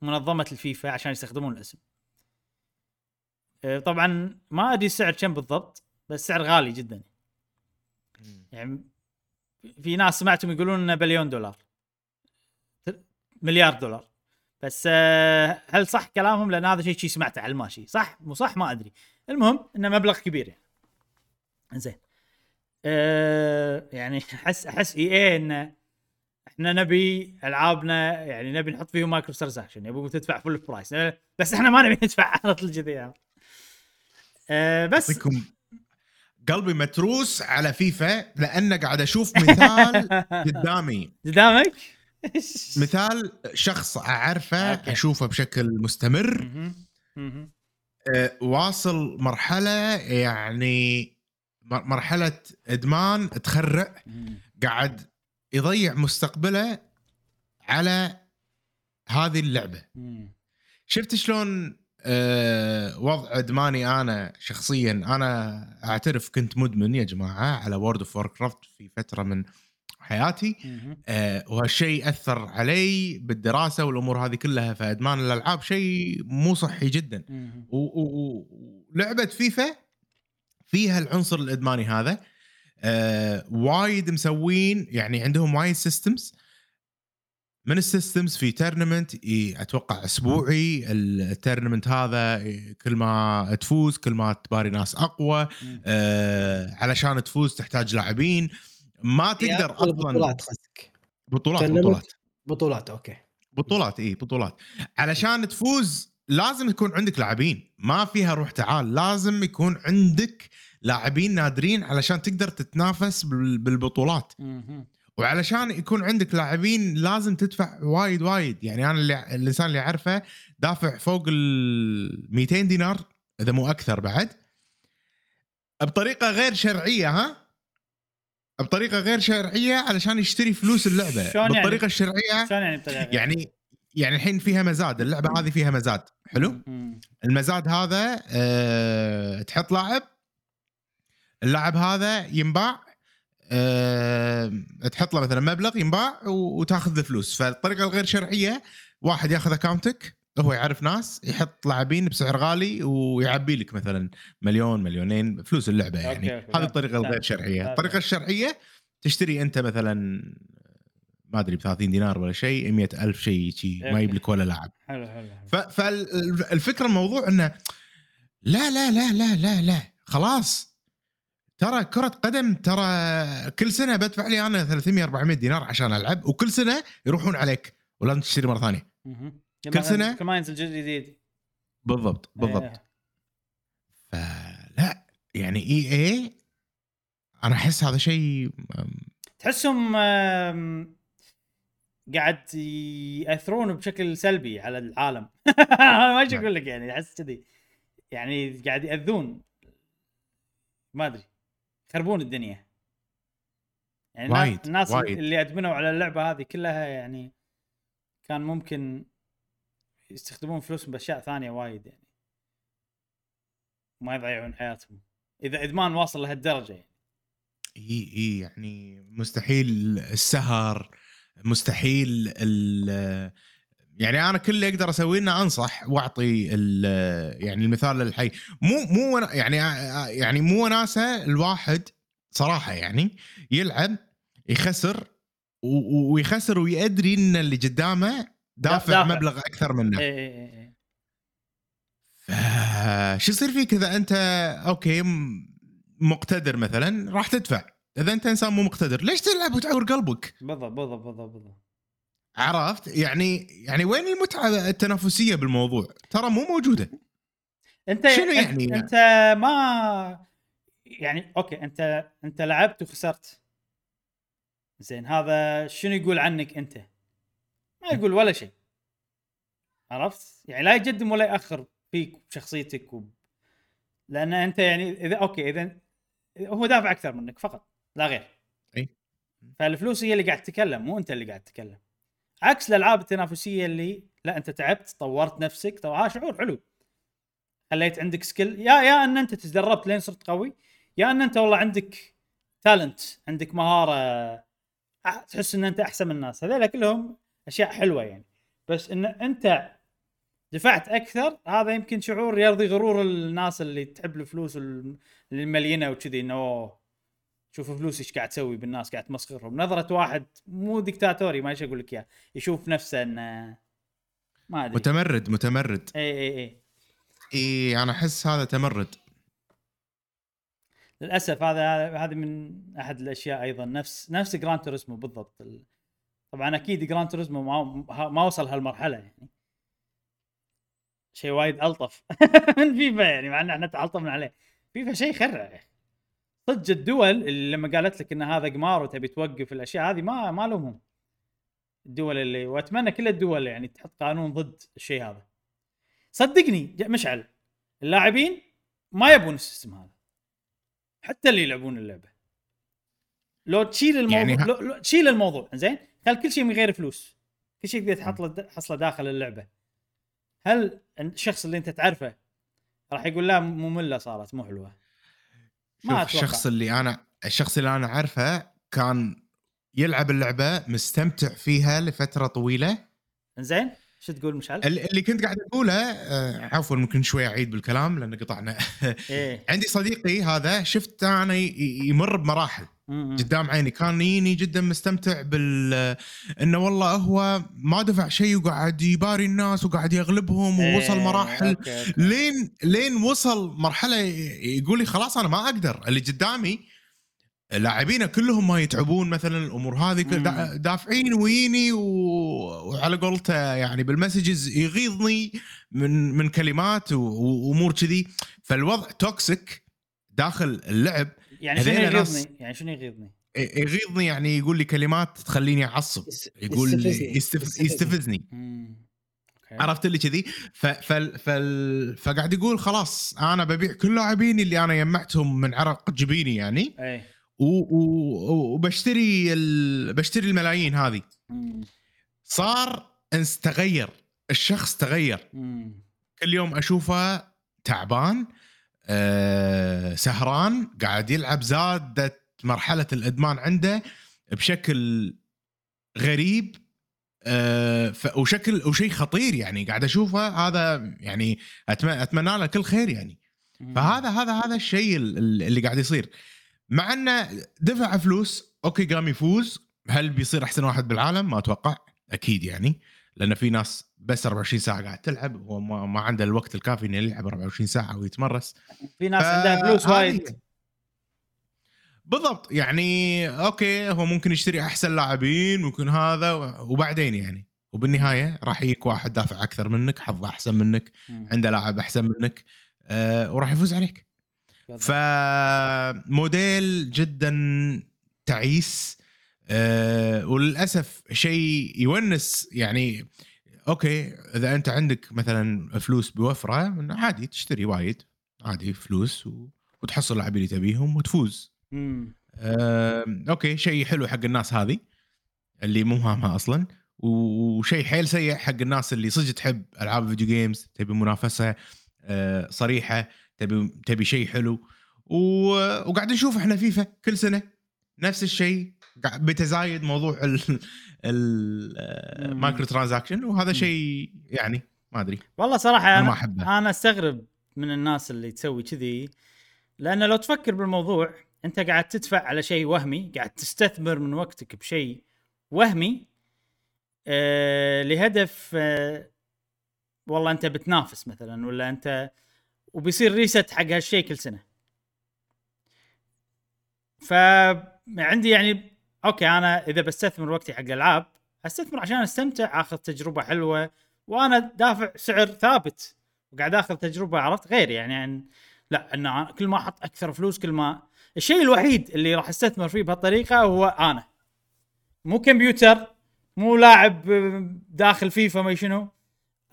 منظمة الفيفا عشان يستخدمون الاسم. آه، طبعا ما أدري السعر كم بالضبط بس سعر غالي جدا. يعني في ناس سمعتهم يقولون إنه بليون دولار. مليار دولار. بس آه، هل صح كلامهم؟ لأن هذا شيء شي سمعته على الماشي. صح؟ مو صح؟ ما أدري. المهم إنه مبلغ كبير يعني. زين أه يعني أحس أحس إي اي إن إحنا نبي ألعابنا يعني نبي نحط فيهم microtransaction يبغوا تدفع full price بس إحنا ما نبي ندفع على طول كذي أه بس يعطيكم قلبي متروس على فيفا لأنه قاعد أشوف مثال قدامي قدامك مثال شخص أعرفه أوكي. أشوفه بشكل مستمر. أه، واصل مرحلة يعني مرحلة إدمان تخرع. قاعد يضيع مستقبله على هذه اللعبة. شفت شلون أه وضع ادماني أنا شخصيا أنا اعترف كنت مدمن يا جماعة على وورلد اوف ووركرافت في فترة من حياتي. أه وهالشيء أثر علي بالدراسة والأمور هذه كلها فأدمان الألعاب شيء مو صحي جدا. ولعبه فيفا فيها العنصر الإدماني هذا. آه وايد مسوين يعني عندهم وايد systems من ال systems في tournament؟ أتوقع أسبوعي. ال tournament هذا كل ما تفوز كل ما تباري ناس أقوى. آه علشان تفوز تحتاج لاعبين. ما تقدر أصلا بطولات قصدك بطولات. بطولات. بطولات okay. بطولات إي بطولات. علشان تفوز لازم يكون عندك لاعبين. ما فيها روح تعال. لازم يكون عندك لاعبين نادرين علشان تقدر تتنافس بال- بالبطولات. وعلشان يكون عندك لاعبين لازم تدفع وايد وايد. يعني أنا اللي الإنسان اللي أعرفه دافع فوق ال 200 دينار إذا مو أكثر بعد. بطريقة غير شرعية ها؟ بطريقة غير شرعية علشان يشتري فلوس اللعبة. شلون يعني؟ بالطريقة الشرعيه شلون يعني بطريقة غير؟ يعني يعني الحين فيها مزاد اللعبة هذه فيها مزاد. حلو. المزاد هذا أه تحط لاعب. اللاعب هذا ينباع. أه تحط له مثلا مبلغ ينباع وتاخذ الفلوس فالطريقة الغير شرعية واحد ياخذ اكاونتك هو يعرف ناس يحط لاعبين بسعر غالي ويعبي لك مثلا مليون مليونين فلوس اللعبة يعني okay،. هذه الطريقة فاهم. الغير شرعية فاهم. الطريقة الشرعية تشتري أنت مثلا ما أدري ب 30 دينار ولا شيء 100 ألف شيء شي ما لك ولا لاعب حلو حلو حلو. فالفكرة الموضوع إنه لا لا لا لا لا لا خلاص ترى كرة قدم ترى كل سنة بدفع لي أنا 300 400 دينار عشان ألعب وكل سنة يروحون عليك ولازم تشتري مرة ثانية. كل سنة؟ كل ما ينزل جزء جديد بالضبط بالضبط إيه. فلا يعني إي اي أنا أحس هذا شيء تحسهم قاعد يأثرون بشكل سلبي على العالم ما إيش نعم. أقول لك يعني أحس كذي يعني قاعد يأذون ما أدري يخربون الدنيا. يعني وايد، الناس وايد. اللي ادمنوا على اللعبة هذه كلها يعني كان ممكن يستخدمون فلوسهم بأشياء ثانية وايد يعني. ما يضيعون حياتهم. إذا إدمان واصل لهالدرجة يعني. إي إي يعني مستحيل السهر مستحيل ال يعني أنا كل اللي أقدر أسويه إني أنصح وأعطي ال- يعني المثال الحي مو مو يعني يعني مو وناسة الواحد صراحة يعني يلعب يخسر ويخسر ويدري إن اللي قدامه دافع, دافع. مبلغ أكثر منه. اي اي اي اي فشو يصير فيك إذا أنت okay مقتدر مثلا راح تدفع. إذا أنت إنسان مو مقتدر ليش تلعب وتعور قلبك؟ بالضبط بالضبط بالضبط. عرفت يعني يعني وين المتعة التنافسية بالموضوع ترى مو موجودة أنت شنو أنت- يعني؟ أنت ما يعني okay أنت أنت لعبت وخسرت زين هذا شنو يقول عنك أنت؟ ما يقول ولا شيء عرفت؟ يعني لا يقدم ولا يأخر فيك بشخصيتك و... لأن أنت يعني إذا okay إذا هو دافع أكثر منك فقط لا غير أي. فالفلوس هي اللي قاعد تتكلم مو أنت اللي قاعد تتكلم عكس الألعاب التنافسية اللي لا أنت تعبت طورت نفسك طو... ها شعور حلو. خليت عندك skill يا يا أن أنت تدربت لين صرت قوي يا أن أنت والله عندك talent عندك مهارة تحس أن أنت أحسن من الناس. هذول كلهم أشياء حلوة يعني. بس إن أنت دفعت أكثر هذا يمكن شعور يرضي غرور الناس اللي تحب الفلوس مليانه وكذي إنه شوفوا فلوس إيش قاعد تسوي بالناس قاعد تمسخرهم. نظرة واحد مو ديكتاتوري ما إيش أقول لك اياه يشوف نفسه إنه ما أدري. متمرد متمرد. اي اي اي اي أنا أحس هذا تمرد. للأسف هذا هذه من أحد الأشياء أيضا. نفس نفس جران توريسمو بالضبط. ال- طبعا أكيد جران توريسمو ما ما وصل هالمرحلة يعني. شيء وايد ألطف. من فيفا يعني مع إن إحنا تعلطمنا عليه. فيفا شيء خرع. يا أخي صدق الدول اللي لما قالت لك إن هذا قمار وتبي توقف الأشياء هذه ما ما لومهم. الدول اللي وأتمنى كل الدول يعني تحط قانون ضد الشيء هذا. صدقني مشعل اللاعبين ما يبون السيستم هذا. حتى اللي يلعبون اللعبة. لو تشيل الموضوع يعني لو, لو تشيل الموضوع زين؟ خل كل شيء من غير فلوس. كل شيء تقدر تحط له حصله داخل اللعبة. هل الشخص اللي أنت تعرفه راح يقول لا ممله صارت مو حلوة؟ ما شوف أتوقع. الشخص اللي أنا الشخص اللي أنا أعرفه كان يلعب اللعبة مستمتع فيها لفترة طويلة زين شو تقول مشعل؟ ال- اللي كنت قاعد أقوله آه، عفوا ممكن شوي أعيد بالكلام لأن قطعنا إيه عندي صديقي هذا شفت أنا يمر بمراحل. قدام عيني. كان يجيني جدا مستمتع بال إنه والله هو ما دفع شيء وقاعد يباري الناس وقاعد يغلبهم ووصل إيه، مراحل. okay، okay. لين لين وصل مرحلة يقول لي خلاص أنا ما أقدر. اللي قدامي لاعبينه كلهم ما يتعبون مثلا الأمور هذه. دافعين ويني و... وعلى قولته يعني بال messages يغيظني من من كلمات و... وأمور كذي. فالوضع toxic داخل اللعب يعني شنو هذيلا ناس- يغيظني؟ يعني شنو يغيظني؟ يغيظني يعني يقول لي كلمات تخليني أعصب يقول لي يستفزني. يستف... يستفزني. يستفزني. عرفت اللي كذي ف... فال... فال... فقاعد يقول خلاص أنا ببيع كل لاعبيني اللي أنا جمعتهم من عرق جبيني يعني إيه و... و... وبشتري ال... بشتري الملايين هذه. صار إنس تغير الشخص تغير مم. كل يوم أشوفه تعبان أه سهران قاعد يلعب زادت مرحلة الإدمان عنده بشكل غريب أه. وشكل وشيء خطير يعني قاعد أشوفه هذا يعني أتمنى, أتمنى له كل خير يعني. فهذا هذا هذا الشيء ال- ال- اللي قاعد يصير مع إنه دفع فلوس okay قام يفوز هل بيصير أحسن واحد بالعالم ما أتوقع أكيد يعني لأن في ناس بس 24 ساعة قاعد تلعب هو ما, ما عنده الوقت الكافي إنه يلعب 24 ساعة ويتمرس. في ناس ف- عندها فلوس وايد. بالضبط يعني أوكي هو ممكن يشتري أحسن لاعبين ممكن هذا وبعدين يعني وبالنهاية راح يجيك واحد دافع أكثر منك حظه أحسن منك. عنده لاعب أحسن منك أه وراح يفوز عليك. فموديل جدا تعيس أه وللأسف شيء يونس يعني okay إذا أنت عندك مثلا فلوس بوفرة عادي تشتري وايد عادي فلوس و... وتحصل اللاعبين اللي تبيهم وتفوز مم. أه okay شيء حلو حق الناس هذه اللي مو هامها أصلا وشيء حيل سيء حق الناس اللي صدق تحب ألعاب ال video games تبي منافسة أه صريحة تبي تبي شيء حلو و... وقاعد نشوف إحنا فيفا كل سنة نفس الشيء بتزايد موضوع ال ال micro transaction وهذا. شيء يعني ما أدري. والله صراحة أنا ما أحبه. أنا أستغرب من الناس اللي تسوي كذي لأن لو تفكر بالموضوع أنت قاعد تدفع على شيء وهمي قاعد تستثمر من وقتك بشيء وهمي آه لهدف آه والله أنت بتنافس مثلا ولا أنت وبيصير ريست حق هالشيء كل سنة. فعندي يعني أوكي أنا اذا بستثمر وقتي حق الألعاب أستثمر عشان أستمتع آخذ تجربة حلوة وأنا دافع سعر ثابت وقاعد آخذ تجربة عرفت؟ غير يعني عن لا إن كل ما أحط أكثر فلوس كل ما الشيء الوحيد اللي راح أستثمر فيه بهالطريقة هو أنا. مو كمبيوتر مو لاعب داخل فيفا ما شنو.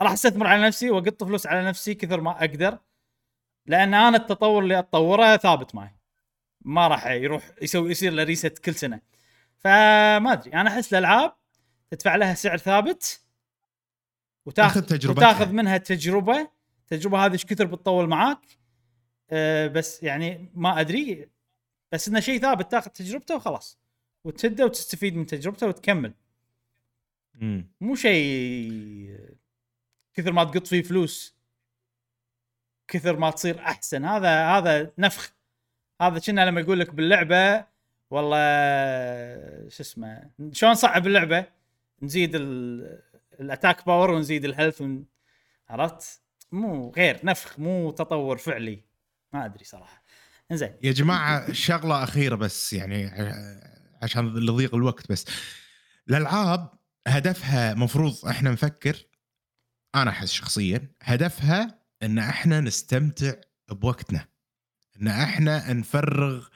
راح أستثمر على نفسي وأقط فلوس على نفسي كثر ما أقدر لأن أنا التطور اللي اطوره ثابت معي. ما راح يروح يسوي يصير له ريست كل سنة. فما أدري أنا أحس الألعاب تدفع لها سعر ثابت وتاخذ تاخذ تجربتها. وتاخذ منها تجربة التجربه هذه إيش كثر بتطول معاك؟ أه بس يعني ما أدري بس إنه شيء ثابت تاخذ تجربته وخلاص. وتسده وتستفيد من تجربته وتكمل. مم. مو شيء كثر ما تقط فيه فلوس كثر ما تصير أحسن. هذا هذا نفخ. هذا كنا لما يقول لك باللعبة والله شو اسمه شلون نصعب اللعبة؟ نزيد ال- ال attack power ونزيد ال health ون... عرفت؟ مو غير نفخ مو تطور فعلي. ما أدري صراحة. إنزين. يا جماعة شغلة أخيرة بس يعني عشان لضيق الوقت بس. الألعاب هدفها مفروض إحنا نفكر أنا أحس شخصيا هدفها إن إحنا نستمتع بوقتنا. إن إحنا نفرغ آه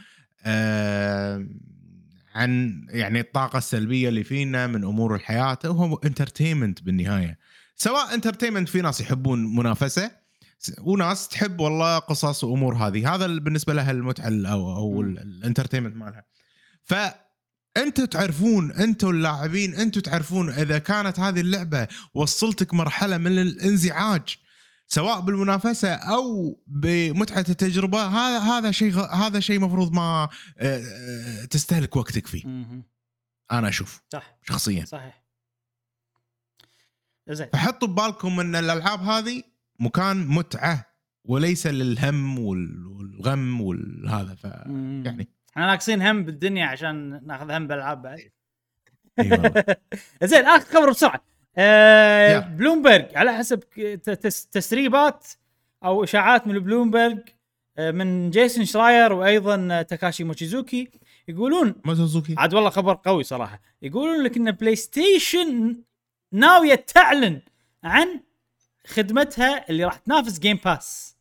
عن يعني الطاقة السلبية اللي فينا من أمور الحياة وهو entertainment بالنهاية. سواء entertainment في ناس يحبون منافسة وناس تحب والله قصص وأمور هذه. هذا بالنسبة لها المتعة ال- أو أو. الانترتينمنت مالها. فانتوا تعرفون أنتوا اللاعبين أنتوا تعرفون إذا كانت هذه اللعبة وصلتك مرحلة من الانزعاج. سواء بالمنافسة أو بمتعة التجربة هذا هذا شيء هذا شيء مفروض ما آه، آه، تستهلك وقتك فيه. مهم. أنا أشوف. صح. شخصيا. صحيح. زين. فحطوا ببالكم إن الألعاب هذه مكان متعة وليس للهم وال- والغم والهذا ف مم. يعني إحنا ناقصين هم بالدنيا عشان ناخذ هم بالالعاب بعد. زين آخر خبر بسرعة. آه. بلومبرج على حسب تسريبات أو إشاعات من بلومبرج آه من جيسون شراير وأيضا آه، تاكاشي موتشيزوكي. يقولون ماتسوزوكي عاد والله خبر قوي صراحة. يقولون لك إن بلاي ستيشن ناويه تعلن عن خدمتها اللي راح تنافس جيم باس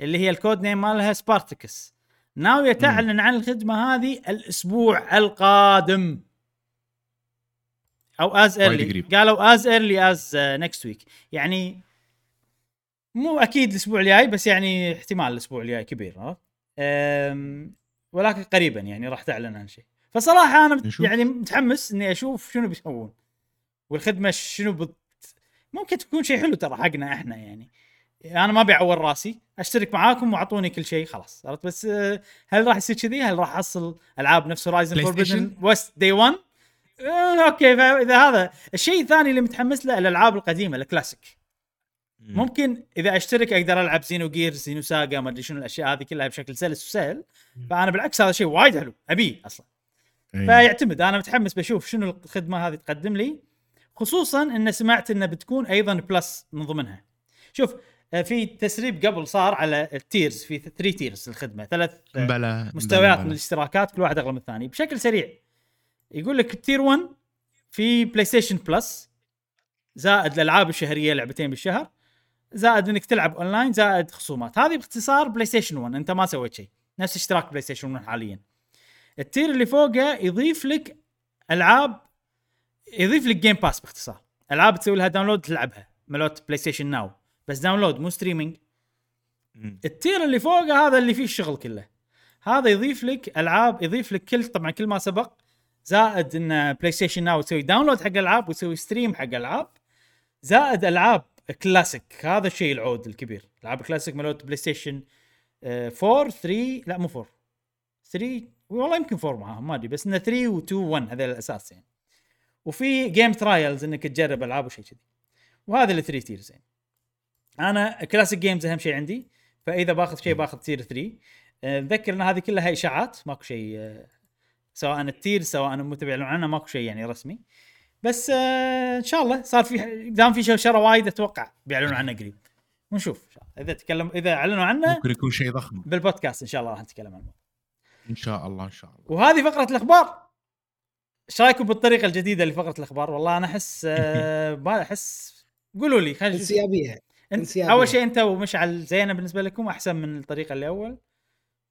اللي هي ال code name مالها سبارتكس ناويه تعلن عن الخدمة هذه الأسبوع القادم. أو as early. قالوا as early as next week يعني مو أكيد الأسبوع الجاي بس يعني احتمال الأسبوع الجاي كبير عرفت؟ ولكن قريبا يعني راح تعلن عن شيء. فصراحة أنا نشوف. يعني متحمس إني أشوف شنو بيسوون. والخدمة شنو بت... ممكن تكون شيء حلو ترى حقنا إحنا يعني. أنا ما بعور رأسي أشترك معاكم وأعطوني كل شيء خلاص. عرفت؟ بس آه، هل راح يصير كذي؟ هل راح احصل ألعاب نفس هورايزن بلاي فوربدن؟ ويست day one آه، okay فاذا هذا الشيء الثاني اللي متحمس له الألعاب القديمة الكلاسيك. ممكن إذا أشترك أقدر ألعب زينو جير زينو ساجا ما أدري شنو الأشياء هذه كلها بشكل سلس وسهل فأنا بالعكس هذا شيء وايد حلو أبيه أصلا. إي. فيعتمد أنا متحمس بشوف شنو الخدمة هذه تقدم لي. خصوصا إن سمعت إنه بتكون أيضا Plus من ضمنها. شوف آه، في تسريب قبل صار على ال tiers في 3 tiers الخدمة ثلاث آه، بلا مستويات بلا- من الاشتراكات كل واحد اغلى من الثاني. بشكل سريع يقول لك tier 1 في بلاي ستيشن Plus زائد الألعاب الشهرية لعبتين بالشهر زائد إنك تلعب اونلاين زائد خصومات. هذه باختصار بلاي ستيشن 1 أنت ما سويت شيء. نفس اشتراك بلاي ستيشن 1 حاليا. ال tier اللي فوقه يضيف لك ألعاب يضيف لك جيم باس باختصار. ألعاب تسوي لها download تلعبها مالوت بلاي ستيشن Now بس download مو streaming. ال tier اللي فوقه هذا اللي فيه الشغل كله. هذا يضيف لك ألعاب يضيف لك كل طبعا كل ما سبق زائد إن بلاي ستيشن Now تسوي download حق ألعاب وتسوي stream حق ألعاب. زائد ألعاب كلاسيك هذا الشيء العود الكبير. ألعاب كلاسيك مالوت بلاي ستيشن آه، 4 3 لا مو 4 3 والله يمكن 4 معاهم ما أدري بس انه 3 و2 1 هذا الأساس يعني. وفي game trials إنك تجرب ألعاب وشيء كذي. وهذا ال three tiers يعني. أنا classic games أهم شيء عندي فإذا باخذ شيء باخذ tier 3 آه، نذكر إن هذه كلها إشاعات ماكو شيء آه، سواء ال tier سواء متى بيعلنون عنه ماكو شيء يعني رسمي. بس آه، إن شاء الله صار في دام في شوشره وايد أتوقع بيعلنون عنه قريب. ونشوف ان شاء الله إذا تكلم إذا أعلنوا عنه ممكن يكون شيء ضخم. بالبودكاست إن شاء الله راح نتكلم عنه. إن شاء الله إن شاء الله. وهذه فقرة الأخبار. إيش رأيكم بالطريقة الجديدة لفقرة الأخبار؟ والله أنا أحس آه، ما أحس. قولوا لي خلينا نشوف. انسيابية. أول شيء أنت ومشعل زينه بالنسبة لكم أحسن من الطريقة اللي اول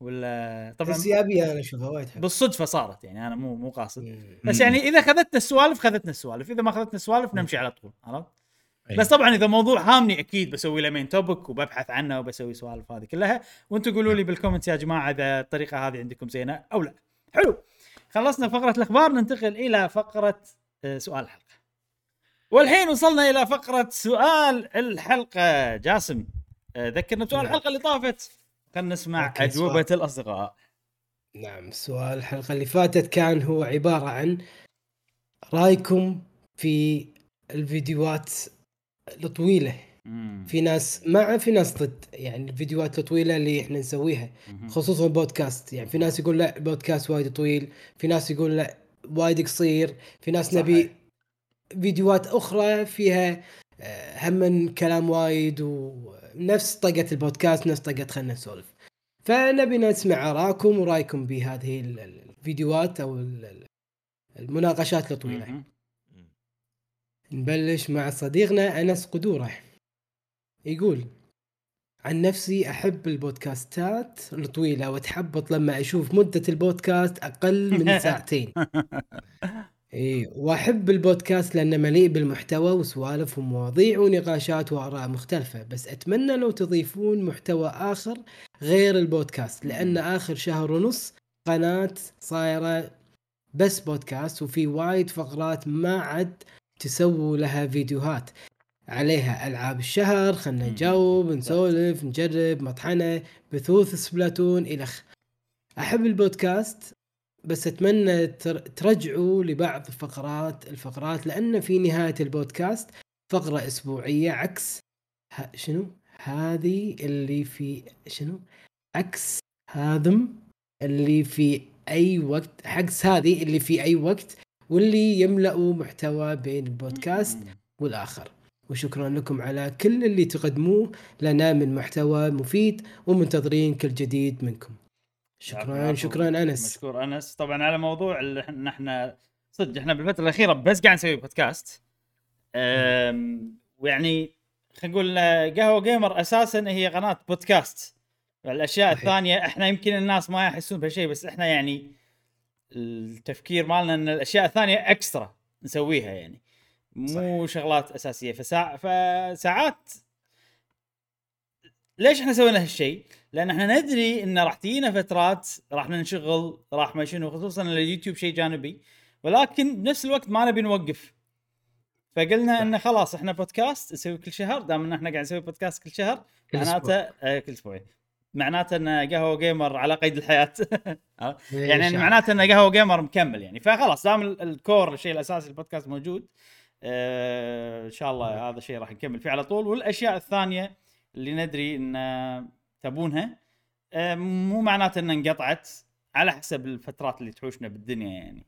ولا طبعا انسيابيه أنا أشوفها وايد حلوة بالصدفة صارت يعني أنا مو مو قاصد. بس يعني إذا خذتنا السوالف خذتنا السوالف. إذا ما خذتنا السوالف نمشي على طول عرفت. بس طبعا إذا موضوع هامني أكيد بسوي له مين توبك وببحث عنه وبسوي سوالف هذه كلها. وأنتم قولوا لي بالكومنت يا جماعة إذا الطريقة هذه عندكم زينة أو لا. حلو. خلصنا فقرة الأخبار ننتقل إلى فقرة آه، سؤال الحلقة. والحين وصلنا إلى فقرة سؤال الحلقة. جاسم آه، ذكرنا بسؤال نعم. الحلقة اللي طافت. خلينا نسمع أجوبة سؤال. الأصدقاء نعم سؤال الحلقة اللي فاتت كان هو عبارة عن رأيكم في الفيديوهات الطويلة مم. في ناس مع في ناس ضد يعني الفيديوهات الطويلة اللي إحنا نسويها. خصوصا البودكاست يعني في ناس يقول لا البودكاست وايد طويل في ناس يقول لا وايد قصير في ناس صحيح. نبي فيديوهات أخرى فيها آه، هم من كلام وايد ونفس طقة البودكاست نفس طقة خلنا نسولف. فنبي نسمع آراءكم ورأيكم بهذه ال- ال- الفيديوهات ال- المناقشات الطويله مهم. نبلش مع صديقنا أنس قدورة. يقول عن نفسي أحب البودكاستات الطويلة وأتحبط لما أشوف مدة البودكاست أقل من ساعتين. إي وأحب البودكاست لأنه مليء بالمحتوى وسوالف ومواضيع ونقاشات وآراء مختلفة بس أتمنى لو تضيفون محتوى آخر غير البودكاست لأن آخر شهر ونص قناة صايرة بس بودكاست وفي وايد فقرات ما عاد تسووا لها فيديوهات. عليها ألعاب الشهر خلنا. نجاوب نسولف نجرب مطحنة بثوث سبلاتون الخ أحب البودكاست بس أتمنى تر- ترجعوا لبعض فقرات الفقرات لأن في نهاية البودكاست فقرة أسبوعية عكس ه... شنو؟ هذه اللي في شنو؟ عكس هاذم اللي في أي وقت عكس هذه اللي في أي وقت واللي يملأوا محتوى بين البودكاست والآخر. وشكرا لكم على كل اللي تقدموه. لنا من محتوى مفيد ومنتظرين كل جديد منكم. شكرا. شكرا أنس. مشكور أنس. طبعا على موضوع اللي إحنا صدق إحنا بالفترة الأخيرة بس قاعد نسوي بودكاست ويعني خلينا نقول قهوة جيمر أساسا هي قناة بودكاست الأشياء صحيح. الثانية إحنا يمكن الناس ما يحسون بهالشيء بس إحنا يعني التفكير مالنا إن الأشياء الثانية extra نسويها يعني. مو شغلات أساسية. فساع فساعات ليش إحنا سوينا هالشيء؟ لأن إحنا ندري إن راح تجينا فترات راح ننشغل راح ما شنو خصوصا اليوتيوب شيء جانبي. ولكن بنفس الوقت ما نبي نوقف. فقلنا انه خلاص إحنا بودكاست نسوي كل شهر دام إن إحنا قاعد نسوي بودكاست كل شهر معناته آه كل أسبوع معناته إن قهوة جيمر على قيد الحياة. يعني إيش معناته إن قهوة جيمر مكمل يعني. فخلاص دام ال- ال core الشيء الأساسي البودكاست موجود آه إن شاء الله هذا الشيء راح نكمل فيه على طول. والأشياء الثانية اللي ندري إن تبونها آه مو معناته ان انقطعت على حسب الفترات اللي تحوشنا بالدنيا يعني.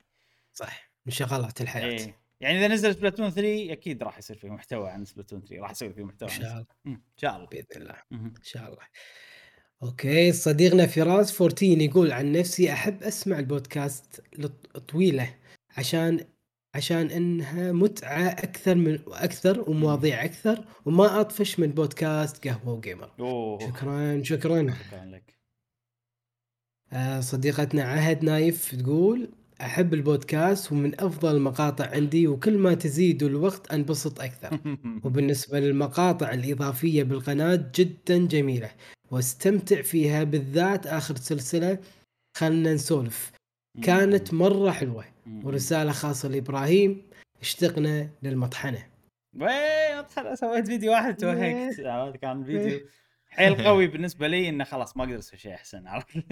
صح من شغلات الحياة. إيه. يعني إذا نزل سبلاتون 3 أكيد راح يصير فيه محتوى عن سبلاتون 3 راح أسوي فيه محتوى إن شاء الله. إن شاء الله. بإذن الله. إن شاء الله. okay صديقنا فراس 14 يقول عن نفسي أحب أسمع البودكاست طويلة عشان عشان إنها متعة أكثر من وأكثر ومواضيع أكثر وما أطفش من بودكاست قهوة جيمر. أوه. شكرا شكرا. شكرا لك. آه، صديقتنا عهد نايف تقول أحب البودكاست ومن أفضل المقاطع عندي وكل ما تزيد الوقت أنبسط أكثر. وبالنسبة للمقاطع الإضافية بالقناة جدا جميلة واستمتع فيها بالذات آخر سلسلة خلنا نسولف. كانت مرة حلوة. ورسالة خاصة لإبراهيم. اشتقنا للمطحنة. وين؟ اضحك سويت فيديو واحد توهقت عرفت؟ كان فيديو. حيل قوي بالنسبة لي إنه خلاص ما أقدر أسوي شيء أحسن عرفت؟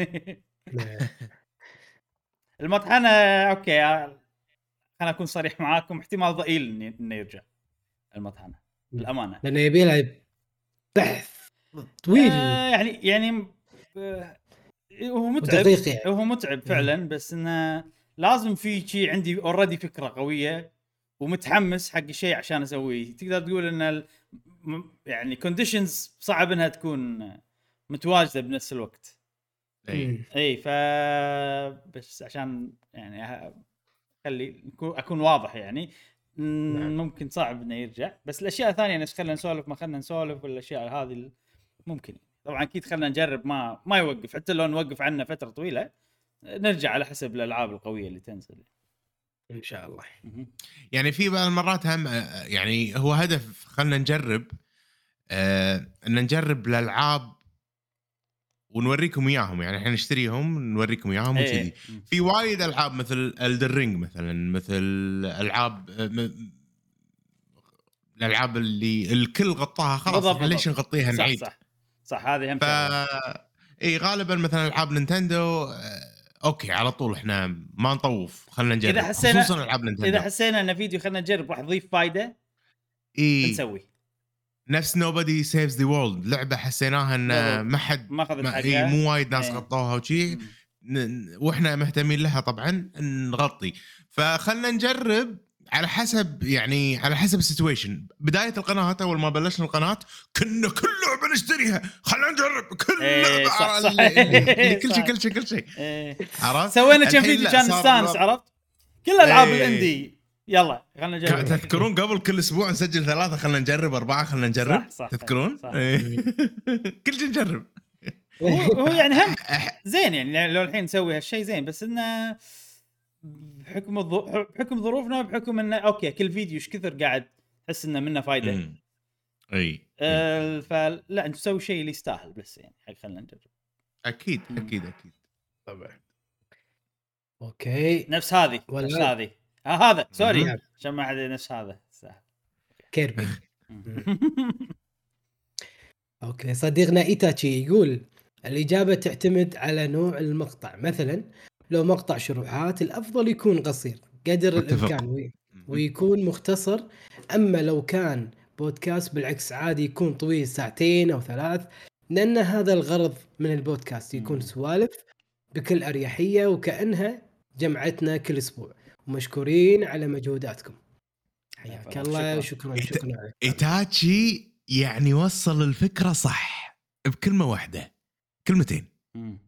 المطحنة okay خليني أكون صريح معاكم. احتمال ضئيل إنه يرجع المطحنة الامانه لأنه يبي لها بحث طويل. آه يعني يعني آه هو متعب. ودقيق يعني. هو متعب فعلا بس إنه لازم في شيء عندي already فكرة قوية ومتحمس حق الشيء عشان أسويه تقدر تقول إن ال- يعني كونديشنز صعب إنها تكون متواجدة بنفس الوقت. مم. اي ف بس عشان يعني أه- خلي أكون واضح يعني نعم. ممكن صعب إنه يرجع بس الأشياء الثانية نفس خلينا نسولف ما خلينا نسولف والأشياء هذه ممكن طبعا أكيد خلينا نجرب ما ما يوقف حتى لو نوقف عنه فترة طويلة نرجع على حسب الألعاب القوية اللي تنزل إن شاء الله. يعني في بعض المرات هم يعني هو هدف خلنا نجرب آه إن نجرب الألعاب ونوريكم إياهم يعني إحنا نشتريهم نوريكم إياهم إيه. وكذي مم. في وايد ألعاب مثل Elden Ring مثلا مثل ألعاب آه، م- الألعاب اللي الكل غطاها خلاص بالضبط، ليش. نغطيها صح نعيد صح صح هذه هم ف. إي غالبا مثلا ألعاب نينتندو آه، أوكي على طول إحنا ما نطوف خلينا نجرب. إذا حسينا- خصوصا ألعاب نينتندو. إذا حسينا إن فيديو خلينا نجرب راح يضيف فائده إي. نسوي. نفس Nobody Saves the World لعبة حسيناها إن. ما حد ما أخذت حقها. مو وايد ناس إيه. غطوها وشي. ن- ن- وإحنا مهتمين لها طبعا نغطي. فخلنا نجرب على حسب يعني على حسب ال situation بداية القناة اول ما بلشنا القناة كنا كل لعبه نشتريها خلينا نجرب كل إيه، لعبه صح، على صح. اللي- كل شيء صح. كل شيء كل شيء إيه. عرفت سوينا كم فيديو كان نستانس عرفت؟ كل ألعاب إيه. ال indie يلا خلينا نجرب تذكرون قبل كل أسبوع نسجل ثلاثة خلينا نجرب أربعة خلينا نجرب صح، صح، تذكرون؟ صح. إيه. كل شيء نجرب هو يعني هم زين يعني لو الحين نسوي هالشيء زين بس إنه بحكم الظ... بحكم ظروفنا بحكم إنه أوكي كل فيديو إيش كثر قاعد تحس إنه منه فايدة؟ مم. إي آه فلا أنت تسوي شيء اللي يستاهل بس يعني حق خلينا نجرب. أكيد. أكيد أكيد. طبعا. أوكي. نفس هذه ولا- نفس هذه. آه هذا sorry. عشان ما حد نفس هذا سهل. Kirby. أوكي صديقنا إيتاتشي يقول الإجابة تعتمد على نوع المقطع. مثلا لو مقطع شروحات الأفضل يكون قصير قدر. الإمكان وي- ويكون مختصر. أما لو كان بودكاست بالعكس عادي يكون طويل ساعتين أو ثلاث لأن هذا الغرض من البودكاست يكون. سوالف بكل أريحية وكأنها جمعتنا كل أسبوع. ومشكورين على مجهوداتكم. حياك شكراً. الله. شكرا. شكرا إيتاتشي يعني وصل الفكرة صح بكلمة واحدة. كلمتين. مم.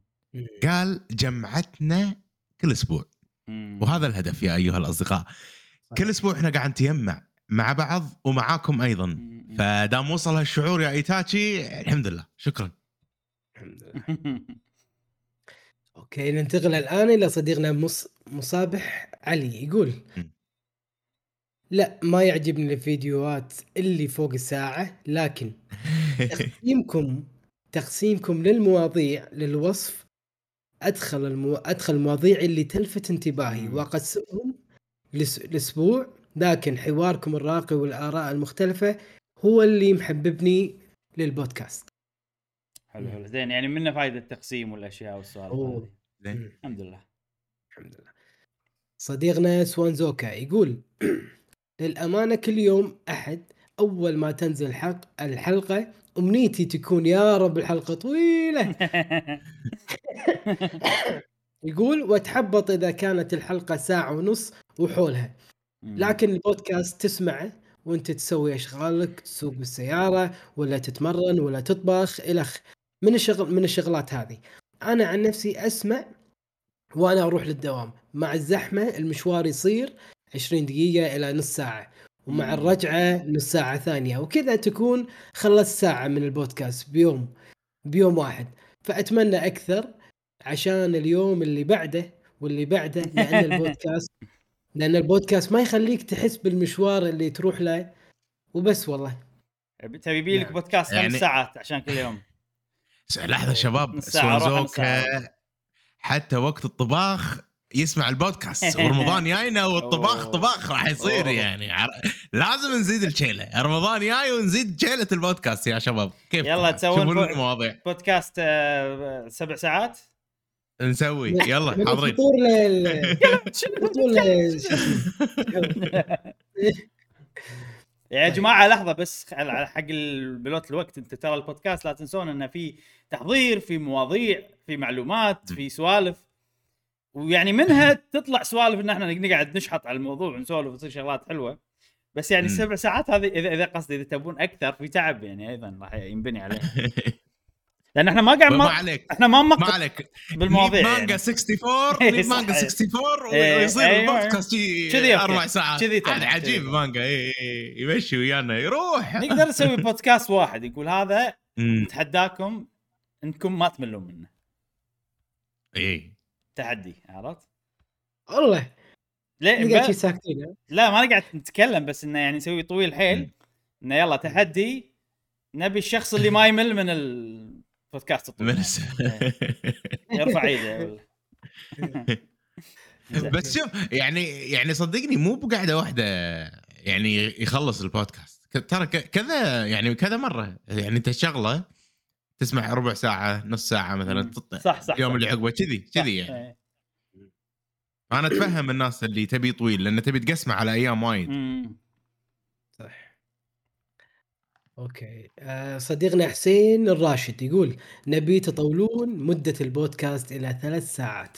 قال جمعتنا كل أسبوع. وهذا الهدف يا أيها الأصدقاء. كل أسبوع إحنا قاعد نتجمع مع بعض ومعاكم أيضا. فدام وصل هالشعور يا إيتاتشي الحمد لله. شكرا. الحمد لله. أوكي ننتقل الآن إلى صديقنا مص... مصابح علي. يقول. لا ما يعجبني الفيديوهات اللي فوق الساعة لكن تقسيمكم تقسيمكم للمواضيع للوصف أدخل المو... أدخل المواضيع اللي تلفت انتباهي. وأقسمهم لس... الأسبوع لكن حواركم الراقي والآراء المختلفة هو اللي محببني للبودكاست. حلو حلو. زين يعني منه فائده التقسيم والأشياء والسوالف. هذه. زين. الحمد لله. الحمد لله. صديقنا سوانزوكا يقول للأمانة كل يوم أحد أول ما تنزل الحلق الحلقة أمنيتي تكون يا رب الحلقة طويلة. يقول وتحبط إذا كانت الحلقة ساعة ونص وحولها. لكن البودكاست تسمعه وأنت تسوي أشغالك تسوق بالسيارة ولا تتمرن ولا تطبخ الخ من الشغل من الشغلات هذه. أنا عن نفسي أسمع وأنا أروح للدوام. مع الزحمة المشوار يصير 20 دقيقة إلى نص ساعة. ومع. الرجعة نص ساعه ثانية وكذا تكون خلصت ساعة من البودكاست بيوم بيوم واحد. فأتمنى أكثر عشان اليوم اللي بعده واللي بعده لأن البودكاست لأن البودكاست ما يخليك تحس بالمشوار اللي تروح له. وبس والله. تبي يبي لك نعم. بودكاست خمس يعني- ساعات عشان كل يوم. لحظة شباب ساعة. حتى وقت الطباخ يسمع البودكاست. ورمضان جاينا والطباخ. طباخ راح يصير أوه. يعني. عر- لازم نزيد الشيلة. رمضان جاي ونزيد شيلة البودكاست يا شباب. كيف يلا تسوون المواضيع. بودكاست آه، سبع ساعات؟ نسوي. يلا حاضرين. يا. جماعة لحظة بس على- على حق بلوت الوقت. انت ترى البودكاست لا تنسون انه في تحضير في مواضيع في معلومات في سوالف. ويعني منها تطلع سوالف إن إحنا نقعد نشحط على الموضوع ونسولف وتصير شغلات حلوة بس يعني. السبع ساعات هذه اذا إذا قصدي إذا تبون أكثر في تعب يعني أيضا راح ينبني عليه لأن إحنا ما قاعد ما ما عليك إحنا ما ما عليك بالمواضيع نجيب يعني. مانجا 64 نجيب صح. مانجا 64 إيه، ويصير أيوة. البودكاست شي. أربع ساعات كذي هذا عجيب. مانجا إيه، إيه، يمشي ويانا يروح نقدر نسوي بودكاست واحد يقول هذا نتحداكم إنكم ما تملون منه إيه تحدي عرفت؟ والله ليه ب- ساكتين؟ لا ما نقعد نتكلم بس إنه يعني نسوي طويل حيل. إنه يلا تحدي نبي الشخص اللي ما يمل من البودكاست الطويل من. الس- يرفع إيده. بس شوف يعني يعني صدقني مو بقعدة واحدة يعني يخلص البودكاست ترى كذا يعني كذا مرة يعني أنت شغلة تسمع ربع ساعة نص ساعة مثلا مم. تط- صح صح اليوم صح. اللي عقبه كذي. كذي يعني إيه. أنا أتفهم الناس اللي تبي طويل لأن تبي تقسمه على أيام وايد. صح أوكي آه صديقنا حسين الراشد يقول نبي تطولون مدة البودكاست إلى ثلاث ساعات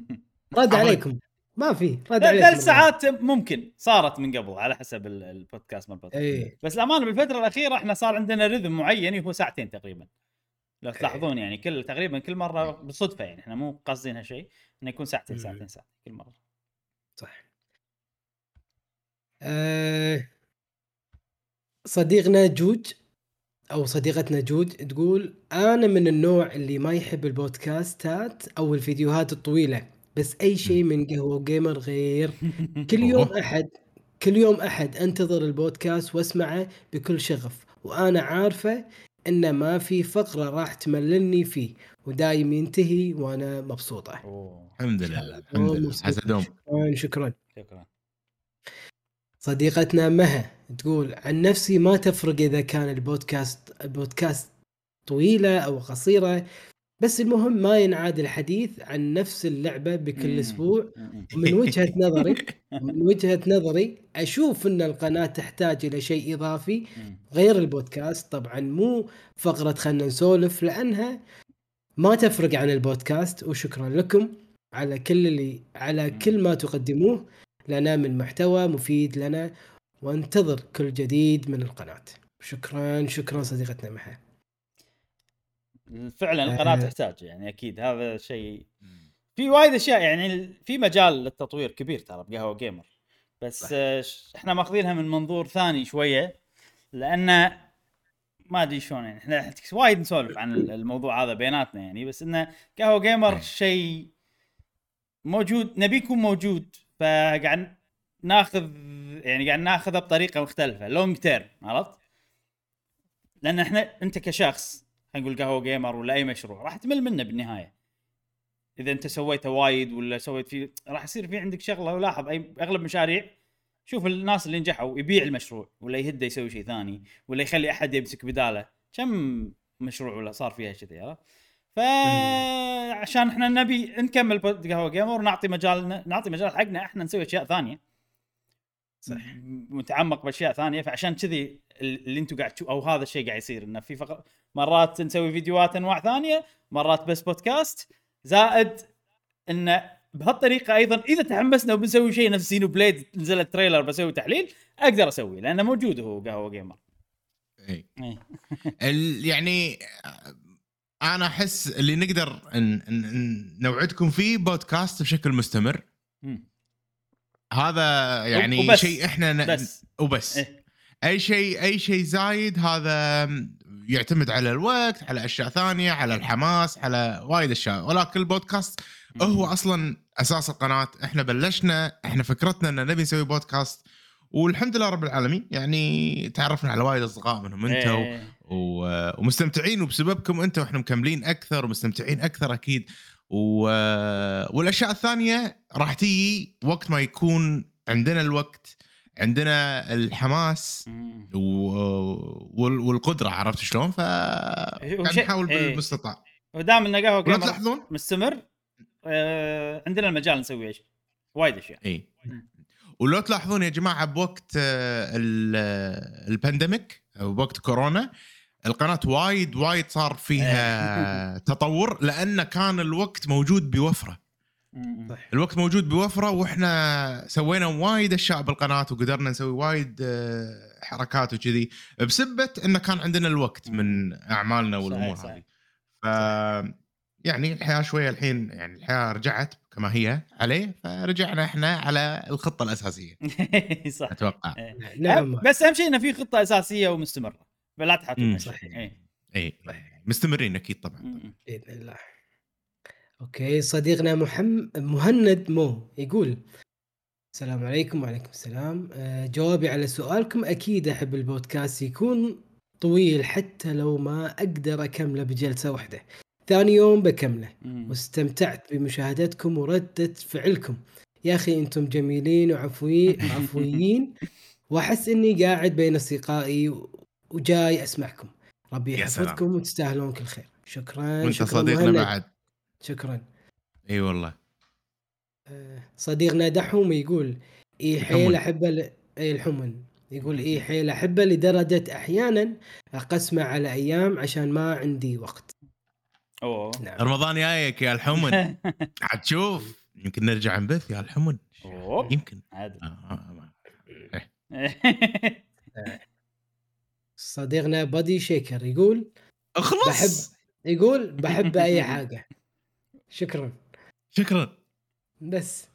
رد. عليكم ما في رد لا عليك ثلاث. ساعات ممكن صارت من قبل على حسب ال- البودكاست مال البودكاست إيه بس الأمانة بالفترة الأخيرة إحنا صار عندنا rhythm معين هو ساعتين تقريبا لو إيه. تلاحظون يعني كل تقريبا كل مرة بالصدفه يعني إحنا مو قاصدينها شيء إنه يكون ساعتين مم. ساعتين ساعتين كل مرة صح أه صديقنا جوج أو صديقتنا جوج تقول أنا من النوع اللي ما يحب البودكاستات أو الفيديوهات الطويلة بس أي شيء من قهوة جيمر غير كل يوم. أحد كل يوم أحد أنتظر البودكاست وأسمعه بكل شغف وأنا عارفه إن ما في فقرة راح تمللني فيه ودايم ينتهي وأنا مبسوطة. أوه. الحمد لله الحمد لله. حسدهم. شكرا شكرا. شكرا. صديقتنا مها تقول عن نفسي ما تفرق إذا كان البودكاست البودكاست طويلة أو قصيرة بس المهم ما ينعاد الحديث عن نفس اللعبة بكل. أسبوع. ومن وجهة نظري من وجهة نظري أشوف إن القناة تحتاج إلى شيء إضافي. غير البودكاست طبعا مو فقرة خلنا نسولف لأنها ما تفرق عن البودكاست وشكرا لكم على كل اللي على. كل ما تقدموه لنا من محتوى مفيد لنا وانتظر كل جديد من القناة شكرا شكرا صديقتنا محا فعلا القناة آه. تحتاج يعني أكيد هذا شيء في وايد أشياء يعني في مجال للتطوير كبير ترى بقهوة جيمر بس صح. آه، إحنا ماخذينها من منظور ثاني شوية لأن ما أدري شلون يعني إحنا وايد نسولف عن ال- الموضوع هذا بيناتنا يعني بس إنه قهوة جيمر إيه. شيء موجود نبي يكون موجود فقاعد ناخذ يعني قاعد ناخذه بطريقة مختلفة long term عرفت؟ لأن إحنا أنت كشخص خلينا نقول قهوة جيمر ولا أي مشروع راح تمل منه بالنهاية. إذا أنت سويته وايد ولا سويت فيه راح يصير في عندك شغلة ولاحظ أي أغلب مشاريع شوف الناس اللي نجحوا يبيع المشروع ولا يهده يسوي شيء ثاني ولا يخلي أحد يمسك بداله. كم مشروع ولا صار فيها كذي عرفت؟ فعشان إحنا نبي نكمل قهوة جيمر ونعطي مجال نعطي مجال حقنا إحنا نسوي أشياء ثانية. صح. متعمق بأشياء ثانية فعشان كذي اللي أنتم قاعد تشوفوا أو هذا الشيء قاعد يصير إنه في فقر مرات نسوي فيديوهات أنواع ثانية مرات بس بودكاست زائد إنه بهالطريقة أيضا إذا تحمسنا وبنسوي شيء نفس Xenoblade نزلت trailer بسوي تحليل أقدر اسويه لأنه موجود هو قهوة جيمر. ال- يعني أنا أحس اللي نقدر نوعدكم فيه بودكاست بشكل مستمر. هذا يعني. شيء إحنا ن... بس وبس إيه. أي شيء أي شيء زايد هذا يعتمد على الوقت على أشياء ثانية على الحماس على وايد أشياء. ولكن البودكاست هو أصلا أساس القناة. إحنا بلشنا إحنا فكرتنا إن نبي نسوي بودكاست والحمد لله رب العالمين. يعني تعرفنا على وايد اصدقاء منهم أنتم إيه. و- ومستمتعين وبسببكم أنتم إحنا مكملين أكثر ومستمتعين أكثر أكيد. و... والأشياء الثانية راح تيجي وقت ما يكون عندنا الوقت عندنا الحماس والقدرة عرفت شلون؟ ف وشيء- نحاول إيه. بالمستطاع ودام إنه قهوة جيمر تلاحظون؟ مستمر آه عندنا المجال نسوي إيش وايد أشياء اي. ولو تلاحظون يا جماعة بوقت آه، آه، ال pandemic بوقت كورونا القناة وايد وايد صار فيها تطور لأن كان الوقت موجود بوفرة. صح الوقت موجود بوفرة وإحنا سوينا وايد أشياء بالقناة وقدرنا نسوي وايد آه، حركات وكذي بسبة انه كان عندنا الوقت من أعمالنا والأمور صحيح، هذه. ف يعني الحياة شوية الحين يعني الحياة رجعت كما هي عليه فرجعنا إحنا على الخطة الأساسية. صح. أتوقع. إيه. نعم بس أهم شيء انه في خطة أساسية ومستمرة فلا تحاتون مم. صحيح. إيه. اي مستمرين أكيد طبعا. بإذن الله. أوكي صديقنا محمد مهند مو يقول السلام عليكم وعليكم السلام. آه، جوابي على سؤالكم أكيد أحب البودكاست يكون طويل حتى لو ما أقدر أكمله بجلسة واحدة. ثاني يوم بكمله. واستمتعت بمشاهدتكم وردة فعلكم. يا أخي أنتم جميلين وعفوي عفويين. وأحس إني قاعد بين أصدقائي وجاي أسمعكم. ربي. يحفظكم وتستاهلون كل خير. شكرا. وأنت شكرا صديقنا مهند. بعد. شكرا. إي والله. آه، صديقنا دحوم يقول إي حيل الحمن. احبه ل... إي الحمن يقول إي حيل احبه لدرجة أحيانا أقسمه على أيام عشان ما عندي وقت. أوه. نعم. رمضان جايك يا الحمن حتشوف يمكن نرجع نبث يا الحمد أوب. يمكن. عادل. آه، آه، ما- صديقنا بادي شيكر يقول اخلص. بحب يقول بحب أي حاجة. شكرا. شكرا. بس.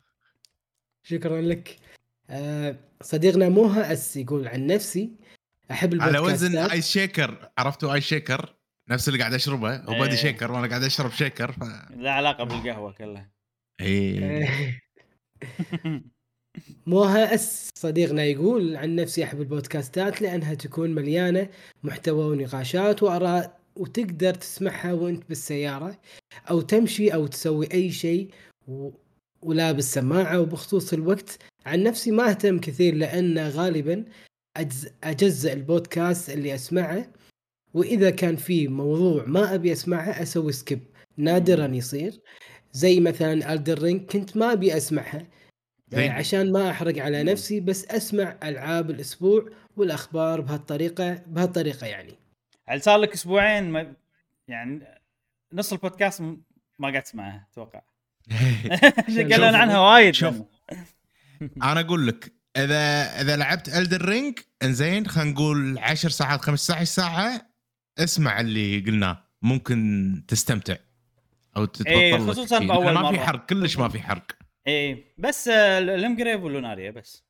شكرا لك. آه صديقنا موها أس يقول عن نفسي أحب على البودكاستات وزن ايس شيكر عرفتوا ايس شيكر نفس اللي قاعد أشربه. وبادي إيه. شيكر وأنا قاعد أشرب شيكر ف... لا علاقة بالقهوة كلها. إيه. آه، موها أس صديقنا يقول عن نفسي أحب البودكاستات لأنها تكون مليانة محتوى ونقاشات وأراء وتقدر تسمعها وانت بالسيارة أو تمشي أو تسوي أي شيء و... ولابس سماعه وبخصوص الوقت. عن نفسي ما أهتم كثير لأن غالبا أجز... أجزء البودكاست اللي أسمعه وإذا كان في موضوع ما أبي أسمعه أسوي skip. نادرا يصير. زي مثلا Elden Ring كنت ما أبي أسمعها. يعني عشان ما أحرق على نفسي بس أسمع ألعاب الأسبوع والأخبار بهالطريقة بهالطريقة يعني. هل صار لك أسبوعين ما يعني نص البودكاست ما قاعد تسمعها أتوقع. قالوا عنها وايد. شوف. أنا أقول لك إذا إذا لعبت Elden Ring إنزين خلينا نقول 10 ساعات 15 ساعة اسمع اللي قلناه. ممكن تستمتع أو تتبطل إيه، لك خصوصاً لأن ما في. حرق كلش ما في حرق. إيه بس آه، Limgrave و Liurnia بس.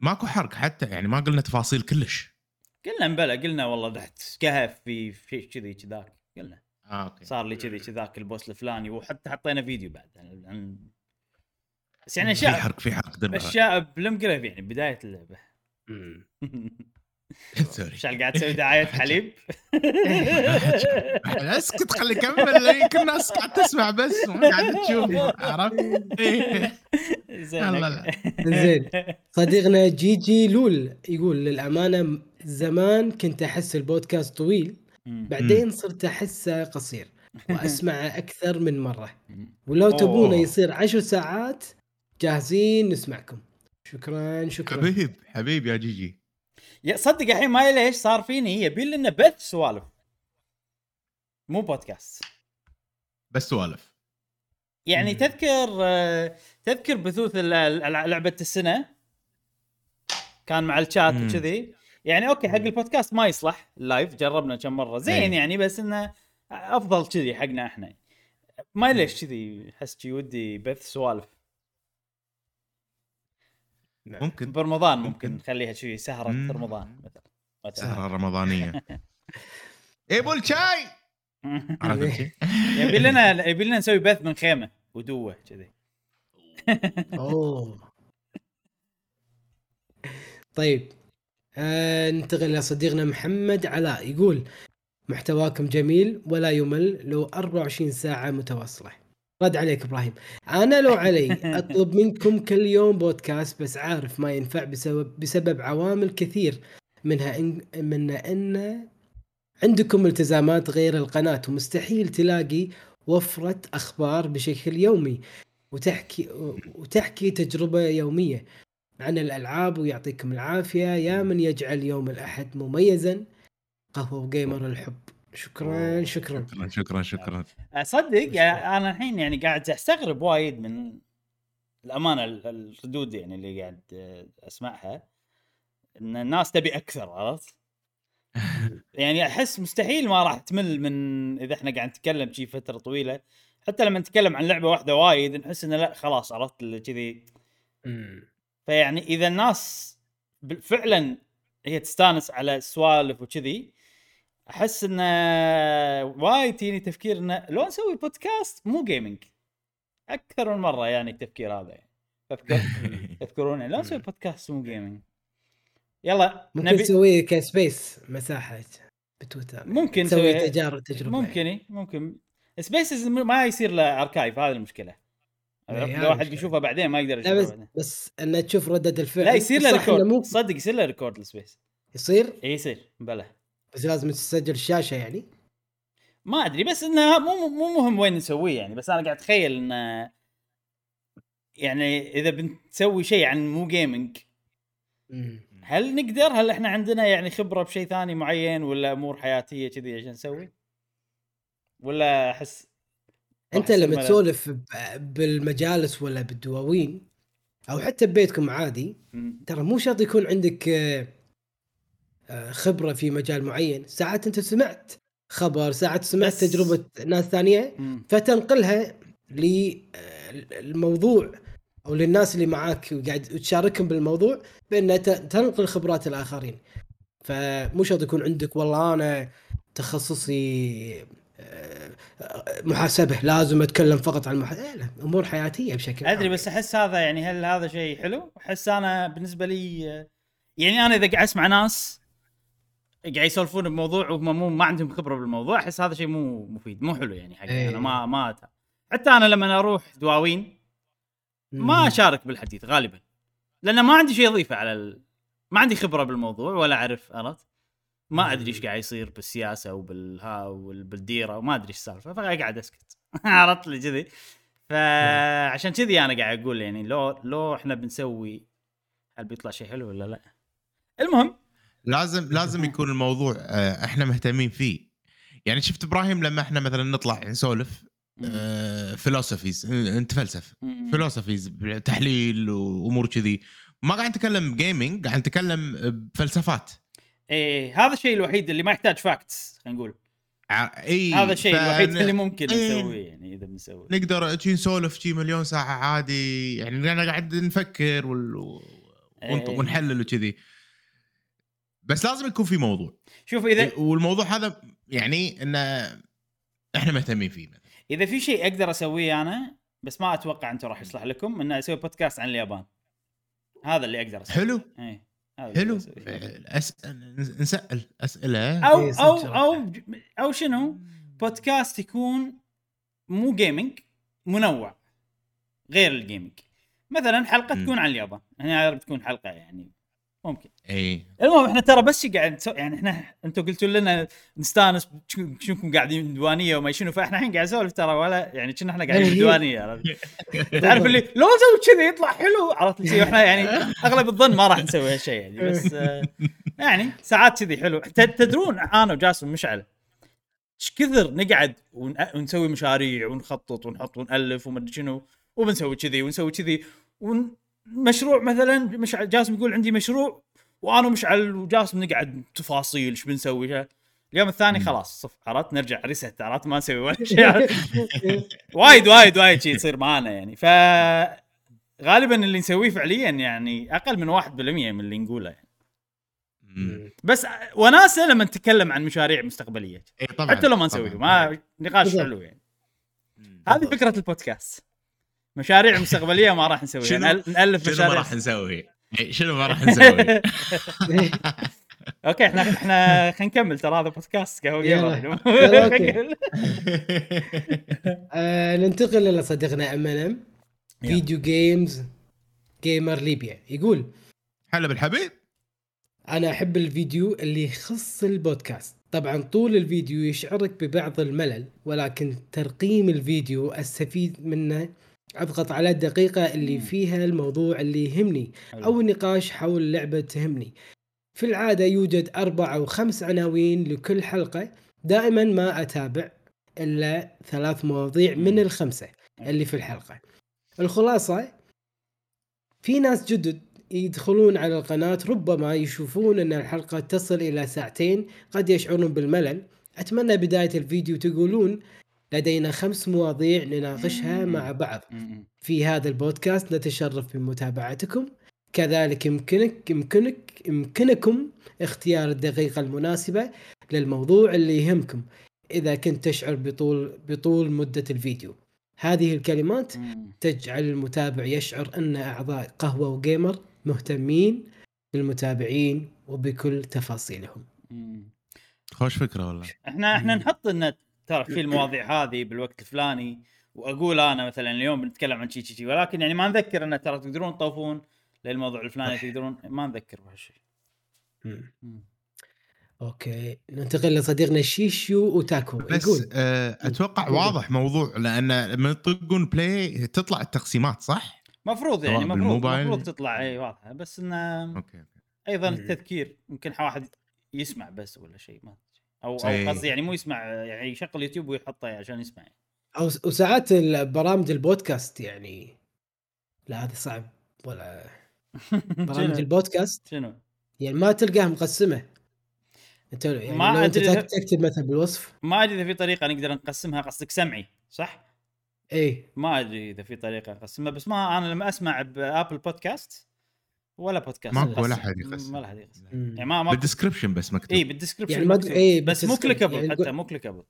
ماكو حرق حتى يعني ما قلنا تفاصيل كلش. قلنا مبلى قلنا والله تحت كهف في شيء كذي كذاك قلنا. آه okay. صار لي كذي كذاك ال boss الفلاني وحتى حطينا فيديو بعد. عن- عن بس يعني في أشياء حرق في حرق دبر أشياء بالام جريف يعني بداية اللعبة. sorry مشعل قاعد تسوي؟ دعاية حليب؟ اسكت خلي كمل يمكن الناس قاعد تسمع بس ما قاعد تشوف عرفت؟ زين. زين. صديقنا GG LOL يقول للأمانة زمان كنت أحس البودكاست طويل. بعدين صرت أحسه قصير وأسمعه أكثر من مرة. ولو أوه. تبونه يصير عشر ساعات جاهزين نسمعكم. شكرا شكرا. حبيب حبيب يا جيجي. يا صدق الحين ما ليش صار فيني. يبي لنا بث سوالف. مو بودكاست. بس سوالف. يعني مم. تذكر تذكر بثوث ال- ال- لعبة السنة؟ كان مع الشات. وكذي. يعني okay حق البودكاست ما يصلح ال live جربنا كم مرة. زين إيه. يعني بس إنه أفضل كذي حقنا إحنا. ما ليش كذي أحس ودي بث سوالف. ممكن. برمضان ممكن ممكن. نخليها شي سهرة مم. رمضان مثلا. سهرة رمضانية. إيه بول شاي! عرفت شي؟ يبي لنا يبي لنا نسوي بث من خيمة ودوة كذي. أوه. طيب. آه ننتقل إلى صديقنا محمد علاء. يقول محتواكم جميل ولا يمل لو 24 ساعة متواصلة. رد عليك إبراهيم. أنا لو علي أطلب منكم كل يوم بودكاست بس عارف ما ينفع بسبب بسبب عوامل كثير منها إن منها إن عندكم التزامات غير القناة ومستحيل تلاقي وفرة أخبار بشكل يومي وتحكي وتحكي تجربة يومية. عن الألعاب ويعطيكم العافية. يا من يجعل يوم الأحد مميزا قهوة جيمر الحب. شكرا شكرا. شكرا شكرا شكرا. اصدق يعني أنا الحين يعني قاعد أستغرب وايد من الأمانة ال- الردود يعني اللي قاعد آه، أسمعها. إن الناس تبي أكثر عرفت؟ يعني أحس مستحيل ما راح تمل من إذا إحنا قاعد نتكلم شي فترة طويلة. حتى لما نتكلم عن لعبة واحدة وايد نحس إنه لا خلاص عرفت؟ اللي كذي فيعني إذا الناس فعلا هي تستانس على السوالف وكذي أحس انه وايد تجيني تفكير إنه لو نسوي بودكاست مو جيمنج أكثر من مرة يعني التفكير هذا يعني. تذكر تذكرون لو نسوي بودكاست مو جيمنج يلا ممكن نبي نسويه ك space مساحة بتويتر. ممكن نسوي نسوي- تجارب تجربة. ممكن ممكن. spaces ما يصير له archive هذه المشكلة. لو واحد. يشوفه بعدين ما يقدر لا يشوفه بس بعدين. بس ان تشوف ردة الفعل. لا يصير له record مو؟ صدق يصير له record ال space يصير؟ إي يصير. بلى. بس لازم تسجل الشاشة يعني؟ ما أدري بس إنه مو مو مهم وين نسويه يعني. بس أنا قاعد أتخيل انه يعني إذا بنسوي شيء عن مو جيمنج. هل نقدر؟ هل إحنا عندنا يعني خبرة بشيء ثاني معين ولا أمور حياتية كذي عشان نسوي؟ ولا أحس أنت لما. تسولف بالمجالس ولا بالدواوين أو حتى ببيتكم عادي. ترى مو شرط يكون عندك آه، آه، خبرة في مجال معين ساعات أنت سمعت خبر ساعات سمعت بس- تجربة ناس ثانية. فتنقلها للموضوع أو للناس اللي معاك وقاعد تشاركهم بالموضوع بان تنقل خبرات الآخرين فمو شرط يكون عندك والله أنا تخصصي آه، آه، محاسبه لازم أتكلم فقط عن المحاسبه لا أمور حياتية بشكل أدري عام. بس أحس هذا يعني هل هذا شيء حلو؟ أحس أنا بالنسبة لي يعني أنا إذا قاعد اسمع ناس قاعد يسولفون بموضوع وهم مو ما عندهم خبرة بالموضوع أحس هذا شيء مو مفيد مو حلو يعني حقي إيه. أنا ما ما أت- حتى أنا لما أروح دواوين ما. أشارك بالحديث غالبا لأن ما عندي شيء أضيفه على ال... ما عندي خبرة بالموضوع ولا أعرف عرفت ما أدري إيش قاعد يصير بالسياسة وبالها وبالديره وما أدري إيش السالفة فقاعد أسكت. عرفت لي كذي. فعشان كذي أنا قاعد أقول يعني لو لو إحنا بنسوي هل بيطلع شيء حلو ولا لا؟ المهم. لازم لازم يكون الموضوع آه، إحنا مهتمين فيه. يعني شفت إبراهيم لما إحنا مثلا نطلع نسولف philosophies نتفلسف philosophies تحليل وأمور كذي. ما قاعد نتكلم gaming قاعد نتكلم بفلسفات. إيه هذا الشيء الوحيد اللي ما يحتاج facts خلينا نقول. إي هذا الشيء فن- الوحيد اللي ممكن إيه. نسويه يعني إذا بنسوي نقدر شي نسولف شي مليون ساعة عادي يعني أنا قاعد نفكر وال... ونط- إيه. ونحلل وكذي. بس لازم يكون في موضوع. شوف اذا والموضوع هذا يعني انه إحنا مهتمين فيه إذا في شيء أقدر أسويه أنا بس ما أتوقع أنتم راح يصلح لكم ان أسوي بودكاست عن اليابان. هذا اللي أقدر أسويه. حلو. إيه حلو. أسأل نسأل أسئلة أو إيه، أو. أو أو شنو بودكاست يكون مو جيمنج منوع غير الجيمنج مثلا حلقة. تكون عن اليابان هنا بتكون حلقة يعني ممكن إي المهم إحنا ترى بس قاعد. يعني إحنا أنتم قلتوا لنا نستانس شو- شوفكم قاعدين بديوانيه وما شنو فإحنا الحين قاعد نسولف ترى ولا يعني كنا إحنا قاعدين إيه. بديوانيه عرفت؟ تعرف اللي لو نسوي كذي يطلع حلو عرفت لي إحنا يعني أغلب الظن ما راح نسوي هالشيء يعني بس آه، يعني ساعات كذي حلو تدرون أنا وجاسم مشعل إيش كثر نقعد ون- ونسوي مشاريع ونخطط ونحط ونألف ومدري شنو وبنسوي كذي ونسوي كذي ون... مشروع مثلا مشعل جاسم يقول عندي مشروع وأنا ومشعل وجاسم نقعد تفاصيل إيش بنسوي. اليوم الثاني خلاص صف عرفت نرجع ريست عرفت ما نسوي ولا شيء وايد وايد وايد شيء يصير معانا يعني ف غالبا اللي نسويه فعليا يعني أقل من 1% من اللي نقوله يعني. بس وناسة لما نتكلم عن مشاريع مستقبلية إي طبعا حتى لو ما نسويه. ما نقاش. حلو يعني. هذه فكرة البودكاست مشاريع مستقبلية ما راح نسويها شنو- نأل- نألف شنو ما مشاريع راح نسوي؟ شنو ما راح نسوي؟ okay إحنا إحنا خلينا نكمل ترى هذا بودكاست قهوة. gamer okay. آه ننتقل إلى صديقنا أم إن إم. video games gamer ليبيا يقول هلا بالحبيب أنا أحب الفيديو اللي يخص البودكاست طبعا طول الفيديو يشعرك ببعض الملل ولكن ترقيم الفيديو أستفيد منه أضغط على الدقيقة اللي. فيها الموضوع اللي يهمني أو النقاش حول لعبة تهمني. في العادة يوجد أربع أو خمس عناوين لكل حلقة دائما ما أتابع إلا ثلاث مواضيع من الخمسة اللي في الحلقة. الخلاصة في ناس جدد يدخلون على القناة ربما يشوفون أن الحلقة تصل إلى ساعتين قد يشعرون بالملل. أتمنى بداية الفيديو تقولون لدينا خمس مواضيع نناقشها. مع بعض. في هذا البودكاست نتشرف بمتابعتكم. كذلك يمكنك يمكنك يمكنكم اختيار الدقيقة المناسبة للموضوع اللي يهمكم إذا كنت تشعر بطول بطول مدة الفيديو. هذه الكلمات تجعل المتابع يشعر أن أعضاء قهوة وجيمر مهتمين بالمتابعين وبكل تفاصيلهم. خوش فكرة والله. إحنا إحنا نحط ان ترى في المواضيع هذه بالوقت الفلاني وأقول أنا مثلا اليوم بنتكلم عن شي شي شي ولكن يعني ما نذكر إن ترى تقدرون تطوفون للموضوع الفلاني تقدرون ما نذكر بهالشيء. okay ننتقل لصديقنا شيشيو أوتاكو بس يقول آه، أتوقع. واضح موضوع لأن لما يطقون play تطلع التقسيمات صح؟ مفروض يعني مفروض بالموبايل. مفروض تطلع إي واضحه بس انه okay okay. أيضا مم. التذكير يمكن واحد يسمع بس ولا شيء ما أو أو إيه. قصدي يعني مو يسمع يعني يشغل يوتيوب ويحطه عشان يسمع أو وساعات برامج البودكاست يعني لا هذا صعب ولا برامج؟ البودكاست شنو؟ يعني ما تلقاها مقسمة أنت يعني ما لو أنت تكتب مثلا بالوصف ما أدري إذا في طريقة نقدر نقسمها قصدك سمعي صح؟ اي ما أدري إذا في طريقة نقسمها بس ما أنا لما أسمع بأبل بودكاست ولا بودكاست. ماكو ولا. حد يقسم. ولا حد يقسم مم. يعني ما ما بال description بس مكتوب. اي بال description يعني ما مكتوب. إيه، بس مو. clickable يعني حتى مو clickable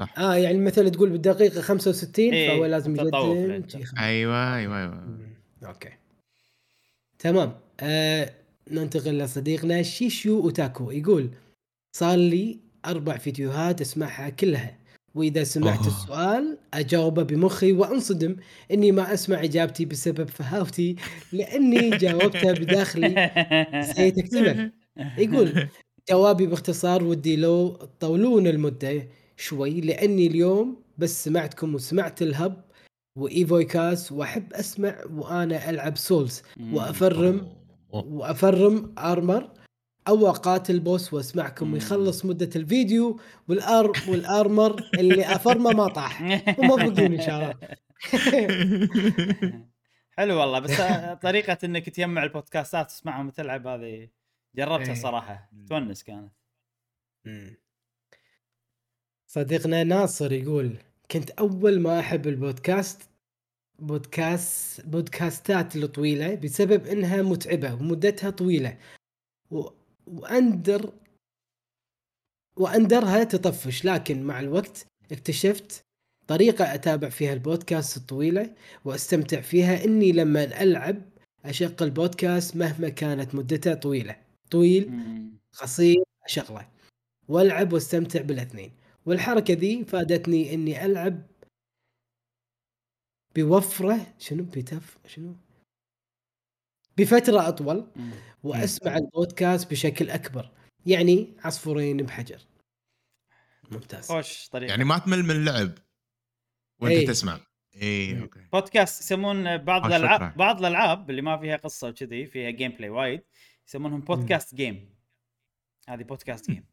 صح. آه يعني مثلا تقول بالدقيقة 65 إيه، فهو لازم تطوف يقدم أيوه أيوه أيوه. مم. okay. تمام. آه ننتقل لصديقنا شيشيو أوتاكو. يقول صار لي أربع فيديوهات أسمعها كلها. وإذا سمعت أوه. السؤال أجاوبه بمخي وأنصدم إني ما أسمع إجابتي بسبب فهاوتي لأني جاوبتها بداخلي نسيت اكتبه يقول جوابي باختصار ودي لو تطولون المدة شوي لأني اليوم بس سمعتكم وسمعت الهب وإيفوي كاس وأحب أسمع وأنا ألعب Souls وأفرم أوه. وأفرم أو أقاتل boss وأسمعكم مم. ويخلص مدة الفيديو وال ar- وال armor اللي أفرمه ما طاح. وموفقين إن شاء الله. حلو والله. بس طريقة إنك تجمع البودكاستات تسمعهم وتلعب هذه جربتها إيه. صراحة. تونس كانت. صديقنا ناصر يقول كنت أول ما أحب البودكاست بودكاست بودكاستات الطويلة بسبب إنها متعبة ومدتها طويلة. و... واندر وأندرها تطفش لكن مع الوقت اكتشفت طريقة أتابع فيها البودكاست الطويلة وأستمتع فيها إني لما ألعب أشغل بودكاست مهما كانت مدته طويلة. طويل. قصير شغله وألعب وأستمتع بالأثنين. والحركة ذي فادتني إني ألعب بوفرة. شنو؟ بتف شنو؟ بفترة أطول. وأسمع البودكاست بشكل أكبر. يعني عصفورين بحجر. ممتاز. خوش طريقة. يعني ما تمل من اللعب وأنت إيه. تسمع. اي. okay. podcast يسمون بعض الالعاب. بعض الألعاب اللي ما فيها قصة وكذي فيها gameplay وايد يسمونهم podcast game هذه podcast game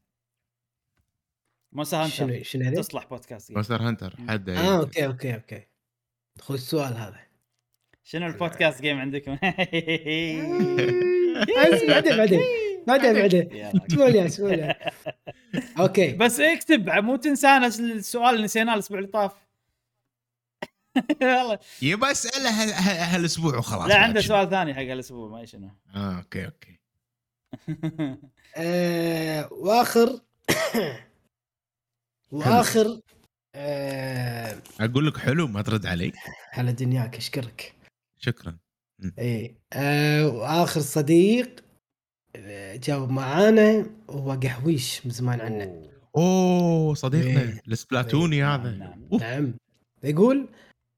Monster Hunter شنو شنو؟ تصلح podcast game Monster Hunter حد آه okay okay okay. خذ السؤال هذا. شنو ال podcast game عندكم؟ بعدين بعدين بعدين بعدين. لي اسمع لي okay. بس اكتب مو تنسانا السؤال اللي نسيناه الأسبوع اللي طاف. والله. يبى اساله هال- هال- هالأسبوع وخلاص لا عنده. سؤال ثاني حق الأسبوع ما شنو. آه okay okay. آه وآخر وآخر آه أقول لك حلو ما ترد علي. على دنياك أشكرك. شكرا. اي آه وآخر صديق آه، جاوب معانا هو قحويش من زمان عنه أوه. صديقنا إيه. السبلاتوني نعم، هذا. نعم. نعم. يقول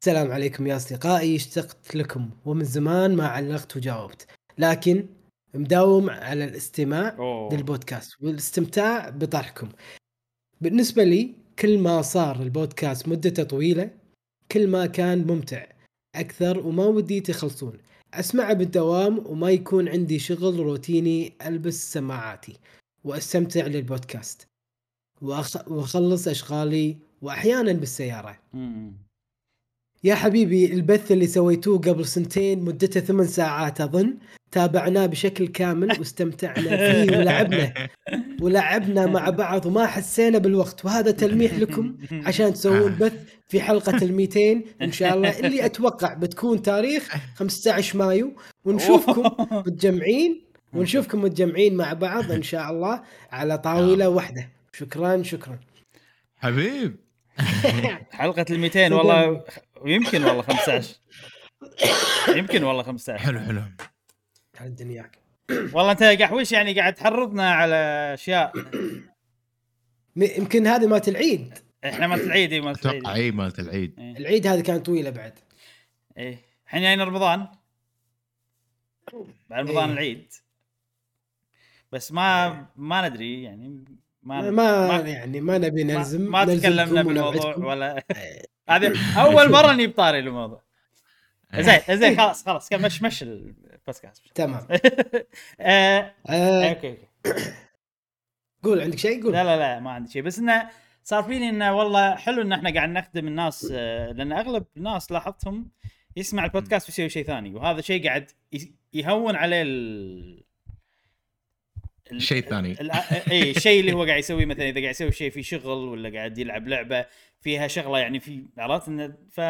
السلام عليكم يا أصدقائي اشتقت لكم ومن زمان ما علقت وجاوبت. لكن مداوم على الاستماع أوه. للبودكاست والاستمتاع بطرحكم. بالنسبة لي كل ما صار البودكاست مدته طويلة كل ما كان ممتع. أكثر وما ودي تخلصون. أسمعه بالدوام وما يكون عندي شغل روتيني ألبس سماعاتي وأستمتع للبودكاست. وأخ- وأخلص أشغالي وأحيانا بالسيارة. يا حبيبي البث اللي سويتوه قبل سنتين مدته ثمان ساعات أظن. تابعناه بشكل كامل واستمتعنا فيه ولعبنا. ولعبنا مع بعض وما حسينا بالوقت. وهذا تلميح لكم عشان تسوون بث في حلقة ال 200 إن شاء الله. اللي أتوقع بتكون تاريخ 15 مايو. ونشوفكم متجمعين. ونشوفكم متجمعين مع بعض إن شاء الله على طاولة واحدة. شكرا شكرا. حبيب. حلقة ال 200 والله يمكن والله 15 يمكن والله 15 حلو حلو. على دنياك والله انت يا قحويش يعني قاعد تحرضنا على أشياء. يمكن هذه مالت العيد. إحنا مالت العيد إي، مالت العيد. أتوقع إي مالت العيد. إيه. العيد هذه كانت طويلة بعد. إيه الحين جاينا رمضان. بعد رمضان إيه. العيد. بس ما ما ندري يعني ما ما, يعني ما نبي ما, نلزم ما نلزمكم تكلمنا بالموضوع. ولا هذه أول مرة إني بطاري الموضوع. زين زين خلاص خلاص كان مش مش البودكاست. تمام. آه، آه okay okay. قول عندك شيء؟ قول. لا لا لا ما عندي شيء. بس إنه صار فيني إنه والله حلو إن إحنا قاعد نخدم الناس آه، لأن أغلب الناس لاحظتهم يسمع البودكاست ويسوي شيء ثاني وهذا شيء قاعد يهون عليه ال ال- الشيء الثاني. ال- اي الشيء اللي هو قاعد يسويه. مثلا إذا قاعد يسوي شيء في شغل ولا قاعد يلعب لعبة فيها شغلة يعني في عرفت إنه ف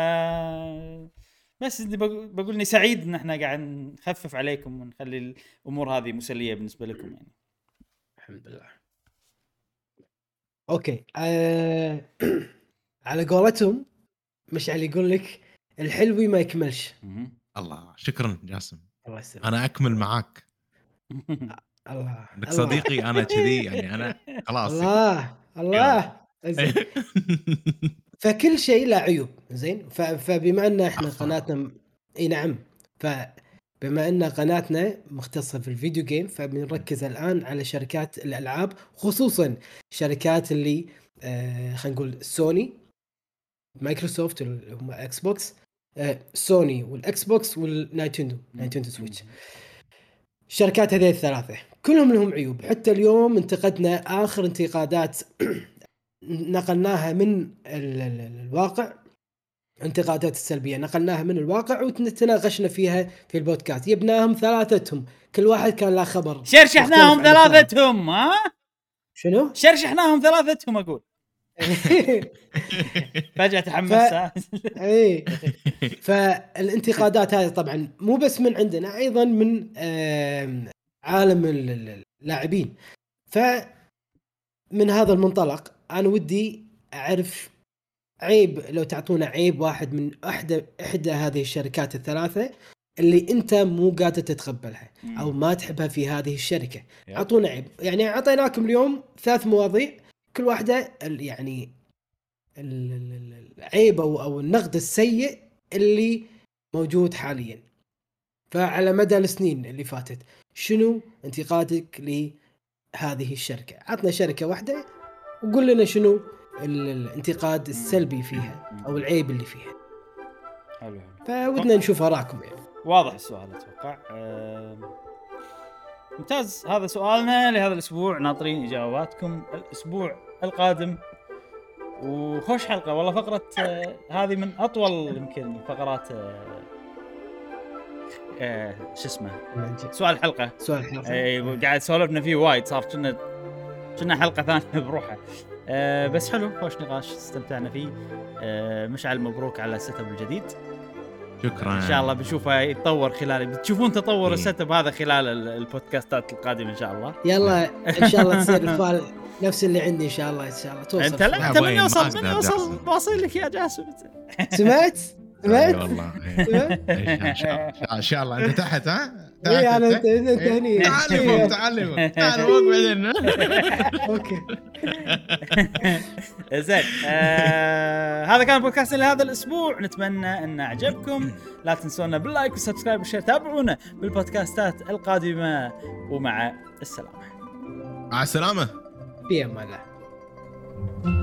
بس إني بقول إني سعيد إن إحنا قاعد نخفف عليكم ونخلي الأمور هذه مسلية بالنسبة لكم يعني. الحمد لله. أوكي. آه... على قولتهم مشعل يقول لك الحلوي ما يكملش. الله شكرا جاسم. الله يسلمك. أنا أكمل معاك. الله الله. صديقي أنا كذي يعني أنا خلاص. الله الله. فكل شيء له عيوب زين؟ فبما أن إحنا. قناتنا إي نعم. فبما أن قناتنا مختصة في ال video game فبنركز الآن على شركات الألعاب خصوصا شركات اللي آه خلينا نقول Sony Microsoft هم Xbox آه Sony وال Xbox وال Nintendo Nintendo Switch. الشركات هذه الثلاثة كلهم لهم عيوب. حتى اليوم انتقدنا آخر انتقادات نقلناها من ال- ال- ال- الواقع انتقادات السلبية. نقلناها من الواقع وتناقشنا فيها في البودكاست. جبناهم ثلاثتهم. كل واحد كان له خبر. شرشحناهم. ثلاثتهم ها؟ شنو؟ شرشحناهم ثلاثتهم أقول. فجأة تحمس ف-؟ اي فالانتقادات هذه طبعا مو بس من عندنا أيضا من عالم ال- ال- اللاعبين. ف من هذا المنطلق أنا ودي أعرف عيب لو تعطونا عيب واحد من احدى إحدى هذه الشركات الثلاثة اللي أنت مو قادر تتقبلها أو ما تحبها في هذه الشركة. اعطونا عيب. يعني أعطيناكم اليوم ثلاث مواضيع كل واحدة ال- يعني ال- ال- ال- العيب أو أو النقد السيء اللي موجود حاليا. فعلى مدى السنين اللي فاتت شنو انتقادك لهذه الشركة؟ عطنا شركة واحدة وقول لنا شنو ال- الانتقاد السلبي فيها أو العيب اللي فيها. حلو حلو. فودنا نشوف اراءكم يعني. واضح السؤال أتوقع. آم، ممتاز. هذا سؤالنا لهذا الأسبوع. ناطرين إجاباتكم الأسبوع القادم. وخوش حلقة. والله فقرة آه، هذه من أطول يمكن فقرات آه، آه، شو اسمه؟ سؤال الحلقة سؤال حلقة. أي قاعد سولفنا فيه وايد. صار كنا كنا حلقة ثانية بروحها. أه بس حلو خوش نقاش استمتعنا فيه. أه مشعل مبروك على ال setup الجديد. شكرا. إن شاء الله بنشوفه يتطور خلال بتشوفون تطور إيه. ال setup هذا خلال ال- البودكاستات القادمة إن شاء الله. يلا إن شاء الله تصير الفال نفس اللي عندي إن شاء الله إن شاء الله. توصل. أنت لا أنت من يوصل ما من يوصل. واصل لك يا جاسم. سمعت؟ إي سمعت؟ والله. إن شاء الله. إنت تحت ها؟ اي أنا انت؟ إنت إيه. هني. تعال لي إيه. فوق تعال لي فوق تعال فوق بعدين. okay. زين آه هذا كان بودكاستنا لهذا الأسبوع. نتمنى أن عجبكم لا تنسونا بال like وال subscribe وال share. تابعونا بالبودكاستات القادمة. ومع السلامة. مع السلامة. في أمان الله